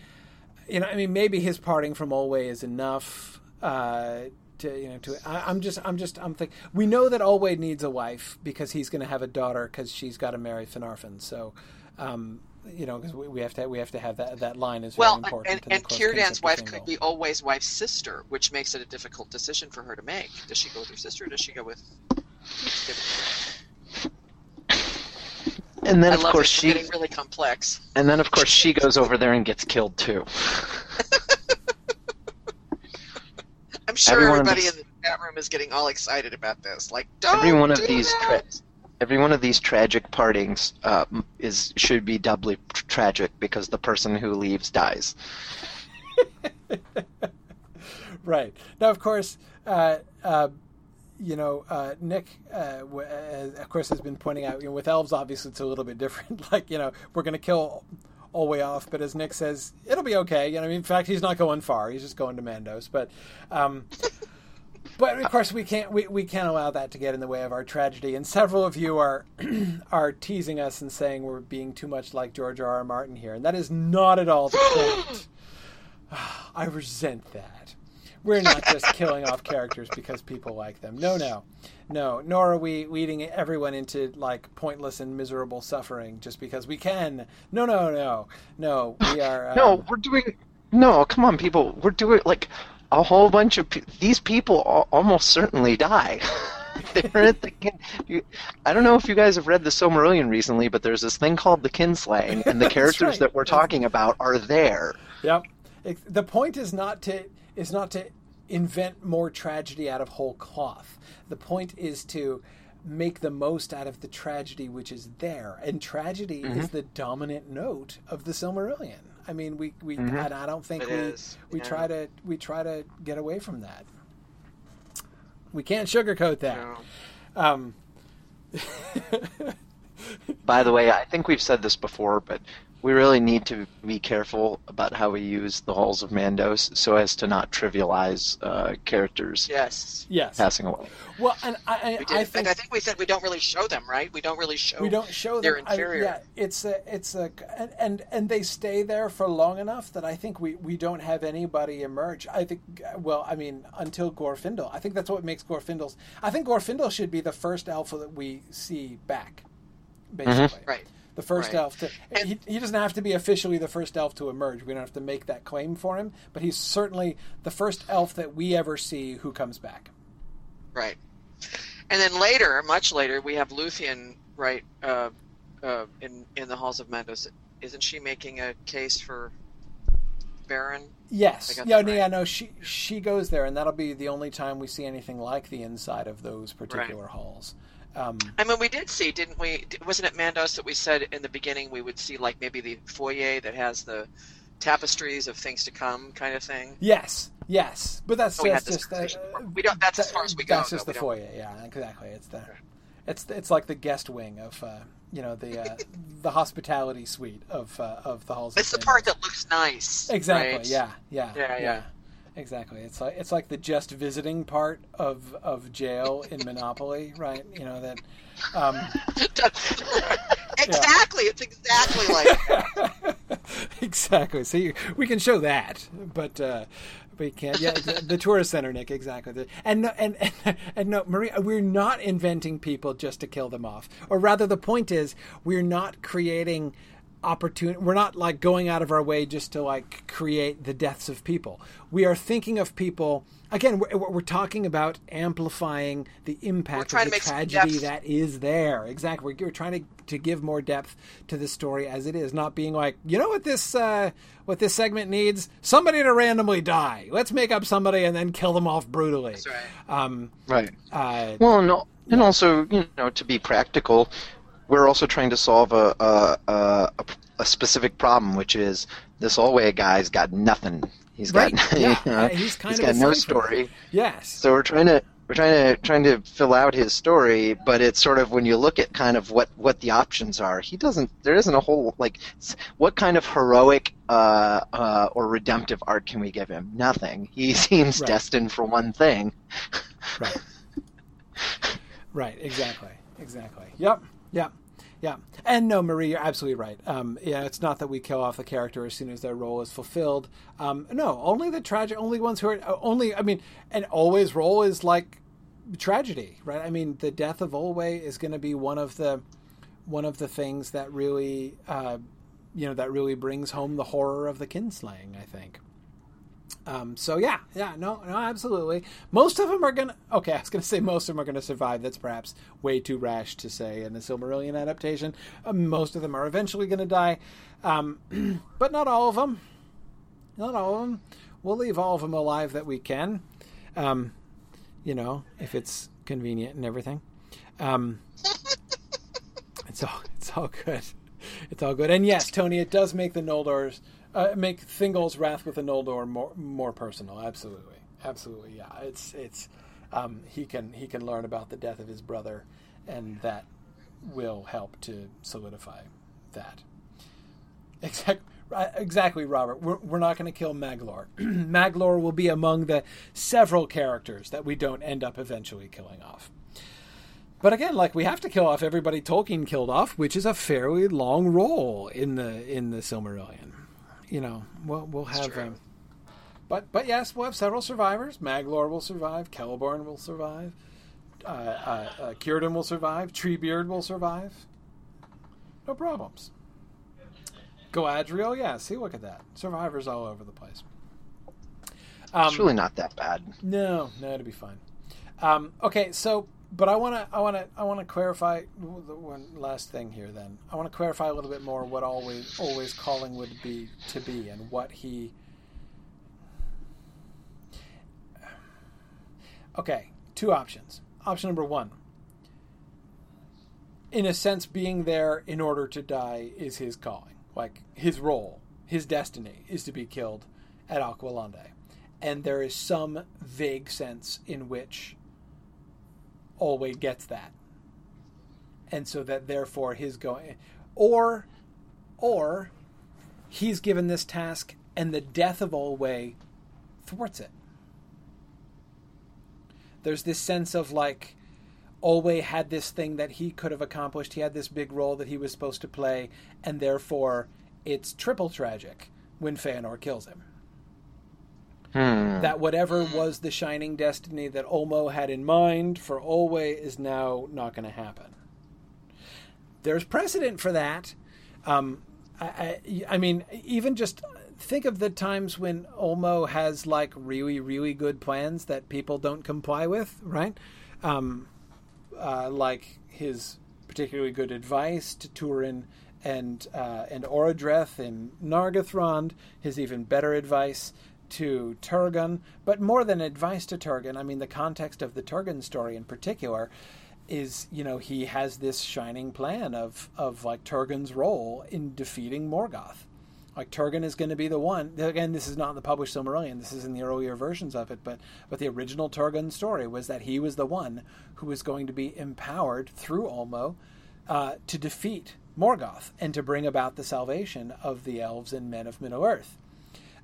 you know, I mean, maybe his parting from Olwe is enough. Uh, to you know, to I, I'm just, I'm just, I'm think. We know that Olwe needs a wife because he's going to have a daughter because she's got to marry Finarfin. So, um, you know, because we, we have to, we have to have that that line is very Well, important. and, to and close Círdan's wife could be Olwe's wife's sister, which makes it a difficult decision for her to make. Does she go with her sister? or Does she go with? And then I of love course it. she getting really complex. and then of course she goes over there and gets killed too. I'm sure Every one of everybody these- in the chat room is getting all excited about this. Like, don't Every one of do these that. tra- every one of these tragic partings uh, is should be doubly tr- tragic because the person who leaves dies. right. Now of course uh, uh, you know uh, nick uh, w- uh, of course has been pointing out you know, with elves obviously it's a little bit different. Like you know we're going to kill all the way off but as nick says it'll be okay. You know I mean, in fact he's not going far. He's just going to mandos. But um, but of course we can't we, we can't allow that to get in the way of our tragedy and several of you are are teasing us and saying we're being too much like george r r martin here and that is not at all the point I resent that. we're not just killing off characters because people like them. No, no, no. Nor are we leading everyone into like pointless and miserable suffering just because we can. No, no, no, no. We are. Um, no, we're doing. No, come on, people. We're doing like a whole bunch of pe- these people almost certainly die. They're at the kin- I don't know if you guys have read the Silmarillion recently, but there's this thing called the kinslaying, and the characters right. that we're talking about are there. Yep. It, the point is not to is not to invent more tragedy out of whole cloth. The point is to make the most out of the tragedy which is there, and tragedy Mm-hmm. is the dominant note of the Silmarillion. I mean, we we Mm-hmm. and I don't think It we is, we yeah. try to we try to get away from that. We can't sugarcoat that. No. Um, By the way, I think we've said this before, but we really need to be careful about how we use the halls of Mandos so as to not trivialize uh, characters Yes. yes. passing away. Well, and I, We I, did. I think fact, I think we said we don't really show them, right? We don't really show. we don't show they're them. I- yeah, it's a, it's a, and, and and they stay there for long enough that I think we we don't have anybody emerge. I think, well, I mean, until Glorfindel. I think that's what makes Glorfindel's. I think Glorfindel should be the first alpha that we see back, basically. Right. The first Right. elf to And- he, he doesn't have to be officially the first elf to emerge. We don't have to make that claim for him, but he's certainly the first elf that we ever see who comes back. Right. And then later, much later, we have Luthien, right, uh, uh, in in the halls of Mandos. Isn't she making a case for Beren? Yes. Yeah, right. yeah, no, she she goes there and that'll be the only time we see anything like the inside of those particular halls. Um, I mean, we did see, didn't we? Wasn't it Mandos that we said in the beginning we would see like maybe the foyer that has the tapestries of things to come, kind of thing. yes. Yes. But that's Oh, had just, uh. We don't- that's as far as we go, That's just though. the foyer. Yeah, exactly. It's the it's it's like the guest wing of uh, you know the uh, the hospitality suite of uh, of the halls. It's of the part that looks nice. Exactly. right? Yeah, yeah. Yeah, yeah. Exactly. It's like it's like the just visiting part of of jail in Monopoly, right? You know that. Um, exactly. It's exactly like. exactly. So you, we can show that, but uh, you can't. Yeah, the, the tourist center, Nick. Exactly. And no, and, and and no, Maria, we're not inventing people just to kill them off, or rather, the point is we're not creating opportunity. We're not like going out of our way just to like create the deaths of people. We are thinking of people. Again, we're, we're talking about amplifying the impact of the tragedy that is there. Exactly. We're, we're trying to, to give more depth to the story as it is, not being like, you know what this uh, what this segment needs? Somebody to randomly die. Let's make up somebody and then kill them off brutally. That's right. Um, Right. uh, Well, no, and also, you know, to be practical, we're also trying to solve a a, a, a specific problem, which is this Olwe guy's got nothing. He's got, Right, you yeah, know, he's kind of got no story. yes. So we're trying to we're trying to trying to fill out his story, but it's sort of when you look at kind of what what the options are. He doesn't. There isn't a whole like what kind of heroic uh, uh, or redemptive arc can we give him? Nothing. He seems Right. destined for one thing. Right. right. Exactly. Exactly. Yep. Yep. Yeah. And no, Marie, you're absolutely right. Um, yeah, it's not that we kill off the character as soon as their role is fulfilled. Um, no, only the tragic, only ones who are uh, only. I mean, and Olwe's role is like tragedy, right? I mean, the death of Olwe is going to be one of the one of the things that really, uh, you know, that really brings home the horror of the kinslaying. I think. Um, so yeah, yeah, no, no, absolutely. Most of them are gonna. Okay, I was gonna say most of them are gonna survive. That's perhaps way too rash to say in the Silmarillion adaptation. Um, most of them are eventually gonna die, um, but not all of them. Not all of them. We'll leave all of them alive that we can. Um, you know, if it's convenient and everything. Um, it's all it's all good. It's all good. And yes, Tony, it does make the Noldor's uh, make Thingol's wrath with the Noldor more more personal. Absolutely, absolutely. Yeah, it's it's um, he can he can learn about the death of his brother, and that will help to solidify that. Exactly. Exactly, Robert. We're, we're not going to kill Maglor. Maglor will be among the several characters that we don't end up eventually killing off. But again, like we have to kill off everybody Tolkien killed off, which is a fairly long role in the in the Silmarillion. You know, we'll we'll have true. um, but but yes, we'll have several survivors. Maglor will survive. Celeborn will survive. Uh, uh, uh, Círdan will survive. Treebeard will survive. No problems. Galadriel, yeah. See, look at that. Survivors all over the place. Um, it's really not that bad. No, no, it'll be fine. Um, okay, so but I want to I want to I want to clarify one last thing here. Then I want to clarify a little bit more what always always calling would be to be and what he. Okay, two options. Option number one. In a sense, being there in order to die is his calling. Like his role, his destiny is to be killed at Alqualondë, and there is some vague sense in which always gets that. And so that therefore his going or or he's given this task and the death of Olwe thwarts it. There's this sense of like Olwe had this thing that he could have accomplished. He had this big role that he was supposed to play, and therefore it's triple tragic when Feanor kills him. Hmm. That whatever was the shining destiny that Ulmo had in mind for Olwe is now not going to happen. There's precedent for that. Um, I, I, I, mean, even just think of the times when Ulmo has like really, really good plans that people don't comply with, right? Um, uh, like his particularly good advice to Turin and uh, and Orodreth in Nargothrond, his even better advice to Turgon, but more than advice to Turgon, I mean, the context of the Turgon story in particular is, you know, he has this shining plan of, of like Turgon's role in defeating Morgoth. Like Turgon is going to be the one. Again, this is not in the published Silmarillion. This is in the earlier versions of it. But but the original Turgon story was that he was the one who was going to be empowered through Ulmo uh, to defeat Morgoth and to bring about the salvation of the elves and men of Middle Earth.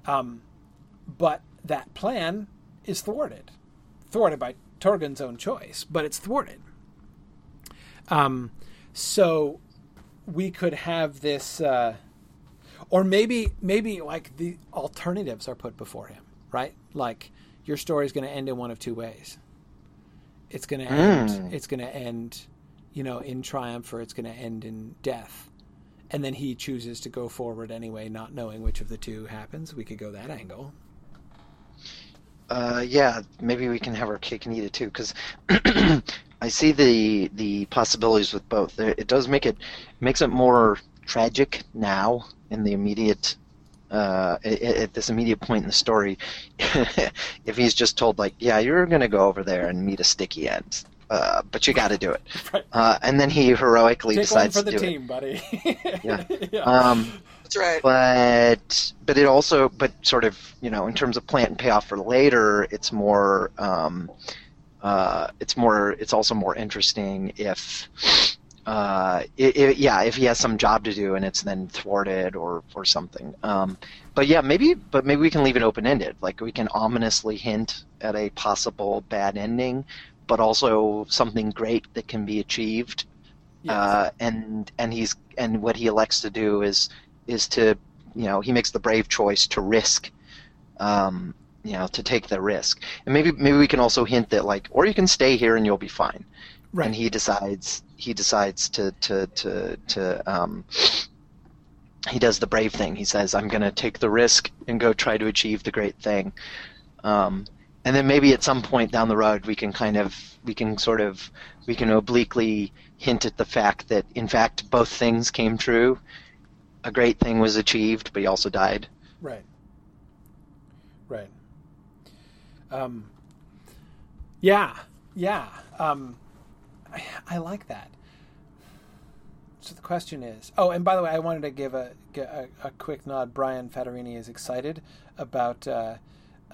Um, but that plan is thwarted, thwarted by Turgon's own choice, but it's thwarted. Um, so we could have this, uh, or maybe maybe like the alternatives are put before him, right? Like your story is going to end in one of two ways. It's going to end. Mm. It's going to end, you know, in triumph, or it's going to end in death. And then he chooses to go forward anyway, not knowing which of the two happens. We could go that angle uh, yeah, maybe we can have our cake and eat it too, because I see the the possibilities with both. It does make it makes it more tragic now in the immediate uh, at, this immediate point in the story. if he's just told like, yeah, you're gonna go over there and meet a sticky end. Uh, but you got to do it, right. uh, and then he heroically Take decides to the do team, it. buddy. yeah. yeah. Um, that's right. But but it also but sort of you know in terms of plant and payoff for later, it's more um, uh, it's more it's also more interesting if. Uh, it, it, yeah, if he has some job to do and it's then thwarted or or something. Um, but yeah, maybe but maybe we can leave it open ended. Like we can ominously hint at a possible bad ending, but also something great that can be achieved. Yes. Uh, and and he's and what he elects to do is is to you know he makes the brave choice to risk um, you know to take the risk. And maybe maybe we can also hint that like or you can stay here and you'll be fine. Right. and he decides he decides to to to to um, he does the brave thing. He says i'm going to take the risk and go try to achieve the great thing. Um, and then maybe at some point down the road we can kind of we can sort of we can obliquely hint at the fact that in fact both things came true a great thing was achieved, but he also died. Right. Right. Um, yeah, yeah. Um, I, I, like that. So the question is, oh, and by the way, I wanted to give a a, a quick nod. Brian Fattorini is excited about uh,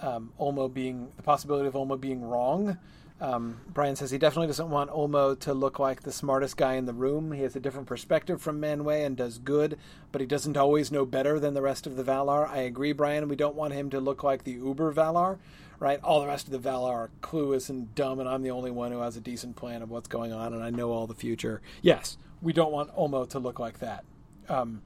um, Ulmo being the possibility of Ulmo being wrong um, Brian says he definitely doesn't want Ulmo to look like the smartest guy in the room. He has a different perspective from Manwë and does good, but he doesn't always know better than the rest of the Valar. I agree, Brian. We don't want him to look like the Uber Valar, right? All the rest of the Valar are clueless and dumb, and I'm the only one who has a decent plan of what's going on, and I know all the future. Yes, we don't want Ulmo to look like that. Um,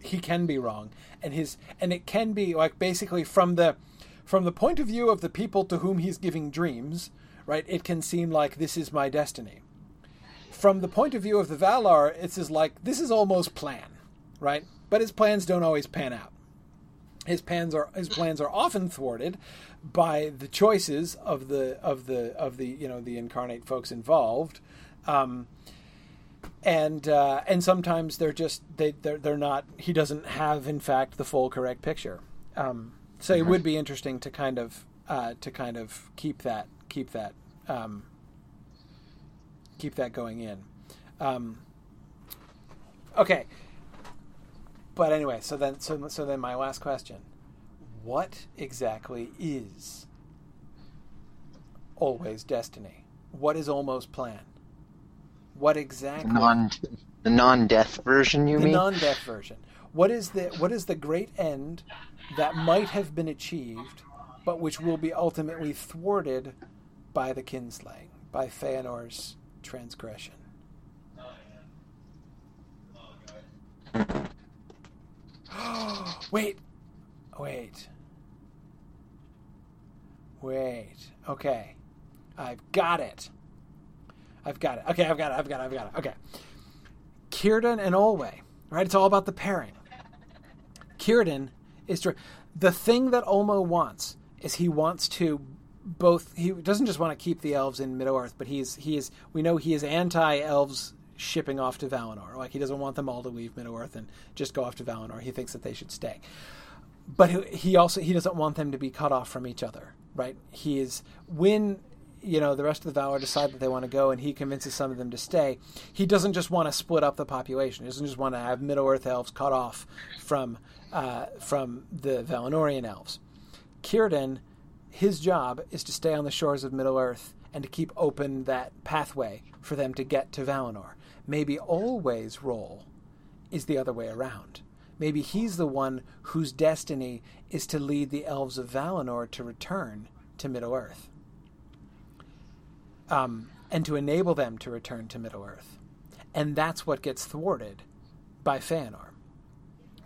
he can be wrong, and his and it can be like basically from the from the point of view of the people to whom he's giving dreams, right? It can seem like this is my destiny. From the point of view of the Valar, it's as like this is Ulmo's plan, right? But his plans don't always pan out. His plans are his plans are often thwarted by the choices of the of the of the you know the incarnate folks involved. Um, and uh, and sometimes they're just they they're, they're not he doesn't have in fact the full correct picture um, so it would be interesting to kind of uh, to kind of keep that keep that um, keep that going in. Um, okay. But anyway so then so, so then my last question. What exactly is Olwe's destiny? What is Ulmo's plan? What exactly Non the non-death version, you the mean? The non-death version. What is the what is the great end that might have been achieved, but which will be ultimately thwarted by the kinslaying, by Feanor's transgression? wait, wait, wait. Okay, I've got it. I've got it. Okay, I've got it. I've got it. I've got it. Okay. Círdan and Olwe, right? It's all about the pairing. Círdan is the thing that Ulmo wants is he wants to both he doesn't just want to keep the elves in Middle Earth, but he's he is we know he is anti elves shipping off to Valinor. Like he doesn't want them all to leave Middle Earth and just go off to Valinor. He thinks that they should stay. But he- also he doesn't want them to be cut off from each other, right? He is when you know the rest of the Valar decide that they want to go, and he convinces some of them to stay. He doesn't just want to split up the population. He doesn't just want to have Middle Earth elves cut off from uh, from the Valinorian elves. Círdan, his job is to stay on the shores of Middle Earth and to keep open that pathway for them to get to Valinor. Maybe Olwe's role is the other way around. Maybe he's the one whose destiny is to lead the elves of Valinor to return to Middle Earth um, and to enable them to return to Middle Earth. And that's what gets thwarted by Feanor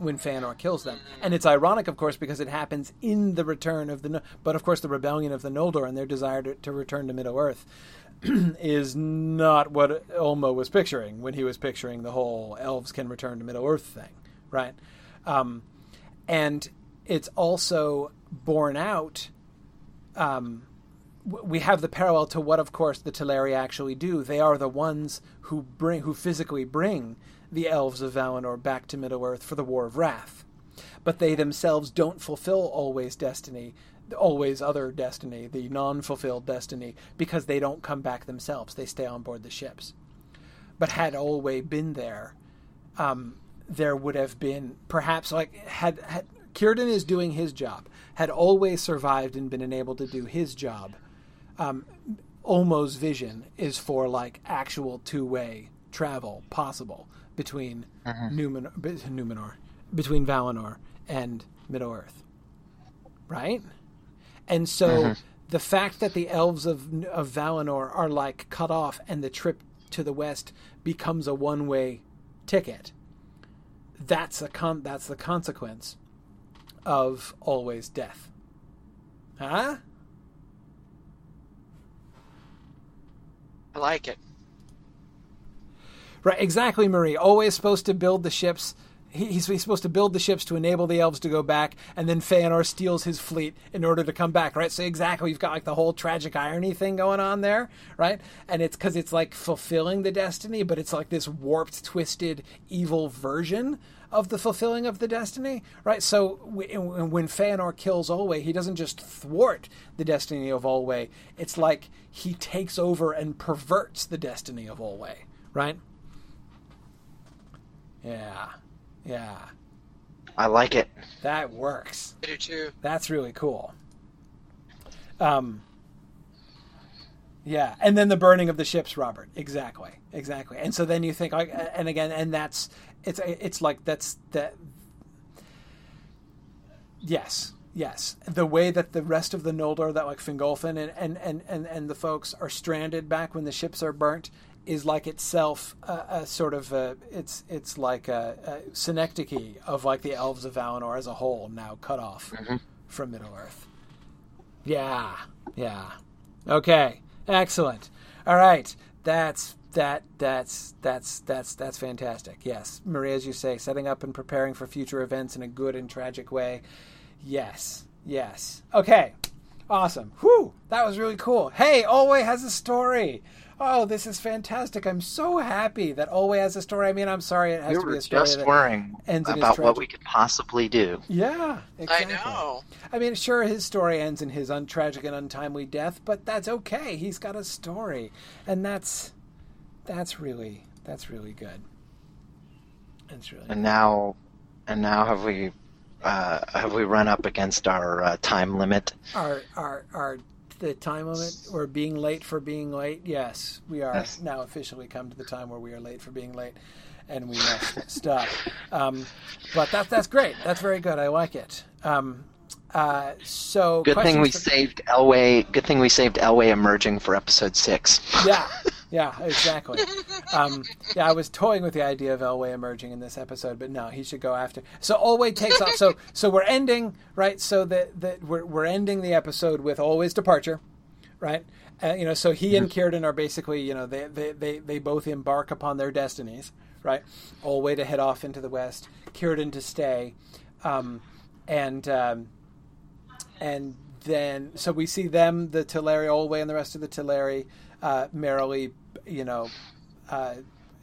when Feanor kills them. And it's ironic, of course, because it happens in the return of the. But of course, the rebellion of the Noldor and their desire to, to return to Middle Earth is not what Ulmo was picturing when he was picturing the whole elves can return to Middle Earth thing, right? Um, and it's also borne out. Um, we have the parallel to what, of course, the Teleri actually do. They are the ones who bring, who physically bring the elves of Valinor back to Middle Earth for the War of Wrath, but they themselves don't fulfill Olwe's destiny, Olwe's other destiny, the non-fulfilled destiny, because they don't come back themselves. They stay on board the ships. But had Olwe been there, um, there would have been perhaps like had had is doing his job. Had Olwe survived and been enabled to do his job, um, Ulmo's vision is for like actual two-way travel possible between mm-hmm. Numenor, be- Numenor, between Valinor and Middle Earth, right? And so mm-hmm. the fact that the elves of of Valinor are like cut off and the trip to the west becomes a one-way ticket. That's a con- that's the consequence of Olwe's death. Huh? I like it. Right, exactly, Marie. Olwe's supposed to build the ships. He, he's, he's supposed to build the ships to enable the elves to go back, and then Feanor steals his fleet in order to come back. Right, so exactly, you've got like the whole tragic irony thing going on there, right? And it's because it's like fulfilling the destiny, but it's like this warped, twisted, evil version of the fulfilling of the destiny, right? So w- when Feanor kills Olwe, he doesn't just thwart the destiny of Olwe. It's like he takes over and perverts the destiny of Olwe, right? Yeah. Yeah. I like it. That works. I do too. That's really cool. Um Yeah, and then the burning of the ships, Robert. Exactly. Exactly. And so then you think like and again and that's it's it's like that's that Yes. Yes. The way that the rest of the Noldor that like Fingolfin and and, and, and, and the folks are stranded back when the ships are burnt is like itself a, a sort of a, it's it's like a, a synecdoche of like the elves of Valinor as a whole now cut off Mm-hmm. from Middle Earth. Yeah, yeah. Okay, excellent. All right, that's that that's that's that's that's fantastic. Yes, Maria, as you say, setting up and preparing for future events in a good and tragic way. Yes, yes. Okay, awesome. Whew, that was really cool. Hey, Olwe has a story. Oh, this is fantastic! I'm so happy that Olwe has a story. I mean, I'm sorry it has We to be a story just that worrying ends about what we could possibly do. Yeah, exactly. I know. I mean, sure, his story ends in his untragic and untimely death, but that's okay. He's got a story, and that's that's really that's really good. That's really And now, and now have we uh, have we run up against our uh, time limit? our our our the time limit or being late for being late. Yes, we are Yes. now officially come to the time where we are late for being late, and we must stop. Um, but that's that's great. That's very good. I like it. Um, uh, so Good thing we for- saved Elwë. Good thing we saved Elwë emerging for episode six. yeah, yeah, exactly. Um, yeah, I was toying with the idea of Elwë emerging in this episode, but no, he should go after. So Elwë takes off. So so we're ending right. So that that we're we're ending the episode with Olwe's departure, right? Uh, you know, so he and Círdan are basically you know they they they they both embark upon their destinies, right? Olwe to head off into the west, Círdan to stay, um, and. Um, and then so we see them, the Teleri, Olwe, and the rest of the Teleri, uh, merrily, you know, uh,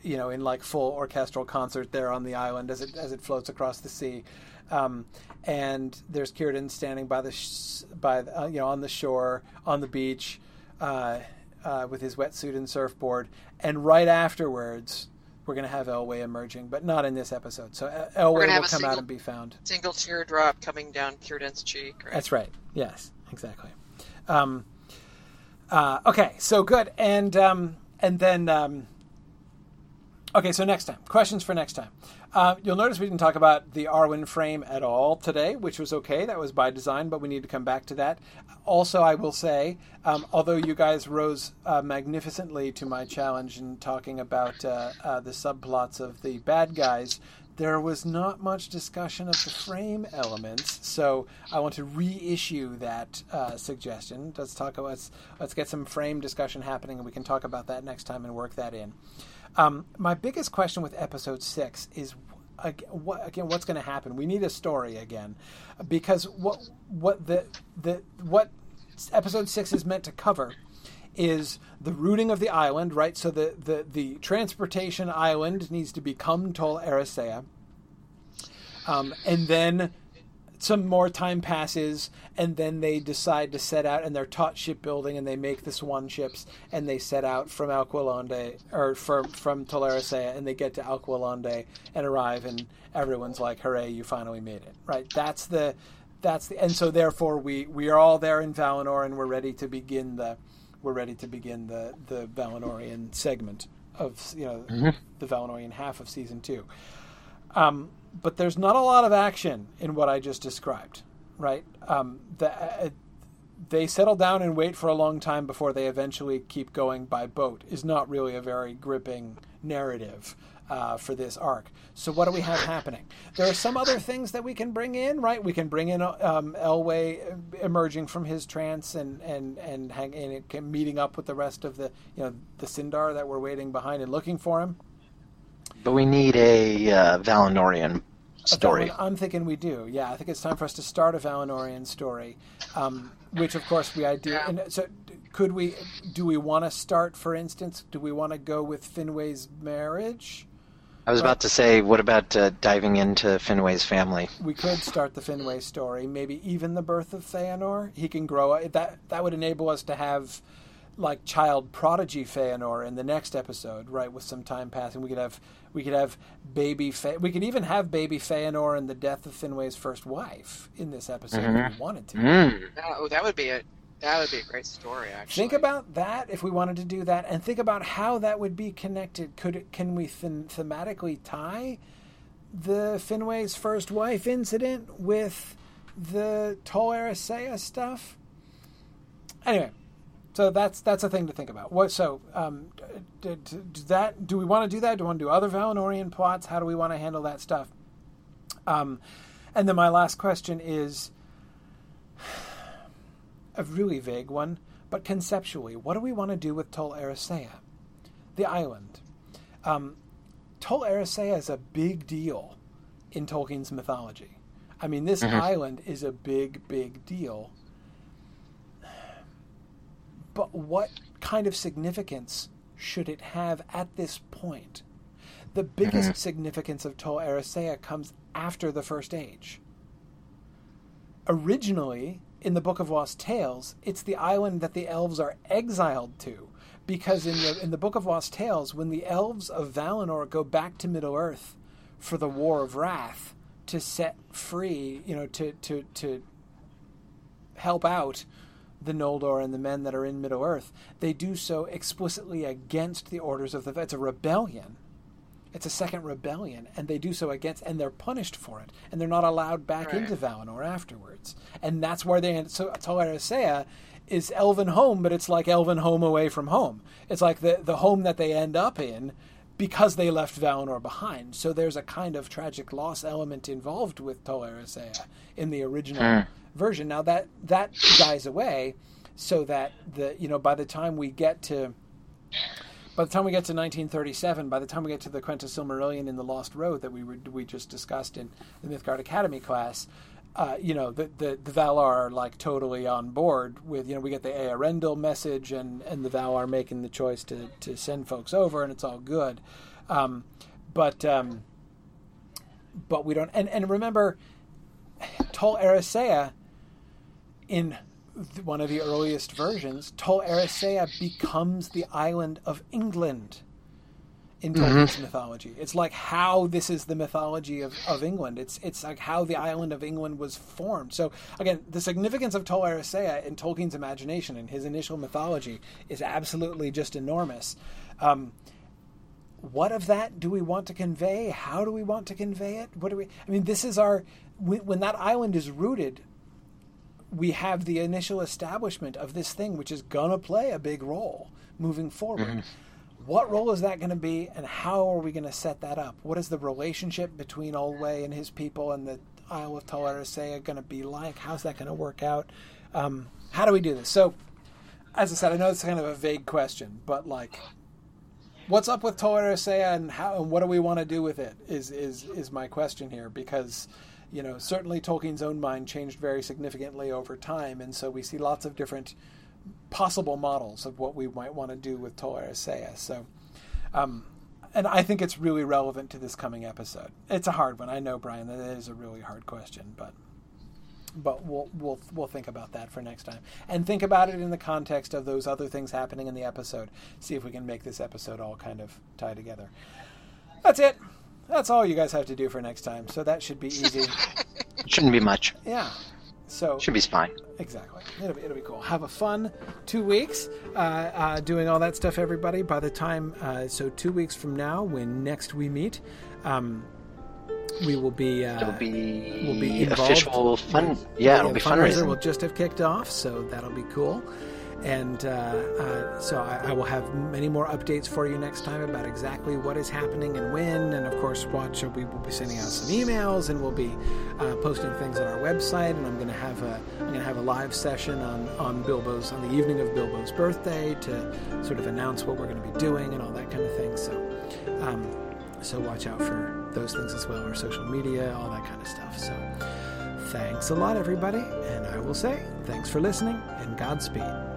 you know, in like full orchestral concert there on the island as it as it floats across the sea. Um, and there's Círdan standing by the sh- by the, uh, you know on the shore on the beach uh, uh, with his wetsuit and surfboard. And right afterwards, we're going to have Elwë emerging, but not in this episode. So uh, Elwë will come out and be found. Single teardrop coming down Círdan's cheek. Right? That's right. Yes, exactly. Um, uh, okay, so good, and um, and then um, okay, so next time, questions for next time. Uh, you'll notice we didn't talk about the Arwen frame at all today, which was okay. That was by design, but we need to come back to that. Also, I will say, um, although you guys rose uh, magnificently to my challenge in talking about uh, uh, the subplots of the bad guys, there was not much discussion of the frame elements. So I want to reissue that uh, suggestion. Let's talk about let's, let's get some frame discussion happening, and we can talk about that next time and work that in. Um, my biggest question with episode six is again what's going to happen. We need a story again, because what what the the what episode six is meant to cover is the rooting of the island, right? So the the, the transportation island needs to become Tol Eressëa. Um, and then some more time passes, and then they decide to set out, and they're taught shipbuilding, and they make the Swan ships, and they set out from Alqualondë or from from Tol Eressëa, and they get to Alqualondë and arrive, and everyone's like, "Hooray, you finally made it!" Right? That's the that's the and so therefore we we are all there in Valinor, and we're ready to begin the we're ready to begin the the Valinorian segment of you know the Valinorian half of season two. Um, but there's not a lot of action in what I just described, right? Um, the, uh, they settle down and wait for a long time before they eventually keep going by boat is not really a very gripping narrative uh, for this arc. So what do we have happening? There are some other things that we can bring in, right? We can bring in um, Elwë emerging from his trance and and and, hang, and meeting up with the rest of the you know the Sindar that we're waiting behind and looking for him. But we need a uh, Valinorian story. Val- I'm thinking we do. Yeah, I think it's time for us to start a Valinorian story, um, which of course we do. Yeah. And so, could we? Do we want to start, for instance? Do we want to go with Finwë's marriage? I was about to say, what about uh, diving into Finwë's family? We could start the Finwë story. Maybe even the birth of Feanor. He can grow up. That that would enable us to have like child prodigy Feanor in the next episode, right? With some time passing, we could have we could have baby. Fe- we could even have baby Feanor and the death of Finwë's first wife in this episode if we wanted to. Mm. Oh, that would be a that would be a great story. Actually, Think about that if we wanted to do that, and think about how that would be connected. Could it, can we them- thematically tie the Finwë's first wife incident with the Tol Eressëa stuff? Anyway, So that's that's a thing to think about. What so um, d- d- d- that do we want to do that? Do we want to do other Valinorian plots? How do we want to handle that stuff? Um, and then my last question is a really vague one, but conceptually, what do we want to do with Tol Eressëa, the island? Um, Tol Eressëa is a big deal in Tolkien's mythology. I mean, this Mhm. island is a big, big deal. But what kind of significance should it have at this point? The biggest Mhm. significance of Tol Eressëa comes after the First Age. Originally, in the Book of Lost Tales, it's the island that the elves are exiled to. Because in the in the Book of Lost Tales, when the elves of Valinor go back to Middle Earth for the War of Wrath to set free, you know, to to to help out the Noldor and the men that are in Middle Earth, they do so explicitly against the orders of the. It's a rebellion. It's a second rebellion, and they do so against, and they're punished for it, and they're not allowed back Right. into Valinor afterwards. And that's where they end. So Tol Eressëa is Elven home, but it's like Elven home away from home. It's like the the home that they end up in because they left Valinor behind. So there's a kind of tragic loss element involved with Tol Eressëa in the original Mm. version. Now that that dies away, so that the you know by the time we get to by the time we get to 1937, by the time we get to the Quenta Silmarillion in the Lost Road that we we just discussed in the Mythgard Academy class, uh, you know the, the the Valar are like totally on board with you know we get the Earendel message and and the Valar making the choice to to send folks over and it's all good, um, but um, but we don't and and remember Tol Eressëa in one of the earliest versions, Tol Eressëa becomes the island of England in Tolkien's mythology. It's like how this is the mythology of, of England. It's it's like how the island of England was formed. So again, the significance of Tol Eressëa in Tolkien's imagination and his initial mythology is absolutely just enormous. Um, what of that do we want to convey? How do we want to convey it? What do we? I mean, this is our when, when that island is rooted. We have the initial establishment of this thing, which is gonna play a big role moving forward. What role is that going to be, and how are we going to set that up? What is the relationship between Olwe and his people and the Isle of Tol Eressëa going to be like? How's that going to work out? Um, how do we do this? So, as I said, I know it's kind of a vague question, but like, what's up with Tol Eressëa, and how and what do we want to do with it? Is is is my question here because you know certainly Tolkien's own mind changed very significantly over time, and so we see lots of different possible models of what we might want to do with Tol Eressëa. So, um, and I think it's really relevant to this coming episode. It's a hard one, I know, Brian. That is a really hard question, but but we'll we'll we'll think about that for next time, and think about it in the context of those other things happening in the episode. See if we can make this episode all kind of tie together. That's it. That's all you guys have to do for next time. So that should be easy. it Shouldn't be much. yeah. So Should be fine. Exactly. It'll be, it'll be cool. Have a fun two weeks uh, uh, doing all that stuff, everybody. By the time, uh, so two weeks from now, when next we meet, um, we will be. Uh, It'll be, will be involved official fun. with- Yeah, it'll be fundraiser fundraising. will just have kicked off, so that'll be cool. And uh, uh, so I, I will have many more updates for you next time about exactly what is happening and when. And of course, watch. We will be sending out some emails, and we'll be uh, posting things on our website. And I'm going to have a I'm going to have a live session on on Bilbo's on the evening of Bilbo's birthday to sort of announce what we're going to be doing and all that kind of thing. So. Um, so watch out for those things as well, our social media, all that kind of stuff. So thanks a lot, everybody, and I will say thanks for listening and Godspeed.